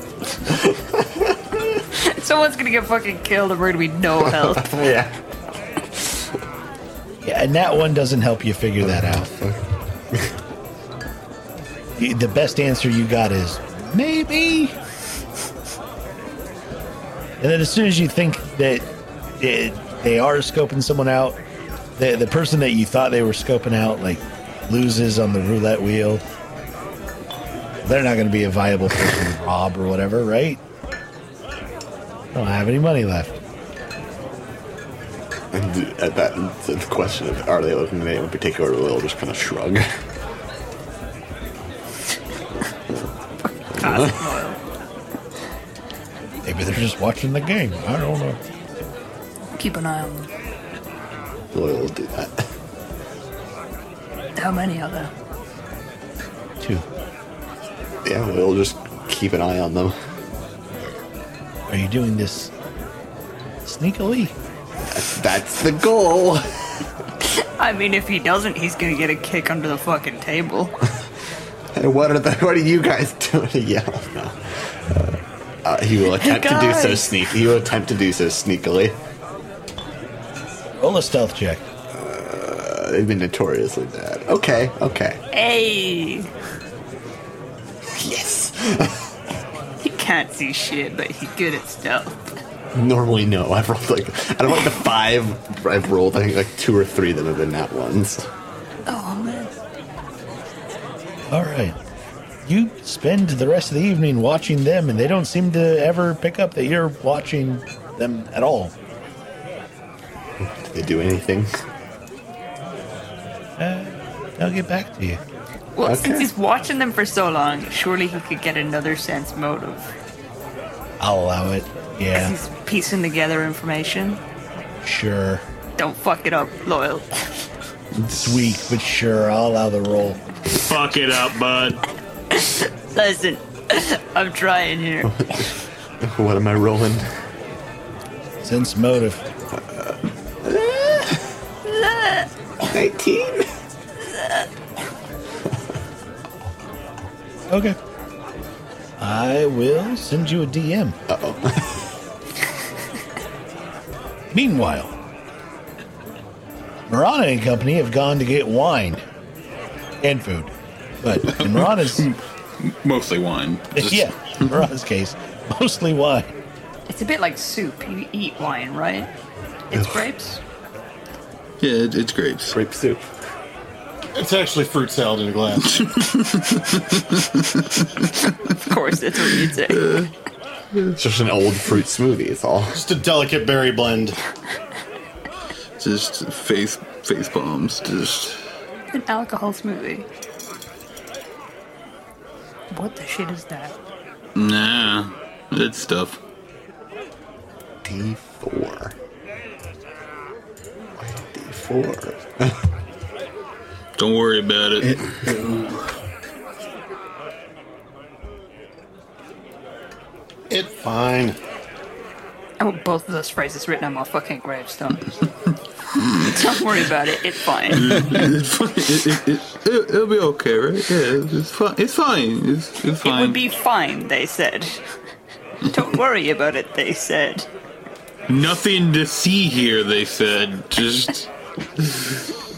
Someone's gonna get fucking killed and we're gonna be no help. yeah. Yeah, and that one doesn't help you figure that out. The- the best answer you got is maybe. And then as soon as you think that it, they are scoping someone out, the the person that you thought they were scoping out like loses on the roulette wheel. They're not going to be a viable person to rob or whatever, right? Don't have any money left. And at that, the question of are they looking at anyone in particular, will just kind of shrug. Ah. Maybe they're just watching the game. I don't know. Keep an eye on them. Loyal will do that. How many are there? Two. Yeah, we'll just keep an eye on them. Are you doing this sneakily? That's the goal. I mean, if he doesn't, he's gonna get a kick under the fucking table. And what are the what are you guys doing? Yeah, no. Uh, uh, he will attempt to do so Guys. sneak. He will attempt to do so sneakily. Roll a stealth check. Uh, they've been notoriously bad. Okay, okay. Hey! Yes. He can't see shit, but he's good at stealth. Normally, no. I've rolled like out of like the five I've rolled. I think like two or three of them have been nat ones. Oh man. All right. You spend the rest of the evening watching them, and they don't seem to ever pick up that you're watching them at all. Did they do anything? Uh, I'll get back to you. Well, since he's watching them for so long, surely he could get another sense motive. I'll allow it. Yeah, He's piecing together information. sure. Don't fuck it up, loyal. It's weak, but sure, I'll allow the roll. Fuck it up, bud. Listen, I'm trying here. What am I rolling? Sense motive. 19. Okay. I will send you a DM. Uh oh. Meanwhile, Marana and company have gone to get wine and food. But in Marana's, Mostly wine. Just- yeah, in Marana's case, mostly wine. It's a bit like soup. You eat wine, right? It's grapes. Yeah, it, it's grapes. Grape soup. It's actually fruit salad in a glass. Of course, that's what you'd say. It's just an old fruit smoothie, it's all. Just a delicate berry blend. Just face face palms. Just An alcohol smoothie. What the shit is that? nah. It's stuff. D4. D4. Don't worry about it. It um, fine. I want both of those phrases written on my fucking gravestone. Don't worry about it. It's fine. it's fine. It, it, it, it, it'll be okay, right? Yeah, it's fine. It's fine. It's, it's It would be fine, they said. Don't worry about it, they said. Nothing to see here, they said. Just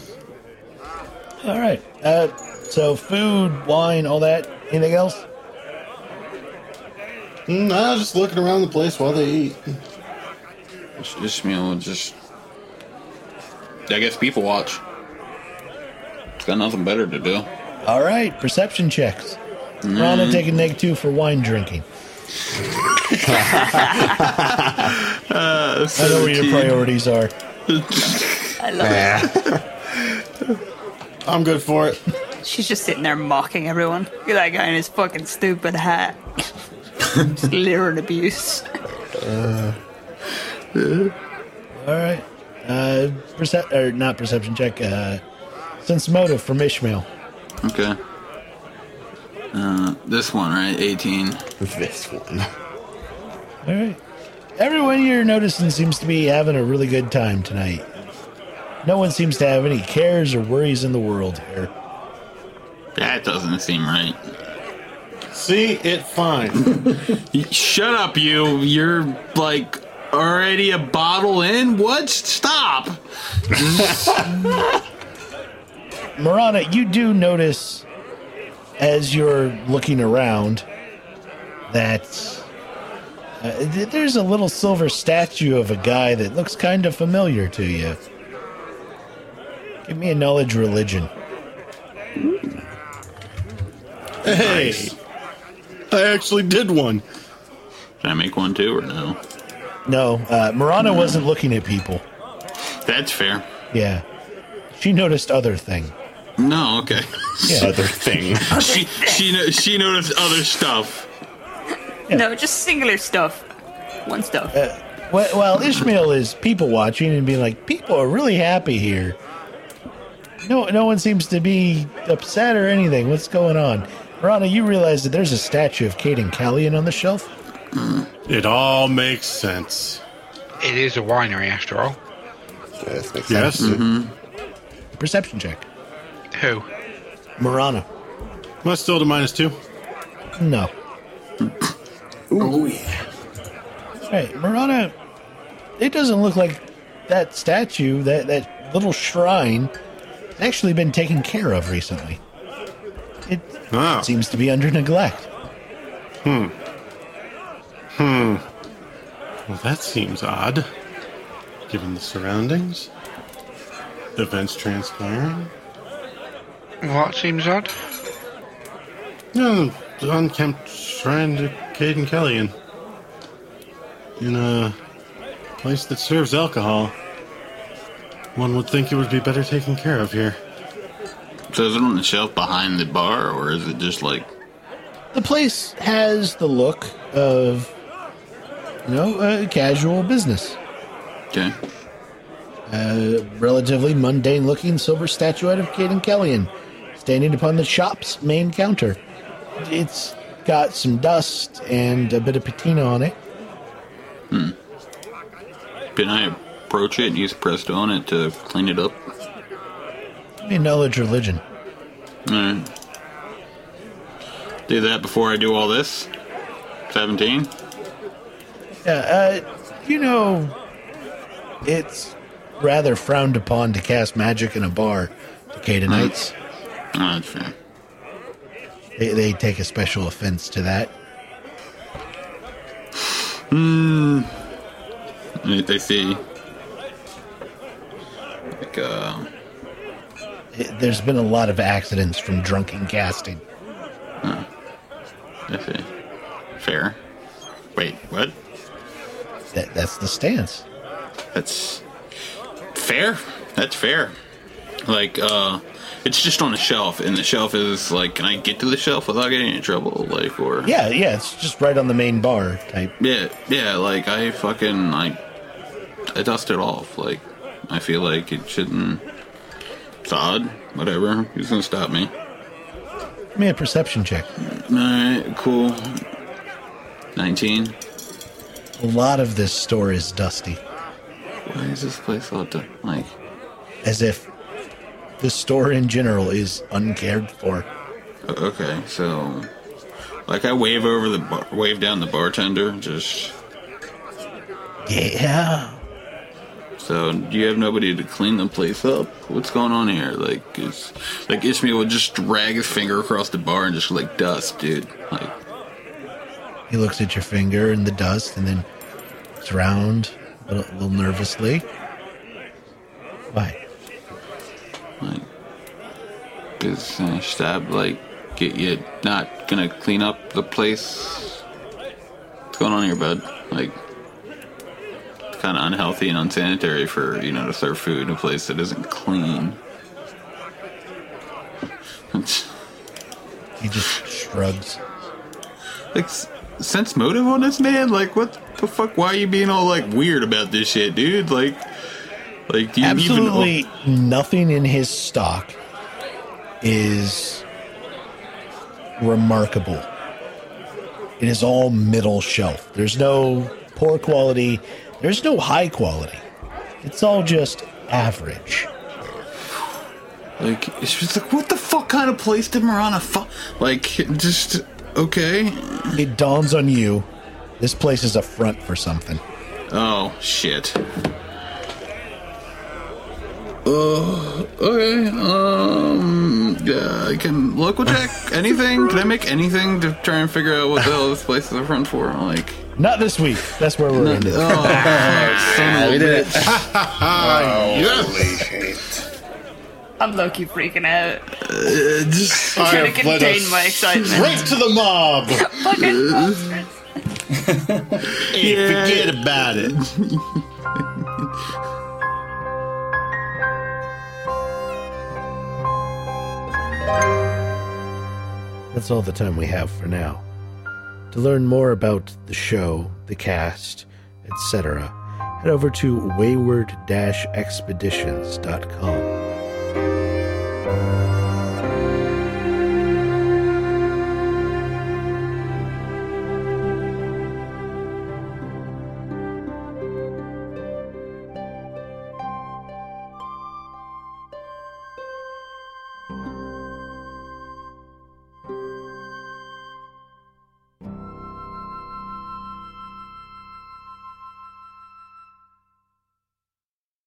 All right. Uh, so food, wine, all that. Anything else? Mm, I was just looking around the place while they eat. just you know, just I guess people watch. It's got nothing better to do. All right. Perception checks. Marana taking neg two for wine drinking. I know where your priorities are. I love it. I'm good for it. She's just sitting there mocking everyone. Look at that guy in his fucking stupid hat. just leering abuse. All right. Uh, percep- or not perception check. Uh, sense motive from Ishmael. Okay. Uh, this one, right? 18. This one. All right. Everyone you're noticing seems to be having a really good time tonight. No one seems to have any cares or worries in the world here. That doesn't seem right. See, it fine. Shut up, you. You're like already a bottle in? What? Stop! Marana, you do notice as you're looking around that uh, th- there's a little silver statue of a guy that looks kind of familiar to you. Give me a knowledge religion. hey, I actually did one. Can I make one too or no? No, uh, Marana wasn't looking at people. That's fair. Yeah. She noticed other thing. No, okay. Yeah. Other thing. she she no- she noticed other stuff. No, just singular stuff. One stuff. Well, well, Ishmael is people watching and being like, people are really happy here. No, no one seems to be upset or anything. What's going on? Marana, you realize that there's a statue of Cayden Cailean on the shelf? Mm. It all makes sense. It is a winery after all. Yeah, this makes Yes. sense. Mm-hmm. Perception check. Who? Marana. Am I still to minus two? No. Oh yeah. Right, Marana. It doesn't look like that statue, that that little shrine, has actually been taken care of recently. It Ah. seems to be under neglect. Hmm. Hmm. Well, that seems odd, given the surroundings. Events transpiring. What seems odd? No, the unkempt shrine to Cayden Cailean. In a place that serves alcohol. One would think it would be better taken care of here. So is it on the shelf behind the bar, or is it just like The place has the look of, you know, a casual business. okay? A relatively mundane looking silver statuette of Cayden Cailean standing upon the shop's main counter. It's got some dust and a bit of patina on it. Hmm. Can I approach it and use presto on it to clean it up? Me knowledge religion. Alright. Do that before I do all this. Seventeen. Yeah, uh, you know, it's rather frowned upon to cast magic in a bar to Caydenites. Oh, that's fair. They, they take a special offense to that. I I see. Like, uh, It- there's been a lot of accidents from drunken casting. See. Fair. Wait, what? That, that's the stance. That's fair. That's fair. Like, uh, it's just on a shelf, and the shelf is like, can I get to the shelf without getting in trouble? Like, or Yeah, yeah, it's just right on the main bar type. yeah, yeah. Like, I fucking like, I dust it off. Like, I feel like it shouldn't. It's odd. Whatever. Who's gonna stop me? Give me a perception check. All right, cool. Nineteen. A lot of this store is dusty, Why is this place all done? Like, as if the store in general is uncared for. okay, so, like, I wave over the bar, wave down the bartender. Just Yeah. So, do you have nobody to clean the place up? What's going on here? Like, is like Ishmael would just drag his finger across the bar and just like dust, dude. Like, He looks at your finger in the dust and then looks around a little, a little nervously. Why? like, is uh, stab like get you not gonna clean up the place? What's going on here, bud? Like, kind of unhealthy and unsanitary for you know to serve food in a place that isn't clean. He just shrugs. like sense motive on this man. Like, what the fuck? Why are you being all like weird about this shit, dude? Like, like do you Absolutely even? nothing in his stock is remarkable. It is all middle shelf. There's no poor quality, there's no high quality. It's all just average. Like, it's just like, what the fuck kind of place did Marana fu- Like, just okay. It dawns on you this place is a front for something. Oh shit. Uh, okay. Um, yeah, I can local check anything. Can I make anything to try and figure out what the hell this place is a front for? Like, Not this week. That's where we're ending. oh, son of a bitch. yes! I'm low key freaking out. Uh, just I trying to contain my excitement. Straight to the mob! Fucking bastards. Hey, forget about it. That's all the time we have for now. To learn more about the show, the cast, etc., head over to wayward-expeditions.com.